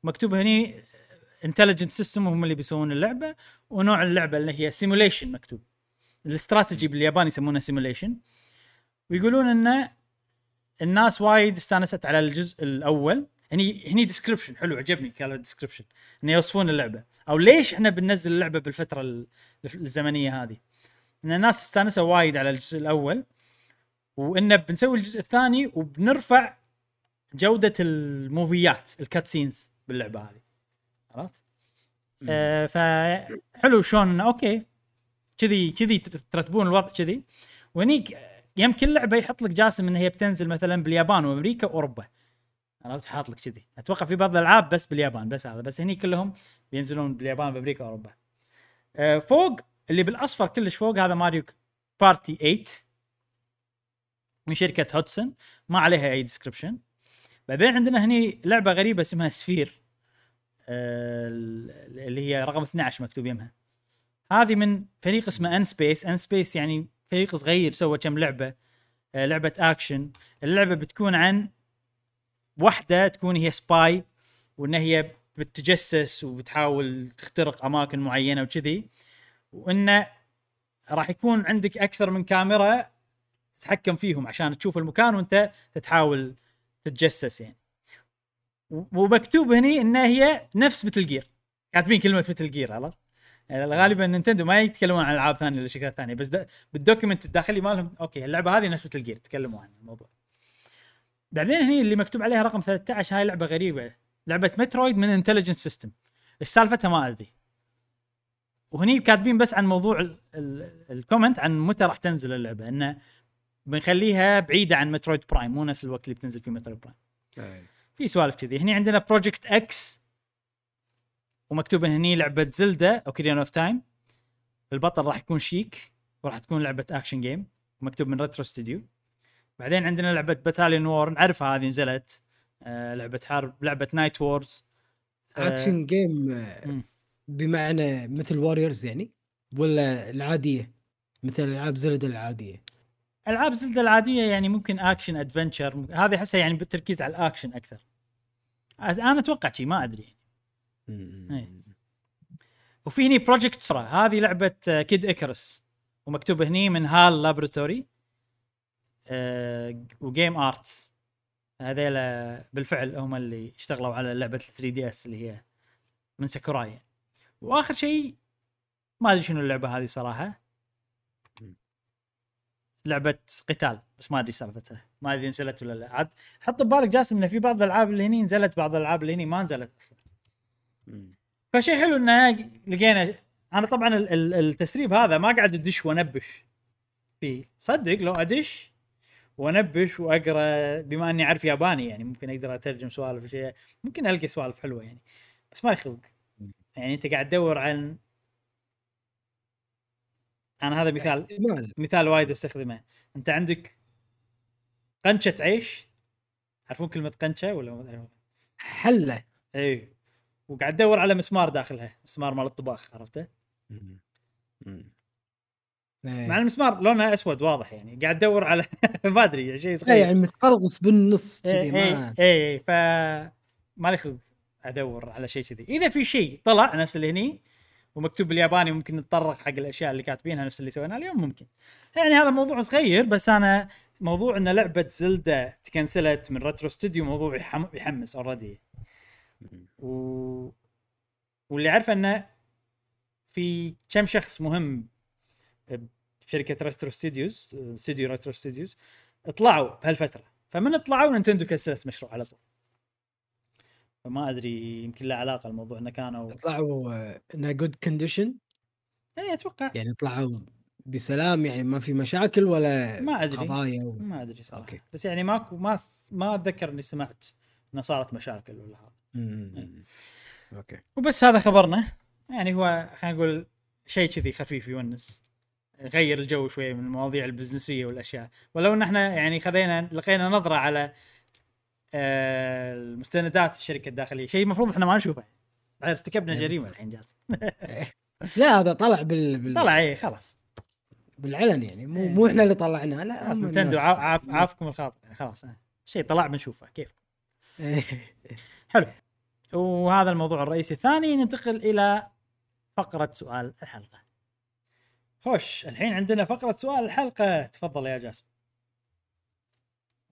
مكتوب هني Intelligent System هم اللي بيسوون اللعبة ونوع اللعبة اللي هي simulation مكتوب. الاستراتيجي باليابان يسمونها simulation ويقولون إن الناس وايد استانست على الجزء الأول. هني هني description حلو عجبني كان ال description إنه يوصفون اللعبة. أو ليش إحنا بننزل اللعبة بالفترة ال- الزمنية هذه؟ إن الناس استانسوا وايد على الجزء الأول وانه بنسوي الجزء الثاني وبنرفع جودة الموفيات ال cutscenes باللعبة هذه. عرفت؟ آه فحلو شلون okay كذي كذي ترتبون الوضع كذي. وهنيك يم كل لعبة يحط لك جاسم إن هي بتنزل مثلا باليابان وأمريكا وأوروبا. عرفت؟ حاط لك كذي. أتوقع في بعض الألعاب بس باليابان بس هذا. بس هني كلهم بينزلون باليابان بأمريكا وأوروبا. آه فوق اللي بالأصفر كلش فوق هذا Mario Party 8 من شركة Hudson. ما عليها أي description بعدين عندنا هني لعبة غريبة اسمها سفير آه، اللي هي رقم 12 مكتوب يمها. هذه من فريق اسمه n-Space n-Space يعني فريق صغير سوى كم لعبة آه، لعبة اكشن اللعبة بتكون عن واحدة تكون هي spy وإن هي بتتجسس وبتحاول تخترق أماكن معينة وكذي. وإنه راح يكون عندك أكثر من كاميرا تتحكم فيهم عشان تشوف المكان وأنت تحاول تتجسس يعني. ومكتوب هني انها هي نفس Metal Gear كاتبين كلمة Metal Gear عرفت؟ يعني غالبا Nintendo ما يتكلمون عن ألعاب ثانية ولا شركات ثانية بس بال document الداخلي مالهم okay اللعبة هذه نفس Metal Gear تكلموا عن الموضوع. بعدين هني اللي مكتوب عليها رقم 13 هاي لعبة غريبة. لعبة Metroid من Intelligent System إيش سالفتها ما أدري. وهني كاتبين بس عن موضوع ال- ال- ال comment عن متى راح تنزل اللعبة. إنه بنخليها بعيدة عن Metroid Prime مو نفس الوقت اللي بتنزل فيه Metroid Prime في سوالف كذي. هني عندنا Project X ومكتوب هني لعبة Zelda Ocarina of Time البطل راح يكون Sheik وراح تكون لعبة action game ومكتوب من Retro Studio بعدين عندنا لعبة Battalion War نعرفها هذه نزلت. آه لعبة حرب لعبة Knight Wars action game. بمعنى مثل Warriors يعني؟ ولا العادية؟ مثل ألعاب Zelda العادية. ألعاب Zelda العادية يعني ممكن action adventure هذه احسها يعني بالتركيز على الاكشن أكثر. أنا أتوقع شي ما أدري إيه. وفي هني Project Sora هذه لعبة Kid Icarus ومكتوب هني من HAL Laboratory و Game Arts هذيلا بالفعل هم اللي اشتغلوا على لعبة 3 DS اللي هي من ساكوراي واخر شيء ما ادري شنو اللعبة هذه صراحة. لعبة قتال بس ما ادري سالفتها. ما ادري نزلت ولا لا. عاد حط ببالك جاسم انه في بعض الألعاب اللي هني نزلت بعض الألعاب اللي هني ما نزلت أصلا. فشيء حلو إنه لقينا أنا طبعا ال- ال- التسريب هذا ما قاعد أدش وأنبش. فيه صدق لو أدش وأنبش وأقرأ بما إني أعرف ياباني يعني ممكن أقدر أترجم سوالف شيء ممكن القى سوالف حلوة يعني بس ما يخلق. يعني أنت قاعد تدور عن أنا هذا مثال احتمال. مثال وايد أستخدمه. أنت عندك قنشة عيش. تعرفون كلمة قنشة ولا ما تعرفون؟ حلة. اي وقاعد تدور على مسمار داخلها. مسمار مال الطباخ عرفته؟ إيه. مع المسمار لونه أسود واضح يعني. قاعد تدور على ما أدري شيء لا صغير. يعني متقرقص بالنص كذي اي ما اي اي ف ما لي خلق. ادور على شيء كذي. اذا في شيء طلع نفس اللي هني ومكتوب بالياباني ممكن نتطرق حق الاشياء اللي كاتبينها نفس اللي سويناها اليوم ممكن. يعني هذا موضوع صغير بس أنا موضوع إن لعبة Zelda تكنسلت من Retro Studio موضوع يحم... يحمس already و... واللي عارفه إنه في كم شخص مهم شركه Retro Studios استوديو Retro Studios طلعوا بهالفترة. فمن طلعوا Nintendo كسرت مشروع على طول. فما أدري يمكن له علاقة الموضوع إنه كانوا طلعوا in good condition اي أتوقع. يعني طلعوا بسلام يعني ما في مشاكل ولا ما أدري. قضايا و... ما أدري صراحة. أوكي. بس يعني ماكو ما ما أتذكر إني سمعت إنه صارت مشاكل ولا هذا. مم. أوكي. وبس هذا خبرنا. يعني هو خلينا نقول شيء كذي خفيف يونس. يغير الجو شوي من المواضيع البزنسية والأشياء. ولو إن إحنا يعني خذينا لقينا نظرة على آه، المستندات الشركة الداخلية. شيء المفروض إحنا ما نشوفه. بعد ارتكبنا يعني جريمة الحين جاسم لا هذا طلع بال... بال... طلع اي خلاص. بالعلن يعني. مو إيه. مو إحنا اللي طلعناه. لا خلاص نتندو. عاف عاف عافكم الخاطر. يعني خلاص آه. شيء طلع بنشوفه كيف؟ إيه. حلو. وهذا الموضوع الرئيسي. الثاني ننتقل إلى فقرة سؤال الحلقة. خوش الحين عندنا فقرة سؤال الحلقة. تفضل يا جاسم.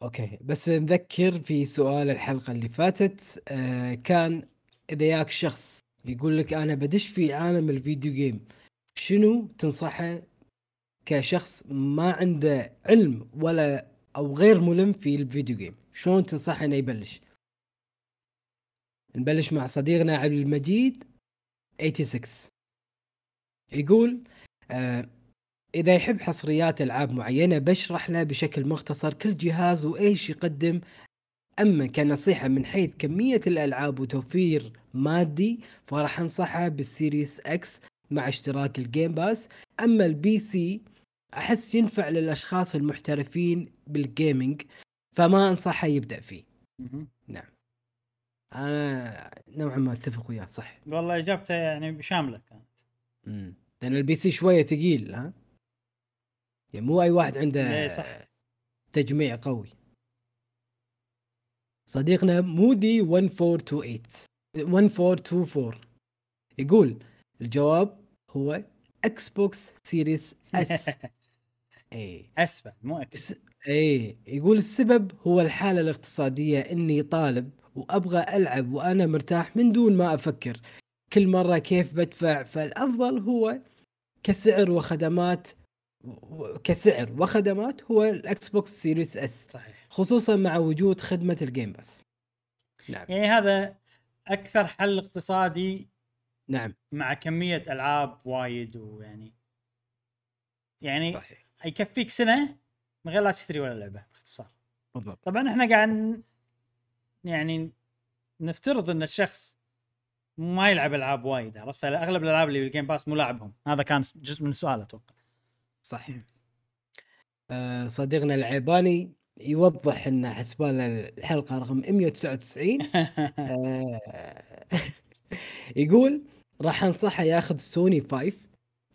أوكي بس نذكر في سؤال الحلقة اللي فاتت آه كان إذا ياك شخص يقول لك أنا بدش في عالم الفيديو جيم شنو تنصحه كشخص ما عنده علم ولا أو غير ملم في الفيديو جيم؟ شلون تنصحه إنه يبلش؟ نبلش مع صديقنا عبد المجيد 86 يقول آه إذا يحب حصريات ألعاب معينة بشرح له بشكل مختصر كل جهاز وإيش يقدم. أما كنصيحة من حيث كمية الألعاب وتوفير مادي فراح أنصحه بال Series X مع اشتراك ال Game Pass أما ال PC أحس ينفع للأشخاص المحترفين بال gaming فما أنصحه يبدأ فيه. مهم. أنا نوعا ما أتفق وياه صح. والله إجابته يعني شاملة كانت. مم. لأن ال PC شوية ثقيل ها؟ يعني مو أي واحد عنده صح. تجميع قوي. صديقنا مودي 1428 1424 يقول الجواب هو Xbox Series S اي اسفل مو X اي يقول السبب هو الحالة الاقتصادية إني طالب وأبغى ألعب وأنا مرتاح من دون ما أفكر. كل مرة كيف بدفع؟ فالأفضل هو كسعر وخدمات كسعر وخدمات هو ال Xbox Series S صحيح. خصوصا مع وجود خدمة ال Game Pass نعم. يعني هذا أكثر حل اقتصادي نعم. مع كمية ألعاب وايد ويعني يعني صحيح. يكفيك سنة من غير لا تشتري ولا لعبة باختصار. بالضبط. طبعا إحنا قاعد يعني نفترض إن الشخص ما يلعب ألعاب وايد عرفت؟ أغلب الألعاب اللي بال Game Pass مو لاعبهم. هذا كان جزء من السؤال أتوقع. صحيح. آه صديقنا العيباني يوضح إن حسبان الحلقة رقم 199 آه يقول راح أنصحه ياخذ سوني 5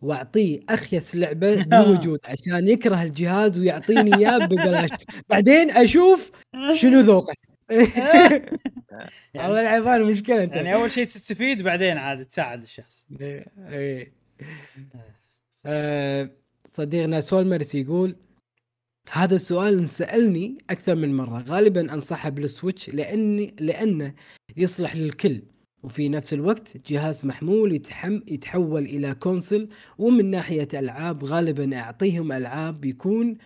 وأعطيه أخيس لعبة بالوجود عشان يكره الجهاز ويعطيني إياه ببلاش. بعدين أشوف شنو ذوقه. والله العيبان مشكلة أنت. يعني أول شيء تستفيد بعدين عاد تساعد الشخص. إيه. صديقنا سولمرس يقول هذا السؤال انسألني أكثر من مرة غالبا أنصحه بال Switch لأني لأنه يصلح للكل وفي نفس الوقت جهاز محمول يتحم يتحول إلى console ومن ناحية ألعاب غالبا أعطيهم ألعاب يكون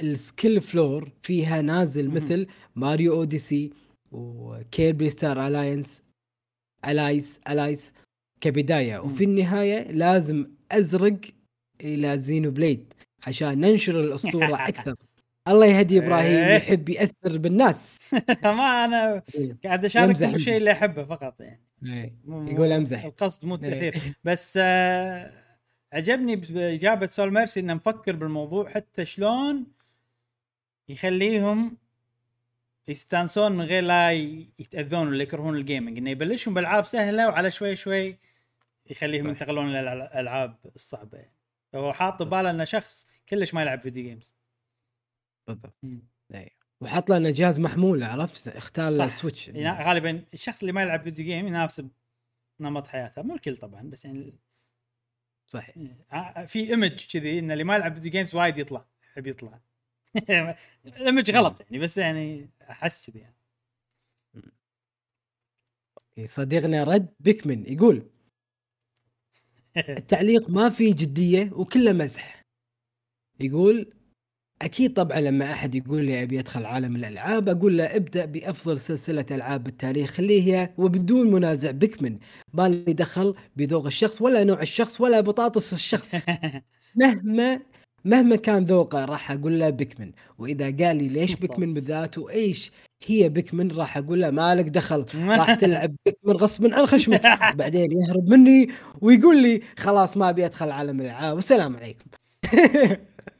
ال skill floor فيها نازل. مثل Mario Odyssey و Kirby Star Alliance Allies Allies كبداية. وفي النهاية لازم أزرق إلى Xenoblade عشان ننشر الأسطورة أكثر الله يهدي إبراهيم إيه. يحب يأثر بالناس ما أنا قاعد أشارك بالشيء. اللي أحبه فقط يعني إيه. يقول أمزح القصد مو التأثير إيه. بس آه عجبني باجابه سول ميرسي إنه مفكر بالموضوع حتى شلون يخليهم يستانسون من غير لا يتأذون ولا يكرهون ال gaming إنه يبلشهم بألعاب سهلة وعلى شوي شوي يخليهم. ينتقلون للالعاب الصعبة يعني فهو حاط بباله إنه شخص كلش ما يلعب video games بالضبط. إيه. وحط لنا جهاز محمول عرفت؟ اختار. ال Switch ينا- غالبا الشخص اللي ما يلعب video game يناسب نمط حياته. مو الكل طبعا بس يعني صحيح. ع- في image كذي إن اللي ما يلعب video games وايد يطلع يحب يطلع. ال image غلط يعني بس يعني أحس كذي يعني. صديقنا Red Pikmin يقول التعليق ما فيه جدية وكله مزح يقول أكيد طبعا لما أحد يقول لي أبي أدخل عالم الألعاب أقول له ابدأ بأفضل سلسلة ألعاب بالتاريخ اللي هي وبدون منازع Pikmin. ما لي دخل بذوق الشخص ولا نوع الشخص ولا بطاطس الشخص. مهما مهما كان ذوقه راح أقول له Pikmin. وإذا قال لي ليش Pikmin. بالذات وإيش هي Pikmin راح أقول له مالك دخل راح تلعب Pikmin غصبا عن خشمك بعدين يهرب مني ويقول لي خلاص ما أبي أدخل عالم الإلعاب والسلام عليكم.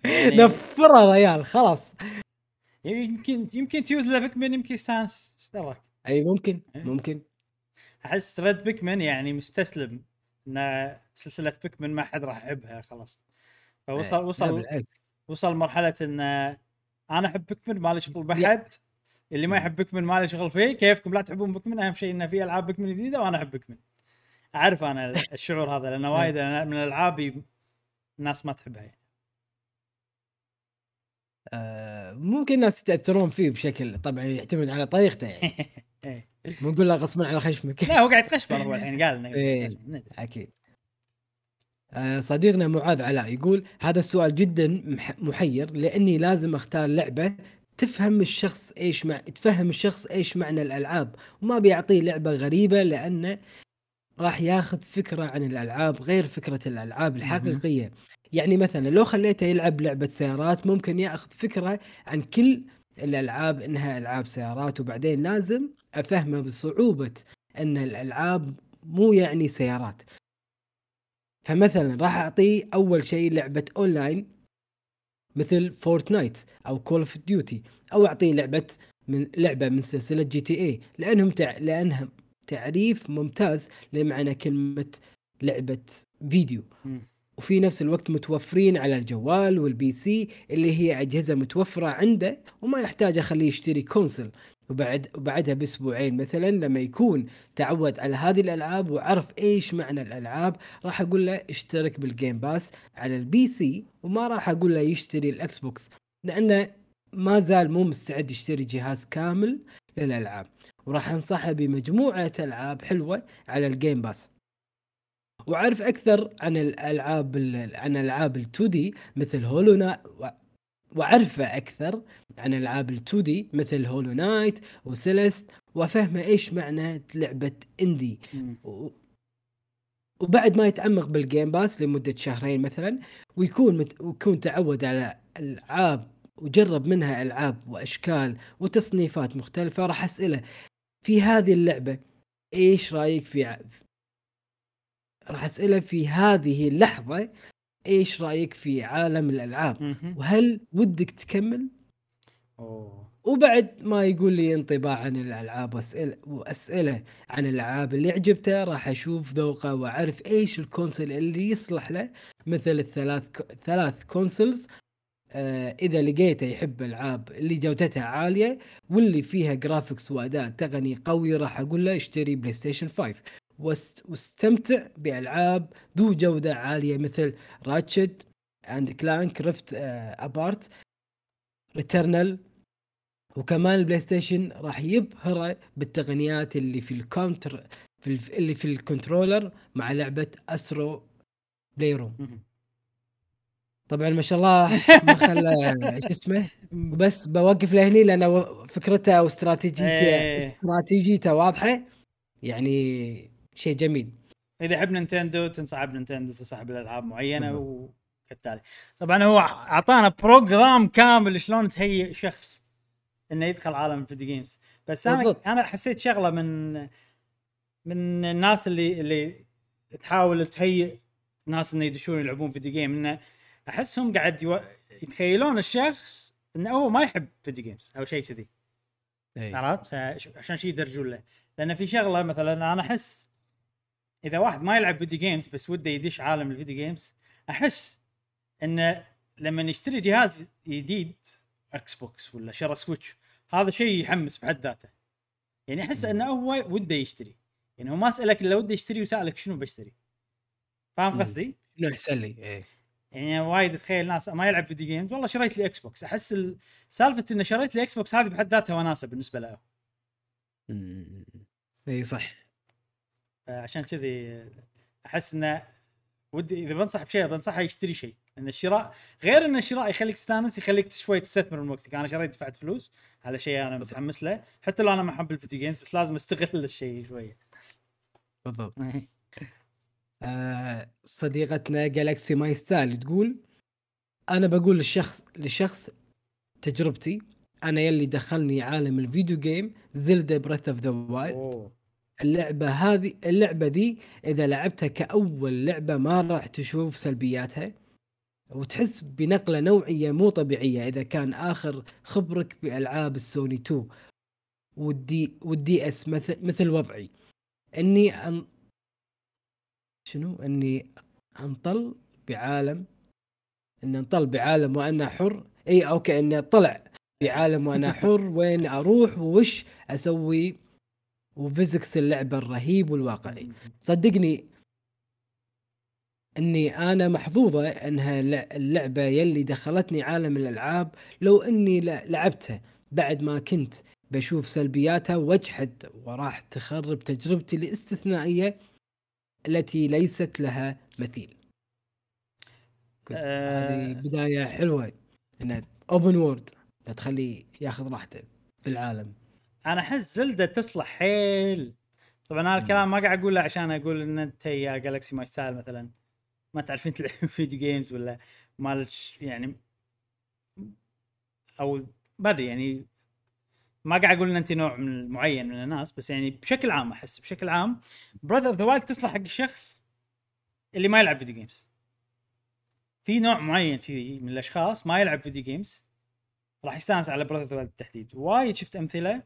يعني نفر الريال خلاص. يمكن يمكن تيوز له Pikmin يمكن يستانس إيش دراك؟ أي ممكن إيه. ممكن. أحس ريد بيكمن يعني مستسلم إن سلسلة بيكمن ما حد راح يحبها خلاص. فوصل إيه، وصل وصل مرحلة إن أنا أحب بيكمن ما لي شغل بحد اللي ما يحب بيكمن ما لي شغل فيه كيفكم؟ لا تحبون بيكمن؟ أهم شيء إنه في ألعاب بيكمن جديدة وأنا أحب بيكمن. أعرف أنا الشعور هذا لأنه وايد أنا من الألعاب الناس ما تحبها يعني. آه ممكن الناس يتأثرون فيه بشكل طبعا يعتمد على طريقته يعني. إيه. مو نقول له غصبا على خشمك. لا هو قاعد يتخشبر هو الحين قال إنه إيه. أكيد. آه، صديقنا معاذ علاء يقول هذا السؤال جدا مح- محير لأني لازم أختار لعبة تفهم الشخص إيش مع تفهم الشخص إيش معنى الألعاب. وما بيعطيه لعبة غريبة لأنه راح ياخذ فكرة عن الألعاب غير فكرة الألعاب الحقيقية. يعني مثلا لو خليته يلعب لعبة سيارات ممكن ياخذ فكرة عن كل الألعاب إنها ألعاب سيارات وبعدين لازم أفهمه بصعوبة إن الألعاب مو يعني سيارات. فمثلا راح أعطيه أول شيء لعبة أونلاين. مثل Fortnite أو Call of Duty أو أعطيه لعبة من لعبة من سلسلة GTA لأنهم تع... لأنهم تعريف ممتاز لمعنى كلمة لعبة فيديو. وفي نفس الوقت متوفرين على الجوال وال PC اللي هي أجهزة متوفرة عنده وما يحتاج أخليه يشتري console. وبعد وبعدها بأسبوعين مثلا لما يكون تعود على هذه الألعاب وعرف إيش معنى الألعاب راح أقول له اشترك بال Game Pass على ال PC وما راح أقول له يشتري ال Xbox لأنه ما زال مو مستعد يشتري جهاز كامل للألعاب. وراح أنصحه بمجموعة ألعاب حلوة على ال Game Pass وعرف أكثر عن الألعاب ال- عن ألعاب ال 2D مثل Hollow وعرفه أكثر عن ألعاب ال 2D مثل Hollow Knight و Celeste وفهمه إيش معنى لعبة indie وبعد ما يتعمق بال Game Pass لمدة شهرين مثلا ويكون مت... ويكون تعود على ألعاب وجرب منها ألعاب وأشكال وتصنيفات مختلفة راح أسأله في هذه اللعبة إيش رأيك في. راح أسأله في هذه اللحظة إيش رأيك في عالم الألعاب. وهل ودك تكمل أوه وبعد ما يقول لي انطباع عن الألعاب واسئله واسئله عن الألعاب اللي عجبته راح أشوف ذوقه وأعرف إيش الكونسل اللي يصلح له مثل الثلاث. ثلاث consoles آه إذا لقيته يحب ألعاب اللي جودتها عالية واللي فيها graphics واداء تقني قوي راح أقول له اشتري PlayStation 5 واست... واستمتع بألعاب ذو جودة عالية مثل Ratchet and Clank Rift Apart Returnal وكمان ال PlayStation راح يبهرة بالتقنيات اللي في ال contro- في. اللي في ال controller مع لعبة Astro's Playroom. طبعا ما شاء الله ما خلى شو اسمه وبس بوقف لهني لأن فكرته أو استراتيجيته إيه. استراتيجيته واضحة يعني شيء جميل. إذا يحب Nintendo تنصحب Nintendo تنصحب الالعاب معينة. وكالتالي. طبعا هو أعطانا program كامل شلون تهيئ شخص إنه يدخل عالم ال video games بس أنا بالضبط. أنا حسيت شغلة من من الناس اللي اللي تحاول تهيئ ناس إنه يدشون يلعبون video game إنه أحسهم قاعد يو... يتخيلون الشخص إنه هو ما يحب video games أو شيء كذي. إيه. عرفت؟ فش- عشان شي يدرجون له. لأن في شغلة مثلا أنا أحس إذا واحد ما يلعب video games بس وده يدش عالم ال video games أحس انه لما يشتري جهاز جديد Xbox ولا شرى Switch هذا شيء يحمس بحد ذاته يعني أحس انه هو وده يشتري يعني هو ما سألك إلا وده يشتري وسألك شنو بشتري فاهم. قصدي؟ شنو احسن لي إيه. يعني وايد اتخيل ناس ما يلعب video games والله شريت لي Xbox أحس ال- سالفة انه شريت لي Xbox هذه بحد ذاتها وناسه بالنسبة له. اي صح فعشان كذي أحس إنه ودي إذا بنصح بشيء بنصحه يشتري شيء. لأن الشراء غير إن الشراء يخليك تستانس يخليك شوي تستثمر من وقتك. أنا شريت دفعت فلوس على شيء أنا متحمس له. حتى لو أنا ما أحب ال video games بس لازم أستغل الشيء شوية. بالضبط. آه صديقتنا Galaxy My Style تقول أنا بقول للشخص للشخص تجربتي أنا يلي دخلني عالم ال video game Zelda Breath of the Wild اوه اللعبة هذه اللعبة ذي إذا لعبتها كأول لعبة ما راح تشوف سلبياتها. وتحس بنقلة نوعية مو طبيعية. إذا كان آخر خبرك بألعاب السوني 2 وال D وال DS مثل مثل وضعي. إني أن شنو؟ إني أنطل بعالم إني أنطل بعالم وأنا حر. إي okay إني أطلع بعالم وأنا حر. وين أروح؟ ووش أسوي؟ وفيزكس اللعبة الرهيب والواقعي. صدقني إني أنا محظوظة إنها لع- اللعبة يلي دخلتني عالم الألعاب لو إني لعبتها. بعد ما كنت بشوف سلبياتها واجحد وراح تخرب تجربتي الاستثنائية التي ليست لها مثيل. كنت- هذه آه. بداية حلوة إنها open world تخليه ياخذ راحته في العالم أنا أحس Zelda تصلح حيل. طبعا هذا الكلام ما قاعد أقوله عشان أقول إن أنت يا Galaxy My Style مثلا ما تعرفين تلعبين video games ولا مالش يعني أو ما ادري يعني ما قاعد أقول إن أنت نوع من معين من الناس بس يعني بشكل عام أحس بشكل عام Breath of the Wild تصلح حق الشخص اللي ما يلعب video games في نوع معين كذي من الأشخاص ما يلعب video games راح يستانس على Breath of the Wild بالتحديد. وايد شفت أمثلة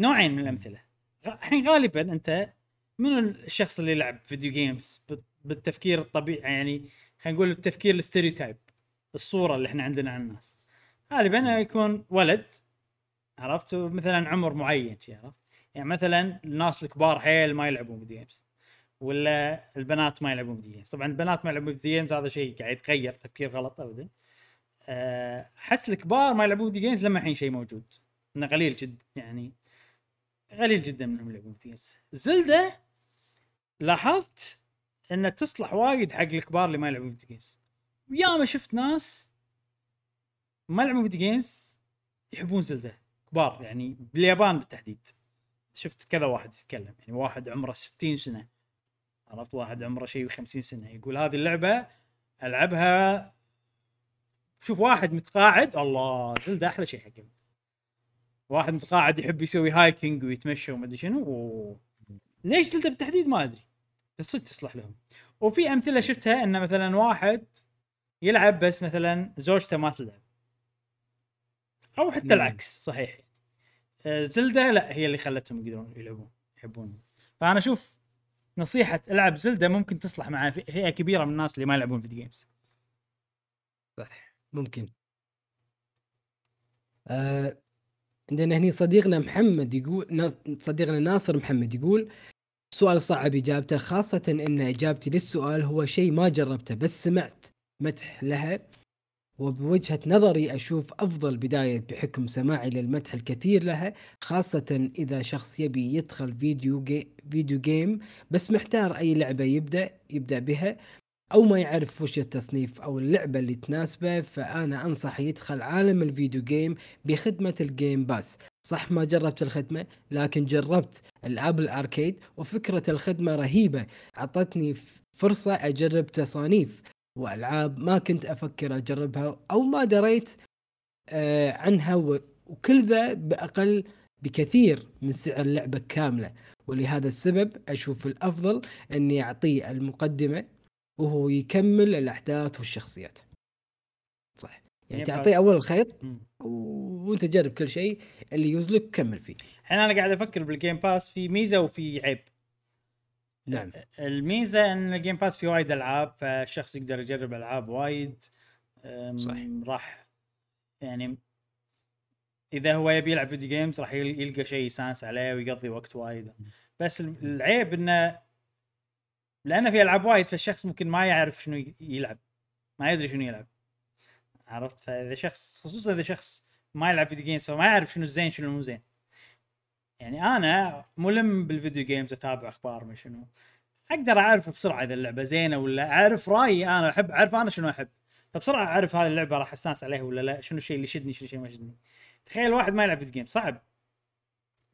نوعين من الأمثلة. الحين غالبا أنت من الشخص اللي يلعب video games بال- بالتفكير الطبيعي يعني خلينا نقول التفكير ال stereotype الصورة اللي إحنا عندنا عن الناس. غالبا يكون ولد عرفت؟ مثلا عمر معين شي عرفت؟ يعني مثلا الناس الكبار حيل ما يلعبون video games ولا البنات ما يلعبون video games طبعا البنات ما يلعبون video games هذا شيء قاعد يتغير تفكير غلط ابدا. أه، احس الكبار ما يلعبون video games لما الحين شيء موجود. إنه قليل جدا يعني قليل جدا منهم يلعبون video games Zelda لاحظت انها تصلح وايد حق الكبار اللي ما يلعبون video games وياما شفت ناس ما يلعبون video games يحبون Zelda. كبار يعني باليابان بالتحديد. شفت كذا واحد يتكلم يعني واحد عمره 60 سنة. عرفت؟ واحد عمره شيء 50 سنة. يقول هذه اللعبة ألعبها شوف واحد متقاعد الله Zelda أحلى شيء حقه. واحد متقاعد يحب يسوي hiking ويتمشى وما أدري شنو و... ليش Zelda بالتحديد ما أدري بس صدق تصلح لهم. وفي أمثلة شفتها إن مثلا واحد يلعب بس مثلا زوجته ما تلعب. أو حتى مم. العكس صحيح. آه، زلدة لا هي اللي خلتهم يقدرون يلعبون يحبون. فأنا أشوف نصيحة ألعب زلدة ممكن تصلح مع فئه كبيرة من الناس اللي ما يلعبون فيديو جيمز صح ممكن. آه عندنا هني صديقنا محمد يقول نا- صديقنا ناصر محمد يقول سؤال صعب إجابته خاصة إن إجابتي للسؤال هو شيء ما جربته بس سمعت مدح لها وبوجهة نظري أشوف أفضل بداية بحكم سماعي للمدح الكثير لها خاصة إذا شخص يبي يدخل video ga- video game بس محتار أي لعبة يبدأ يبدأ بها. أو ما يعرف وش التصنيف أو اللعبة اللي تناسبه فأنا أنصح يدخل عالم ال video game بخدمة ال Game Pass. صح ما جربت الخدمة لكن جربت ألعاب ال Arcade وفكرة الخدمة رهيبة. أعطتني ف- فرصة أجرب تصانيف وألعاب ما كنت أفكر أجربها أو ما دريت آه عنها وكل ذا بأقل بكثير من سعر اللعبة كاملة. ولهذا السبب أشوف الأفضل إني اعطيه المقدمة وهو يكمل الأحداث والشخصيات. صح يعني تعطيه. أول الخيط وأنت جرب كل شيء اللي يوزلك كمل فيه. الحين أنا قاعد أفكر بال Game Pass في ميزة وفي عيب. نعم. الميزة إن ال Game Pass فيه وايد ألعاب فالشخص يقدر يجرب ألعاب وايد. صح. راح يعني إذا هو يبي يلعب video games راح يل- يلقى شيء يستانس عليه ويقضي وقت وايد. بس ال- العيب إنه لأنه في ألعاب وايد فالشخص ممكن ما يعرف شنو يلعب. ما يدري شنو يلعب. عرفت؟ فإذا شخص خصوصا إذا شخص ما يلعب video games فما يعرف شنو الزين شنو مو زين. يعني أنا ملم بال video games أتابع أخبار ما شنو. أقدر أعرف بسرعة إذا اللعبة زينة ولا أعرف رأيي أنا أحب أعرف أنا شنو أحب. فبسرعة أعرف هذه اللعبة راح أستانس عليها ولا لا شنو الشيء اللي يشدني شنو الشيء ما يشدني. تخيل واحد ما يلعب video game صعب.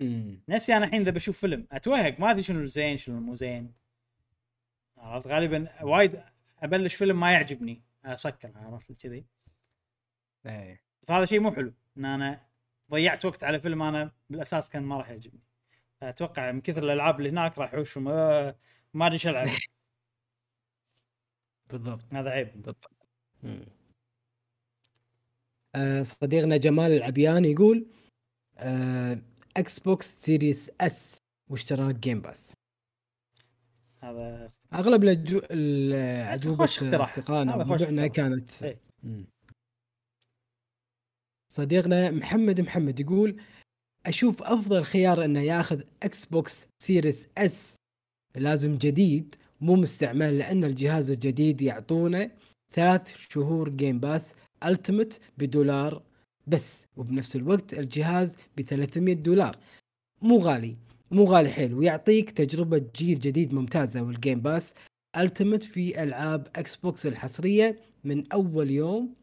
مم. نفسي أنا الحين إذا بشوف فيلم أتوهق ما أدري شنو الزين شنو مو زين. عرفت؟ غالبا وايد أبلش فيلم ما يعجبني اسكر عرفت؟ كذي. إيه. فهذا شيء مو حلو إن أنا ضيعت وقت على فيلم أنا بالأساس كان ما راح يعجبني. فأتوقع من كثر الألعاب اللي هناك راح يحوشهم آه، ما أدري إيش ألعب. بالضبط. هذا عيب. بالضبط. آه، صديقنا جمال العبيان يقول آه، Xbox Series S واشتراك Game Pass هذا أغلب الأجو... اقتراح. أصدقائنا وموضوعنا. كانت إيه. صديقنا محمد محمد يقول أشوف أفضل خيار إنه ياخذ Xbox Series S لازم جديد مو مستعمل لأن الجهاز الجديد يعطونا ثلاث شهور Game Pass Ultimate بدولار بس وبنفس الوقت الجهاز ب 300 دولار مو غالي مو غالي حيل ويعطيك تجربة جيل جديد ممتازة وال Game Pass Ultimate في ألعاب Xbox الحصرية من أول يوم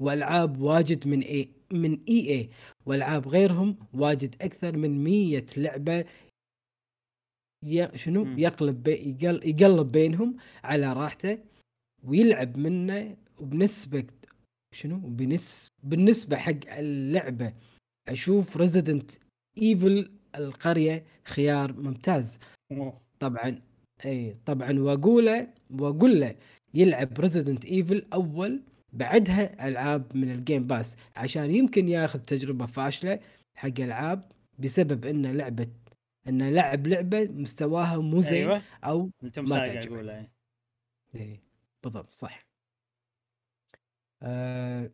وألعاب واجد من E من EA وألعاب غيرهم واجد أكثر من 100 لعبة ي... شنو. يقلب بي... يقل... يقلب بينهم على راحته ويلعب منه وبنسبه شنو؟ بنس... بالنسبة حق اللعبة. أشوف Resident Evil القرية خيار ممتاز. أوه. طبعا إي طبعا وأقوله واقول له يلعب Resident Evil أول بعدها ألعاب من ال Game Pass عشان يمكن ياخذ تجربة فاشلة حق ألعاب بسبب انه لعبة انه لعب لعبة مستواها مو زين أيوه. أو أنت ما إيه. إيه بالضبط صح. آه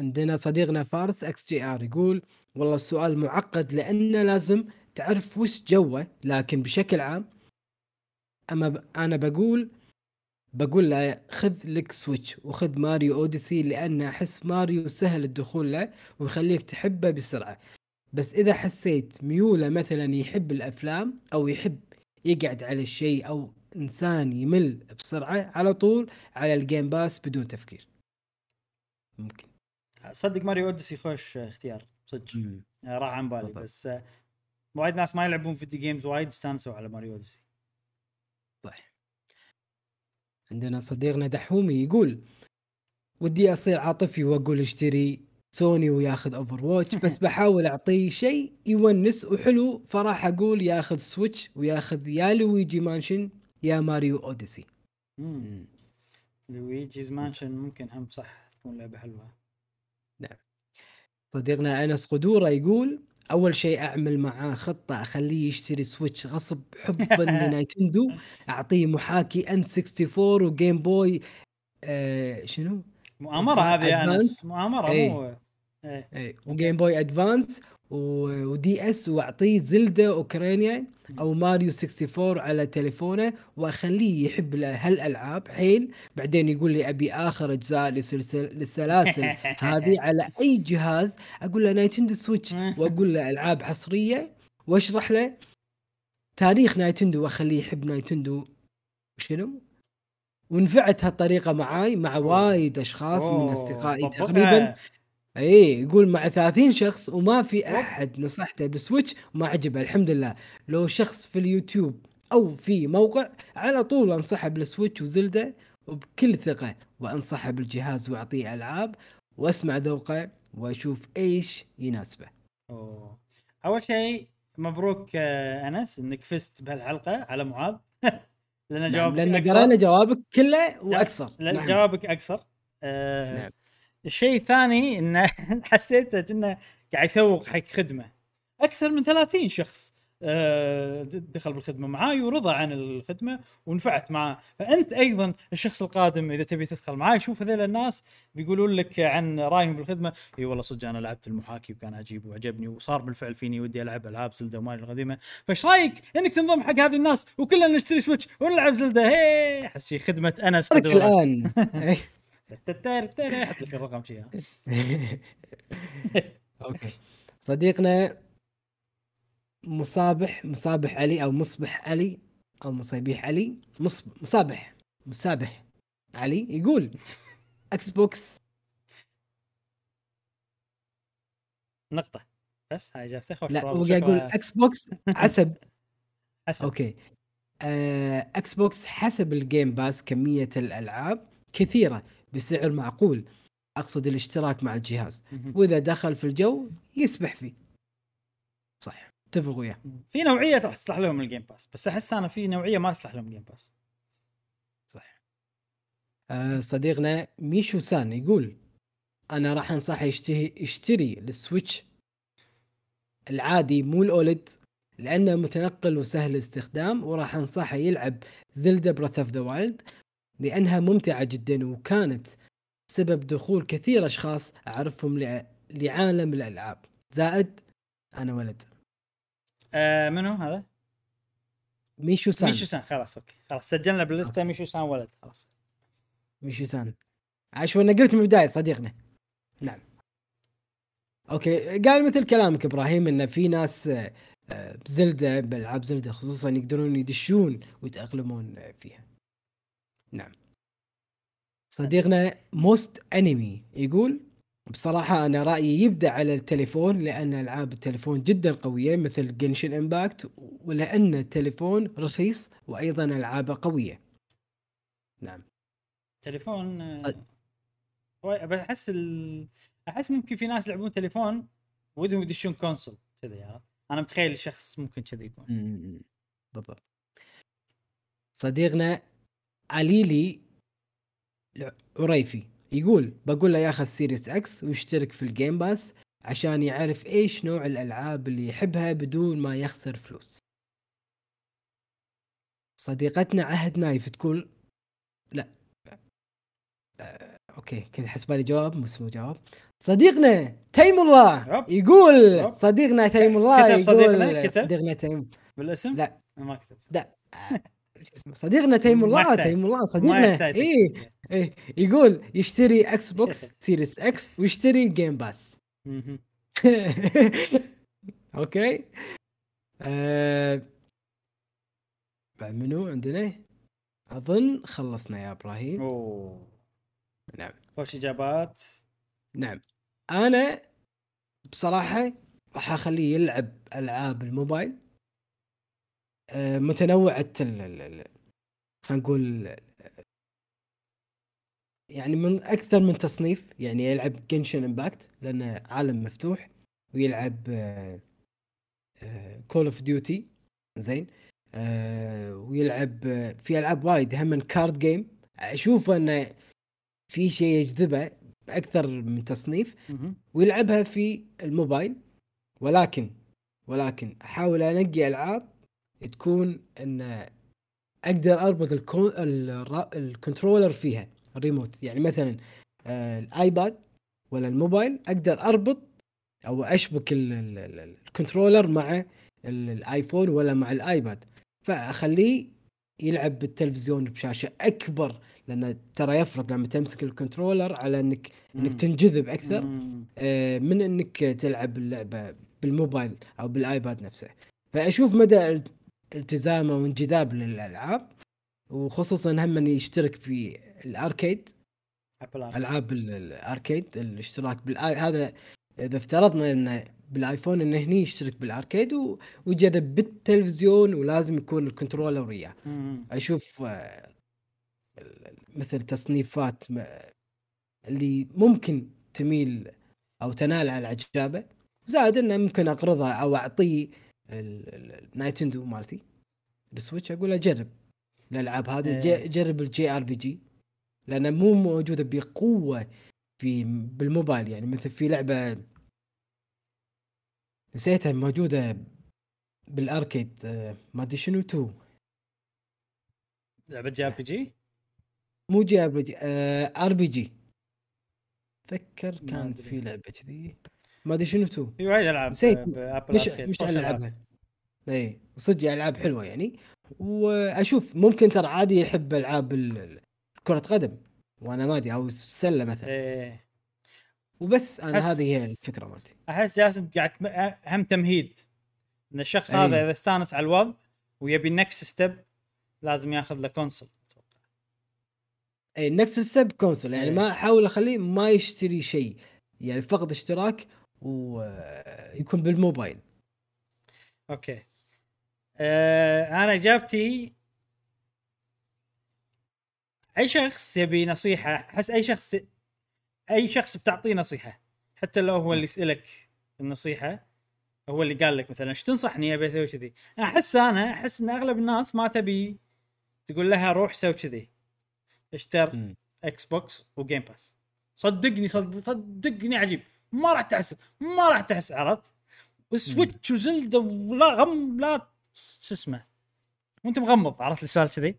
عندنا صديقنا فارس XGR يقول والله السؤال معقد لأنه لازم تعرف وش جوه لكن بشكل عام أما ب... أنا بقول بقول له خذ لك Switch وخذ Mario Odyssey لأن أحس ماريو سهل الدخول له ويخليك تحبه بسرعة. بس إذا حسيت ميوله مثلا يحب الأفلام أو يحب يقعد على الشيء أو إنسان يمل بسرعة على طول على ال Game Pass بدون تفكير. ممكن. صدق Mario Odyssey خوش اختيار صدق. آه، راح عن بالي بالضبط. بس آه، وايد ناس ما يلعبون video games وايد استانسوا على Mario Odyssey. صح عندنا صديقنا دحومي يقول ودي أصير عاطفي وأقول اشتري سوني وياخذ Overwatch بس بحاول اعطيه شيء يونس وحلو فراح أقول ياخذ Switch وياخذ يا Luigi Mansion يا Mario Odyssey. Luigi's Mansion ممكن هم صح تكون لعبة حلوة. صديقنا أنس قدورة يقول أول شيء أعمل معاه خطة أخليه يشتري Switch غصب حبا ل Nintendo أعطيه محاكي N64 و Game Boy آه شنو؟ مؤامرة هذه يا أنس. مؤامرة إيه. مو إيه اي و Game Boy Advance و DS واعطيه Zelda Ocarina أو ماريو 64 على تليفونه وأخليه يحب ال- هالألعاب حيل. بعدين يقول لي أبي آخر أجزاء للسلاسل هذه على أي جهاز؟ أقول له Nintendo Switch. وأقول له ألعاب حصرية وأشرح له تاريخ Nintendo وأخليه يحب Nintendo. شنو؟ ونفعت هالطريقة معاي مع وايد أشخاص من أصدقائي. تقريبا اي يقول مع 30 شخص وما في. أحد نصحته ب Switch وما عجبه الحمد لله لو شخص في اليوتيوب أو في موقع على طول أنصحه بالسويتش وزلدة وبكل ثقة وأنصحه بالجهاز وأعطيه ألعاب وأسمع ذوقه وأشوف إيش يناسبه أوه. أول شيء مبروك آه، أنس إنك فزت بهالحلقة على معاذ لأن نعم جوابك لأن. قرينا جوابك كله وأكثر لأن نعم. جوابك اقصر آه نعم. الشيء الثاني انه حسيته إنه قاعد يسوق حق خدمة. أكثر من 30 شخص آه، دخل بالخدمة معاي ورضى عن الخدمة ونفعت معاه. فأنت أيضا الشخص القادم إذا تبي تدخل معاي شوف هذول الناس بيقولون لك عن رايهم بالخدمة إي والله صدق أنا لعبت المحاكي وكان عجيب وعجبني وصار بالفعل فيني ودي ألعب ألعاب Zelda و Mario القديمة. فإيش رأيك إنك تنضم حق هذه الناس وكلنا نشتري Switch ونلعب Zelda؟ هي أحس خدمة أنس. الآن. حط لك الرقم شي ها. إيه. okay صديقنا مصابح مصابح علي أو مصبح علي أو مصابيح علي مص مصابح مسابح علي يقول Xbox نقطه بس هاي خوش لا هو يقول. Xbox حسب حسن okay Xbox حسب ال Game Pass كميه الالعاب كثيره بسعر معقول. أقصد الاشتراك مع الجهاز. وإذا دخل في الجو يسبح فيه. صح اتفق وياه. في نوعية راح تصلح لهم ال Game Pass بس أحس أنا في نوعية ما تصلح لهم ال Game Pass صح آه، صديقنا ميشو سان يقول أنا راح أنصحه يشتري يشتري ال Switch العادي مو ال OLED لأنه متنقل وسهل الاستخدام وراح أنصحه يلعب Zelda Breath of the Wild لأنها ممتعة جدا وكانت سبب دخول كثير أشخاص أعرفهم لع- لعالم الألعاب. زائد أنا ولد. آه منو هذا؟ ميشو سان. ميشو سان. خلاص okay. خلاص سجلنا بال list ه ميشو سان ولد. خلاص. ميشو سان. عاش وأنا قلت من البداية صديقنا. نعم. okay قال مثل كلامك إبراهيم إن في ناس آه، ب Zelda بألعاب Zelda خصوصا يقدرون يدشون ويتأقلمون آه، فيها. نعم. صديقنا Most Enemy يقول بصراحة أنا رأيي يبدأ على التليفون لأن ألعاب التليفون جدا قوية مثل Genshin Impact ولأن التليفون رخيص وأيضا ألعابه قوية. نعم. تليفون أحس ال... أحس ممكن في ناس يلعبون تليفون ودهم يدشون console كذا يعني أنا متخيل شخص ممكن كذا يكون. بالضبط. صديقنا عليلي عريفي يقول بقول له ياخذ Series X ويشترك في ال Game Pass عشان يعرف إيش نوع الألعاب اللي يحبها بدون ما يخسر فلوس صديقتنا عهد نايف تقول لا آه، okay كنت حسبالي جواب مو اسمه جواب صديقنا تيم الله. يقول. صديقنا تيم الله كتب يقول صديقنا؟ كتب؟ صديقنا تيم بالاسم؟ لا ما كتب لا صديقنا تيم الله. تيم الله صديقنا. تكتب. إيه يقول يشتري Xbox Series X ويشتري Game Pass. okay. آه... بعد منو عندنا؟ أظن خلصنا يا إبراهيم. أوه. نعم. خوش إجابات. نعم. أنا بصراحة راح أخليه يلعب ألعاب الموبايل. متنوعة ال- ال- ال- خلينا نقول يعني من أكثر من تصنيف يعني يلعب Genshin Impact لأنه عالم مفتوح ويلعب Call of Duty زين آه، ويلعب آه، في ألعاب وايد هم من card game أشوف إنه في شيء يجذبه بأكثر من تصنيف. ويلعبها في الموبايل ولكن ولكن أحاول أنقي ألعاب تكون إن أقدر أربط الكون ال controller فيها الريموت يعني مثلا آه، ال iPad ولا الموبايل أقدر أربط أو أشبك ال- ال- ال- ال controller مع ال- ال iPhone ولا مع ال iPad فأخليه يلعب بالتلفزيون بشاشة أكبر لأن ترى يفرق لما تمسك ال controller على إنك. إنك تنجذب أكثر. آه، من إنك تلعب اللعبة بالموبايل أو بال iPad نفسه فأشوف مدى التزامه وانجذاب للألعاب وخصوصا هم من يشترك في ال Arcade. ألعاب ال- ال Arcade الاشتراك بالاي هذا إذا افترضنا انه بال iPhone انه هني يشترك بال Arcade و- ويجرب بالتلفزيون ولازم يكون ال controller وياه. أشوف آه، مثل تصنيفات اللي ممكن تميل أو تنال على اعجابه زائد إنه ممكن أقرضها أو أعطيه ال Nintendo مالتي ال Switch أقول له جرب. الألعاب هذه إيه. جرب ال JRPG لانها مو موجودة بقوة في بالموبايل. يعني مثل في لعبة نسيتها موجودة بال Arcade آه، ما أدري شنو 2 لعبة JRPG؟ مو جي آر بي جي آر بي جي. اتذكر كان. في لعبة كذي. ما أدري شنو 2 في وايد ألعاب نسيت. مش. مش. ألعبها اي صدق ألعاب حلوة يعني وأشوف ممكن ترى عادي يحب ألعاب ال- ال- كرة قدم وأنا ما أدري أو السلة مثلا إيه وبس أنا أحس- هذه هي الفكرة مالتي أحس جاسم قاعد هم تمهيد إن الشخص أي. هذا إذا استانس على الوضع ويبي ال next step لازم ياخذ له console اي نفس السب console يعني إيه. ما أحاول أخليه ما يشتري شيء يعني فقط اشتراك ويكون بال mobile. okay. آه أنا إجابتي أي شخص يبي نصيحة أحس أي شخص أي شخص بتعطيه نصيحة حتى لو هو اللي يسألك النصيحة هو اللي قال لك مثلا إيش تنصحني أبي أسوي كذي؟ أحس أنا أحس إن أغلب الناس ما تبي تقول لها روح سوي كذي. اشتر. Xbox و Game Pass صدقني صد- صدقني عجيب. ما راح تحس ما راح تحس عرفت؟ و Switch و Zelda ولا غم لا شو اسمه؟ وانت مغمض عرفت السؤال كذي؟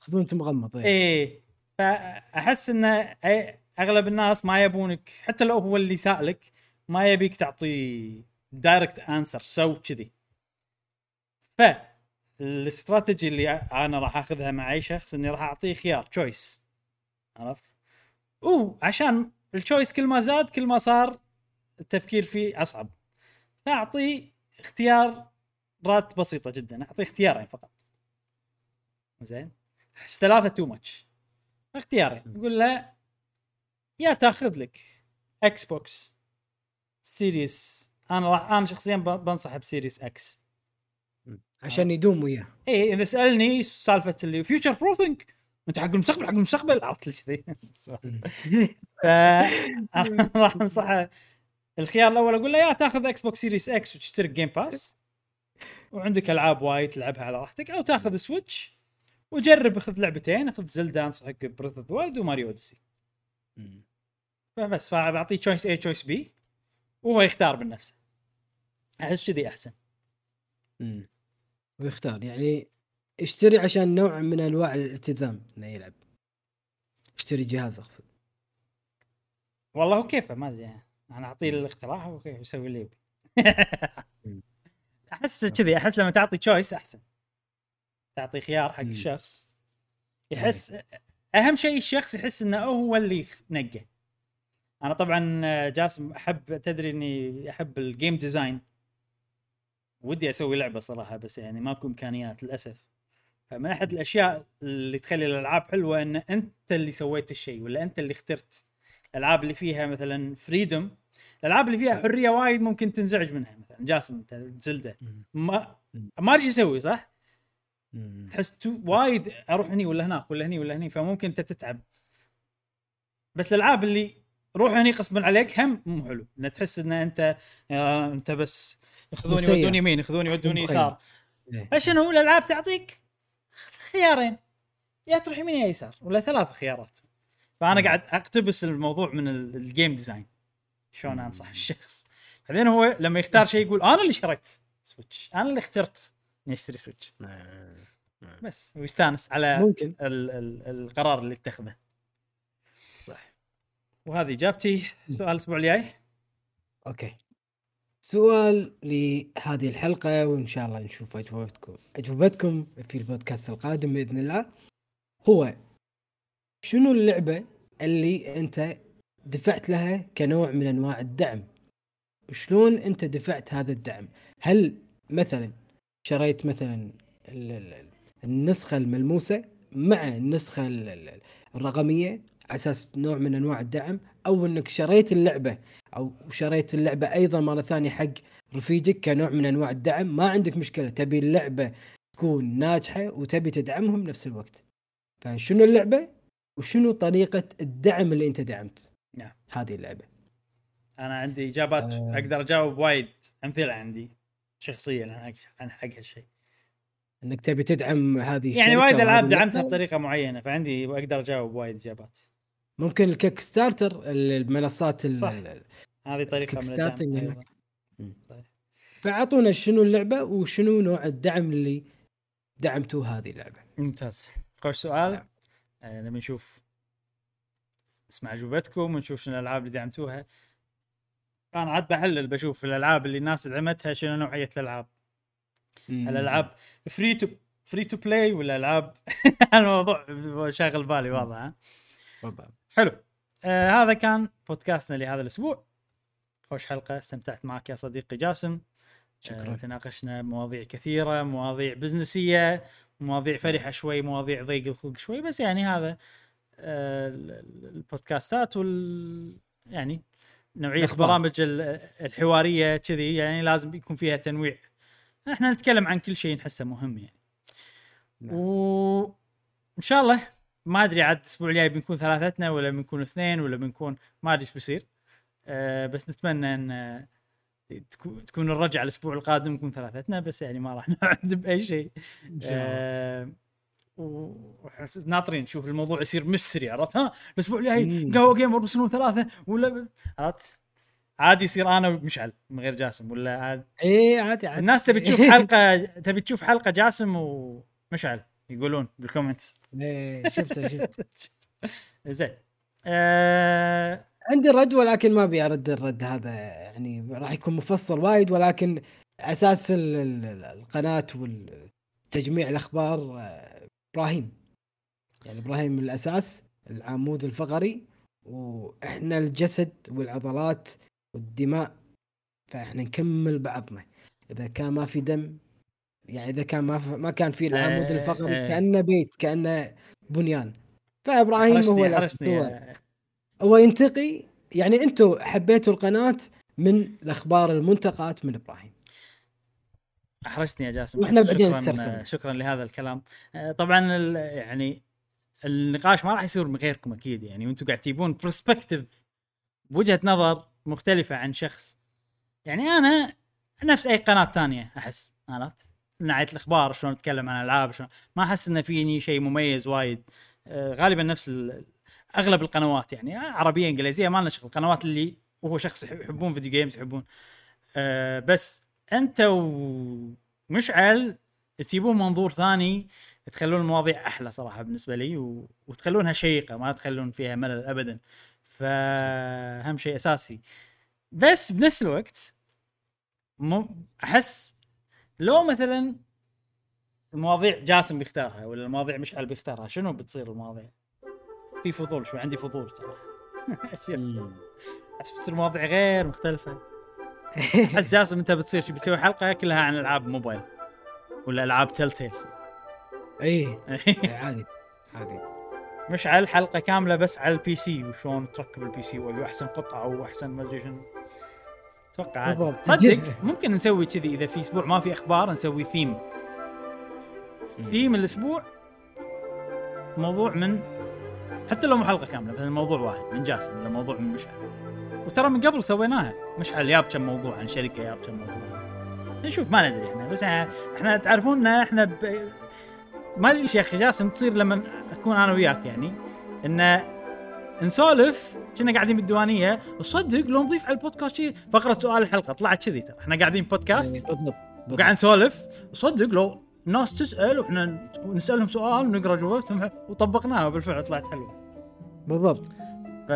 خذون انت مغمض إيه. إيه. فأحس إن أي- أغلب الناس ما يبونك حتى لو هو اللي سألك ما يبيك تعطي direct answer سو كذي. فالاستراتيجي اللي أنا راح أخذها مع أي شخص إني راح أعطيه خيار choice عرفت؟ أوه عشان ال choice كل ما زاد كل ما صار التفكير فيه أصعب. فاعطيه اختيارات بسيطة جدا. اعطيه اختيارين فقط. زين. ثلاثة too much اختيارين. يقول له يا تاخذ لك Xbox Series أنا راح أنا شخصيا بنصح ب Series X عشان يدوم وياه. إي إذا سألني سالفة اللي future proofing أنت حق المستقبل حق المستقبل عرفت كذي. راح أنصحه الخيار الأول أقول له يا تاخذ Xbox Series X وتشترك Game Pass وعندك ألعاب وايد تلعبها على راحتك أو تاخذ Switch وجرب خذ لعبتين خذ Zelda انصحك Breath of Wild و Mario Odyssey. فبس فبعطيه choice A choice B وهو يختار من نفسه أحس كذي أحسن. مم. ويختار يعني اشتري عشان نوع من أنواع الالتزام إنه يلعب. اشتري جهاز أقصد. والله هو كيفه ما أدري. أنا اعطيه الاقتراح وكيف يسوي اللي يبي. مم. أحس كذي أحس لما تعطي choice أحسن. تعطي خيار حق مم. الشخص. يحس أهم شيء الشخص يحس إنه هو اللي نقى أنا طبعا جاسم أحب تدري إني أحب ال game design ودي أسوي لعبة صراحة بس يعني ماكو إمكانيات للأسف. فمن أحد الأشياء اللي تخلي الألعاب حلوة إن أنت اللي سويت الشيء ولا أنت اللي اخترت. الألعاب اللي فيها مثلا فريدم الألعاب اللي فيها حرية وايد ممكن تنزعج منها مثلا جاسم أنت زلدة ما ما أدري أسوي صح؟ تحس وايد أروح هني ولا هناك ولا هني ولا هني فممكن أنت تتعب بس الألعاب اللي روح هني غصبا عليك هم مو حلو ان تحس إن أنت آه أنت بس ياخذوني. يودوني يمين ياخذوني يودوني. يسار إيه. فشنو الألعاب تعطيك خيارين يا تروح يمين يا يسار ولا ثلاث خيارات فأنا مم. قاعد أقتبس الموضوع من ال- ال game design شلون أنصح الشخص. بعدين هو لما يختار شيء يقول أنا اللي شريت Switch أنا اللي اخترت إني أشتري Switch آه. بس ويستانس على ممكن. ال ال القرار اللي اتخذه. صح. وهذه إجابتي. سؤال الأسبوع الجاي. أوكي. سؤال لهذه الحلقة وإن شاء الله نشوف أجوبتكم. أجوبتكم في البودكاست القادم بإذن الله. هو شنو اللعبة اللي أنت دفعت لها كنوع من أنواع الدعم. وشلون أنت دفعت هذا الدعم؟ هل مثلا شريت مثلا ال- ال- النسخة الملموسة مع النسخة ال- ال- الرقمية على أساس نوع من أنواع الدعم أو أنك شريت اللعبة أو شريت اللعبة أيضا مرة ثانية حق رفيجك كنوع من أنواع الدعم؟ ما عندك مشكلة تبي اللعبة تكون ناجحة وتبي تدعمهم بنفس الوقت. فشنو اللعبة؟ وشنو طريقة الدعم اللي أنت دعمت؟ نعم. هذه اللعبة أنا عندي إجابات آه. أقدر أجاوب وايد أمثلة عندي شخصيا عن عن حق هالشيء إنك تبي تدعم هذه يعني وايد ألعاب. دعمتها بطريقة معينة فعندي أقدر أجاوب وايد إجابات ممكن ال Kickstarter المنصات ال- صح. هذه طريقة من الدعم. مم. صحيح. فأعطونا شنو اللعبة وشنو نوع الدعم اللي دعمتوا هذه اللعبة ممتاز خوش سؤال نعم. آه نبي نشوف نسمع اجوبتكم ونشوف شنو الألعاب اللي دعمتوها. أنا عاد بحلل بشوف الألعاب اللي الناس دعمتها شنو نوعية الألعاب. الالعاب free to free to play ولا ألعاب؟ الموضوع شاغل بالي واضح ها؟ حلو. آه هذا كان بودكاستنا لهذا الأسبوع. خوش حلقة استمتعت معك يا صديقي جاسم. شكرا. تناقشنا مواضيع كثيرة مواضيع بزنسية مواضيع فرحه شوي مواضيع ضيق الخلق شوي بس يعني هذا آه، البودكاستات وال يعني نوعية الأخبار. البرامج ال- الحوارية كذي يعني لازم يكون فيها تنويع. إحنا نتكلم عن كل شيء نحسه مهم يعني. نعم. وان شاء الله ما أدري عاد الأسبوع الجاي بنكون ثلاثتنا ولا بنكون اثنين ولا بنكون ما أدري إيش بيصير. أه بس نتمنى إن آه، تكون الرجعة الأسبوع القادم نكون ثلاثتنا بس يعني ما راح نوعد بأي شيء. إن ناطرين نشوف الموضوع يصير مستري عرفت؟ ها؟ الأسبوع الجاي. قهوة جيمر بيصيرون ثلاثة ولا عرفت؟ عادي يصير أنا ومشعل من غير جاسم ولا عاد إيه عادي عادي. الناس تبي تشوف حلقة تبي تشوف حلقة جاسم ومشعل يقولون بالكومنتس إيه شفته شفت زين. آه عندي رد ولكن ما أبي أرد الرد هذا يعني راح يكون مفصل وايد ولكن أساس ال- ال- ال- القناة والتجميع الأخبار آه، إبراهيم. يعني إبراهيم الأساس العمود الفقري وإحنا الجسد والعضلات والدماء فإحنا نكمل بعضنا. إذا كان ما في دم يعني إذا كان ما. ما كان في العمود آه، الفقري آه. كأنه بيت كأنه بنيان. فإبراهيم هو الأساس هو. يا- هو ينتقي يعني أنتم حبيتوا القناة من الأخبار المنتقات من إبراهيم. أحرجتني يا جاسم. وإحنا بعدين شكرا. شكرا لهذا الكلام. آه، طبعا يعني النقاش ما راح يصير من غيركم أكيد يعني. وأنتم قاعد تجيبون perspective بوجهه نظر مختلفة عن شخص. يعني أنا نفس أي قناة ثانية أحس عرفت؟ من ناحيه الأخبار شلون نتكلم عن ألعاب شلون. ما أحس إنه فيني شيء مميز وايد. آه، غالبا نفس أغلب القنوات يعني آه، عربية إنجليزية ما لنا شغل. القنوات اللي وهو شخص يحب- يحبون video games يحبون. آه، بس أنت ومشعل تجيبون منظور ثاني تخلون المواضيع أحلى صراحة بالنسبة لي و... وتخلونها شيقة ما تخلون فيها ملل ابدا. فاهم شيء أساسي. بس بنفس الوقت م... أحس لو مثلا المواضيع جاسم بيختارها ولا المواضيع مشعل بيختارها شنو بتصير المواضيع؟ في فضول شوي عندي فضول صراحة. أحس بتصير مواضيع غير مختلفة. أحس جاسم أنت بتصير بتسوي حلقة كلها عن ألعاب موبايل. ولا ألعاب Telltale إيه، عادي. عادي مشعل حلقه كاملة بس على ال PC وشلون تركب ال PC واحسن قطعة واحسن ما أدري شنو. أتوقع عادي. صدق؟ ممكن نسوي كذي إذا في أسبوع ما في أخبار نسوي theme theme الأسبوع. موضوع من حتى لو مو حلقة كاملة بس الموضوع واحد من جاسم ولا موضوع من مشعل. وترى من قبل سويناها. مشعل ياب كم موضوع عن شركة ياب كم موضوع. نشوف ما ندري إحنا بس إحنا تعرفون إن إحنا ب... ما أدري يا أخي جاسم تصير لما أكون أنا وياك يعني إن نسولف كنا قاعدين بالديوانية وصدق لو نضيف على البودكاست شيء فقرة سؤال الحلقة طلعت كذي ترى. إحنا قاعدين بودكاست بالضبط. وقاعد نسولف صدق لو الناس تسأل وإحنا نسألهم سؤال ونقرأ جوابتهم وطبقناها وبالفعل طلعت حلوة. بالضبط. ف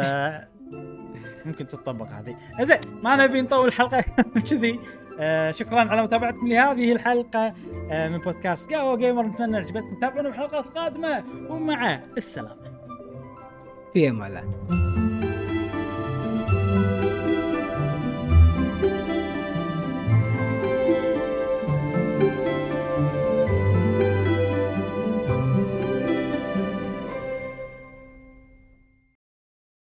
ممكن تطبق هذه. زين ما نبي نطول الحلقة كذي آه شكرا على متابعتكم لهذه الحلقة. آه من بودكاست قهوة جيمر نتمنى عجبتكم تابعونا في الحلقات القادمة ومع السلامة. في أمان الله.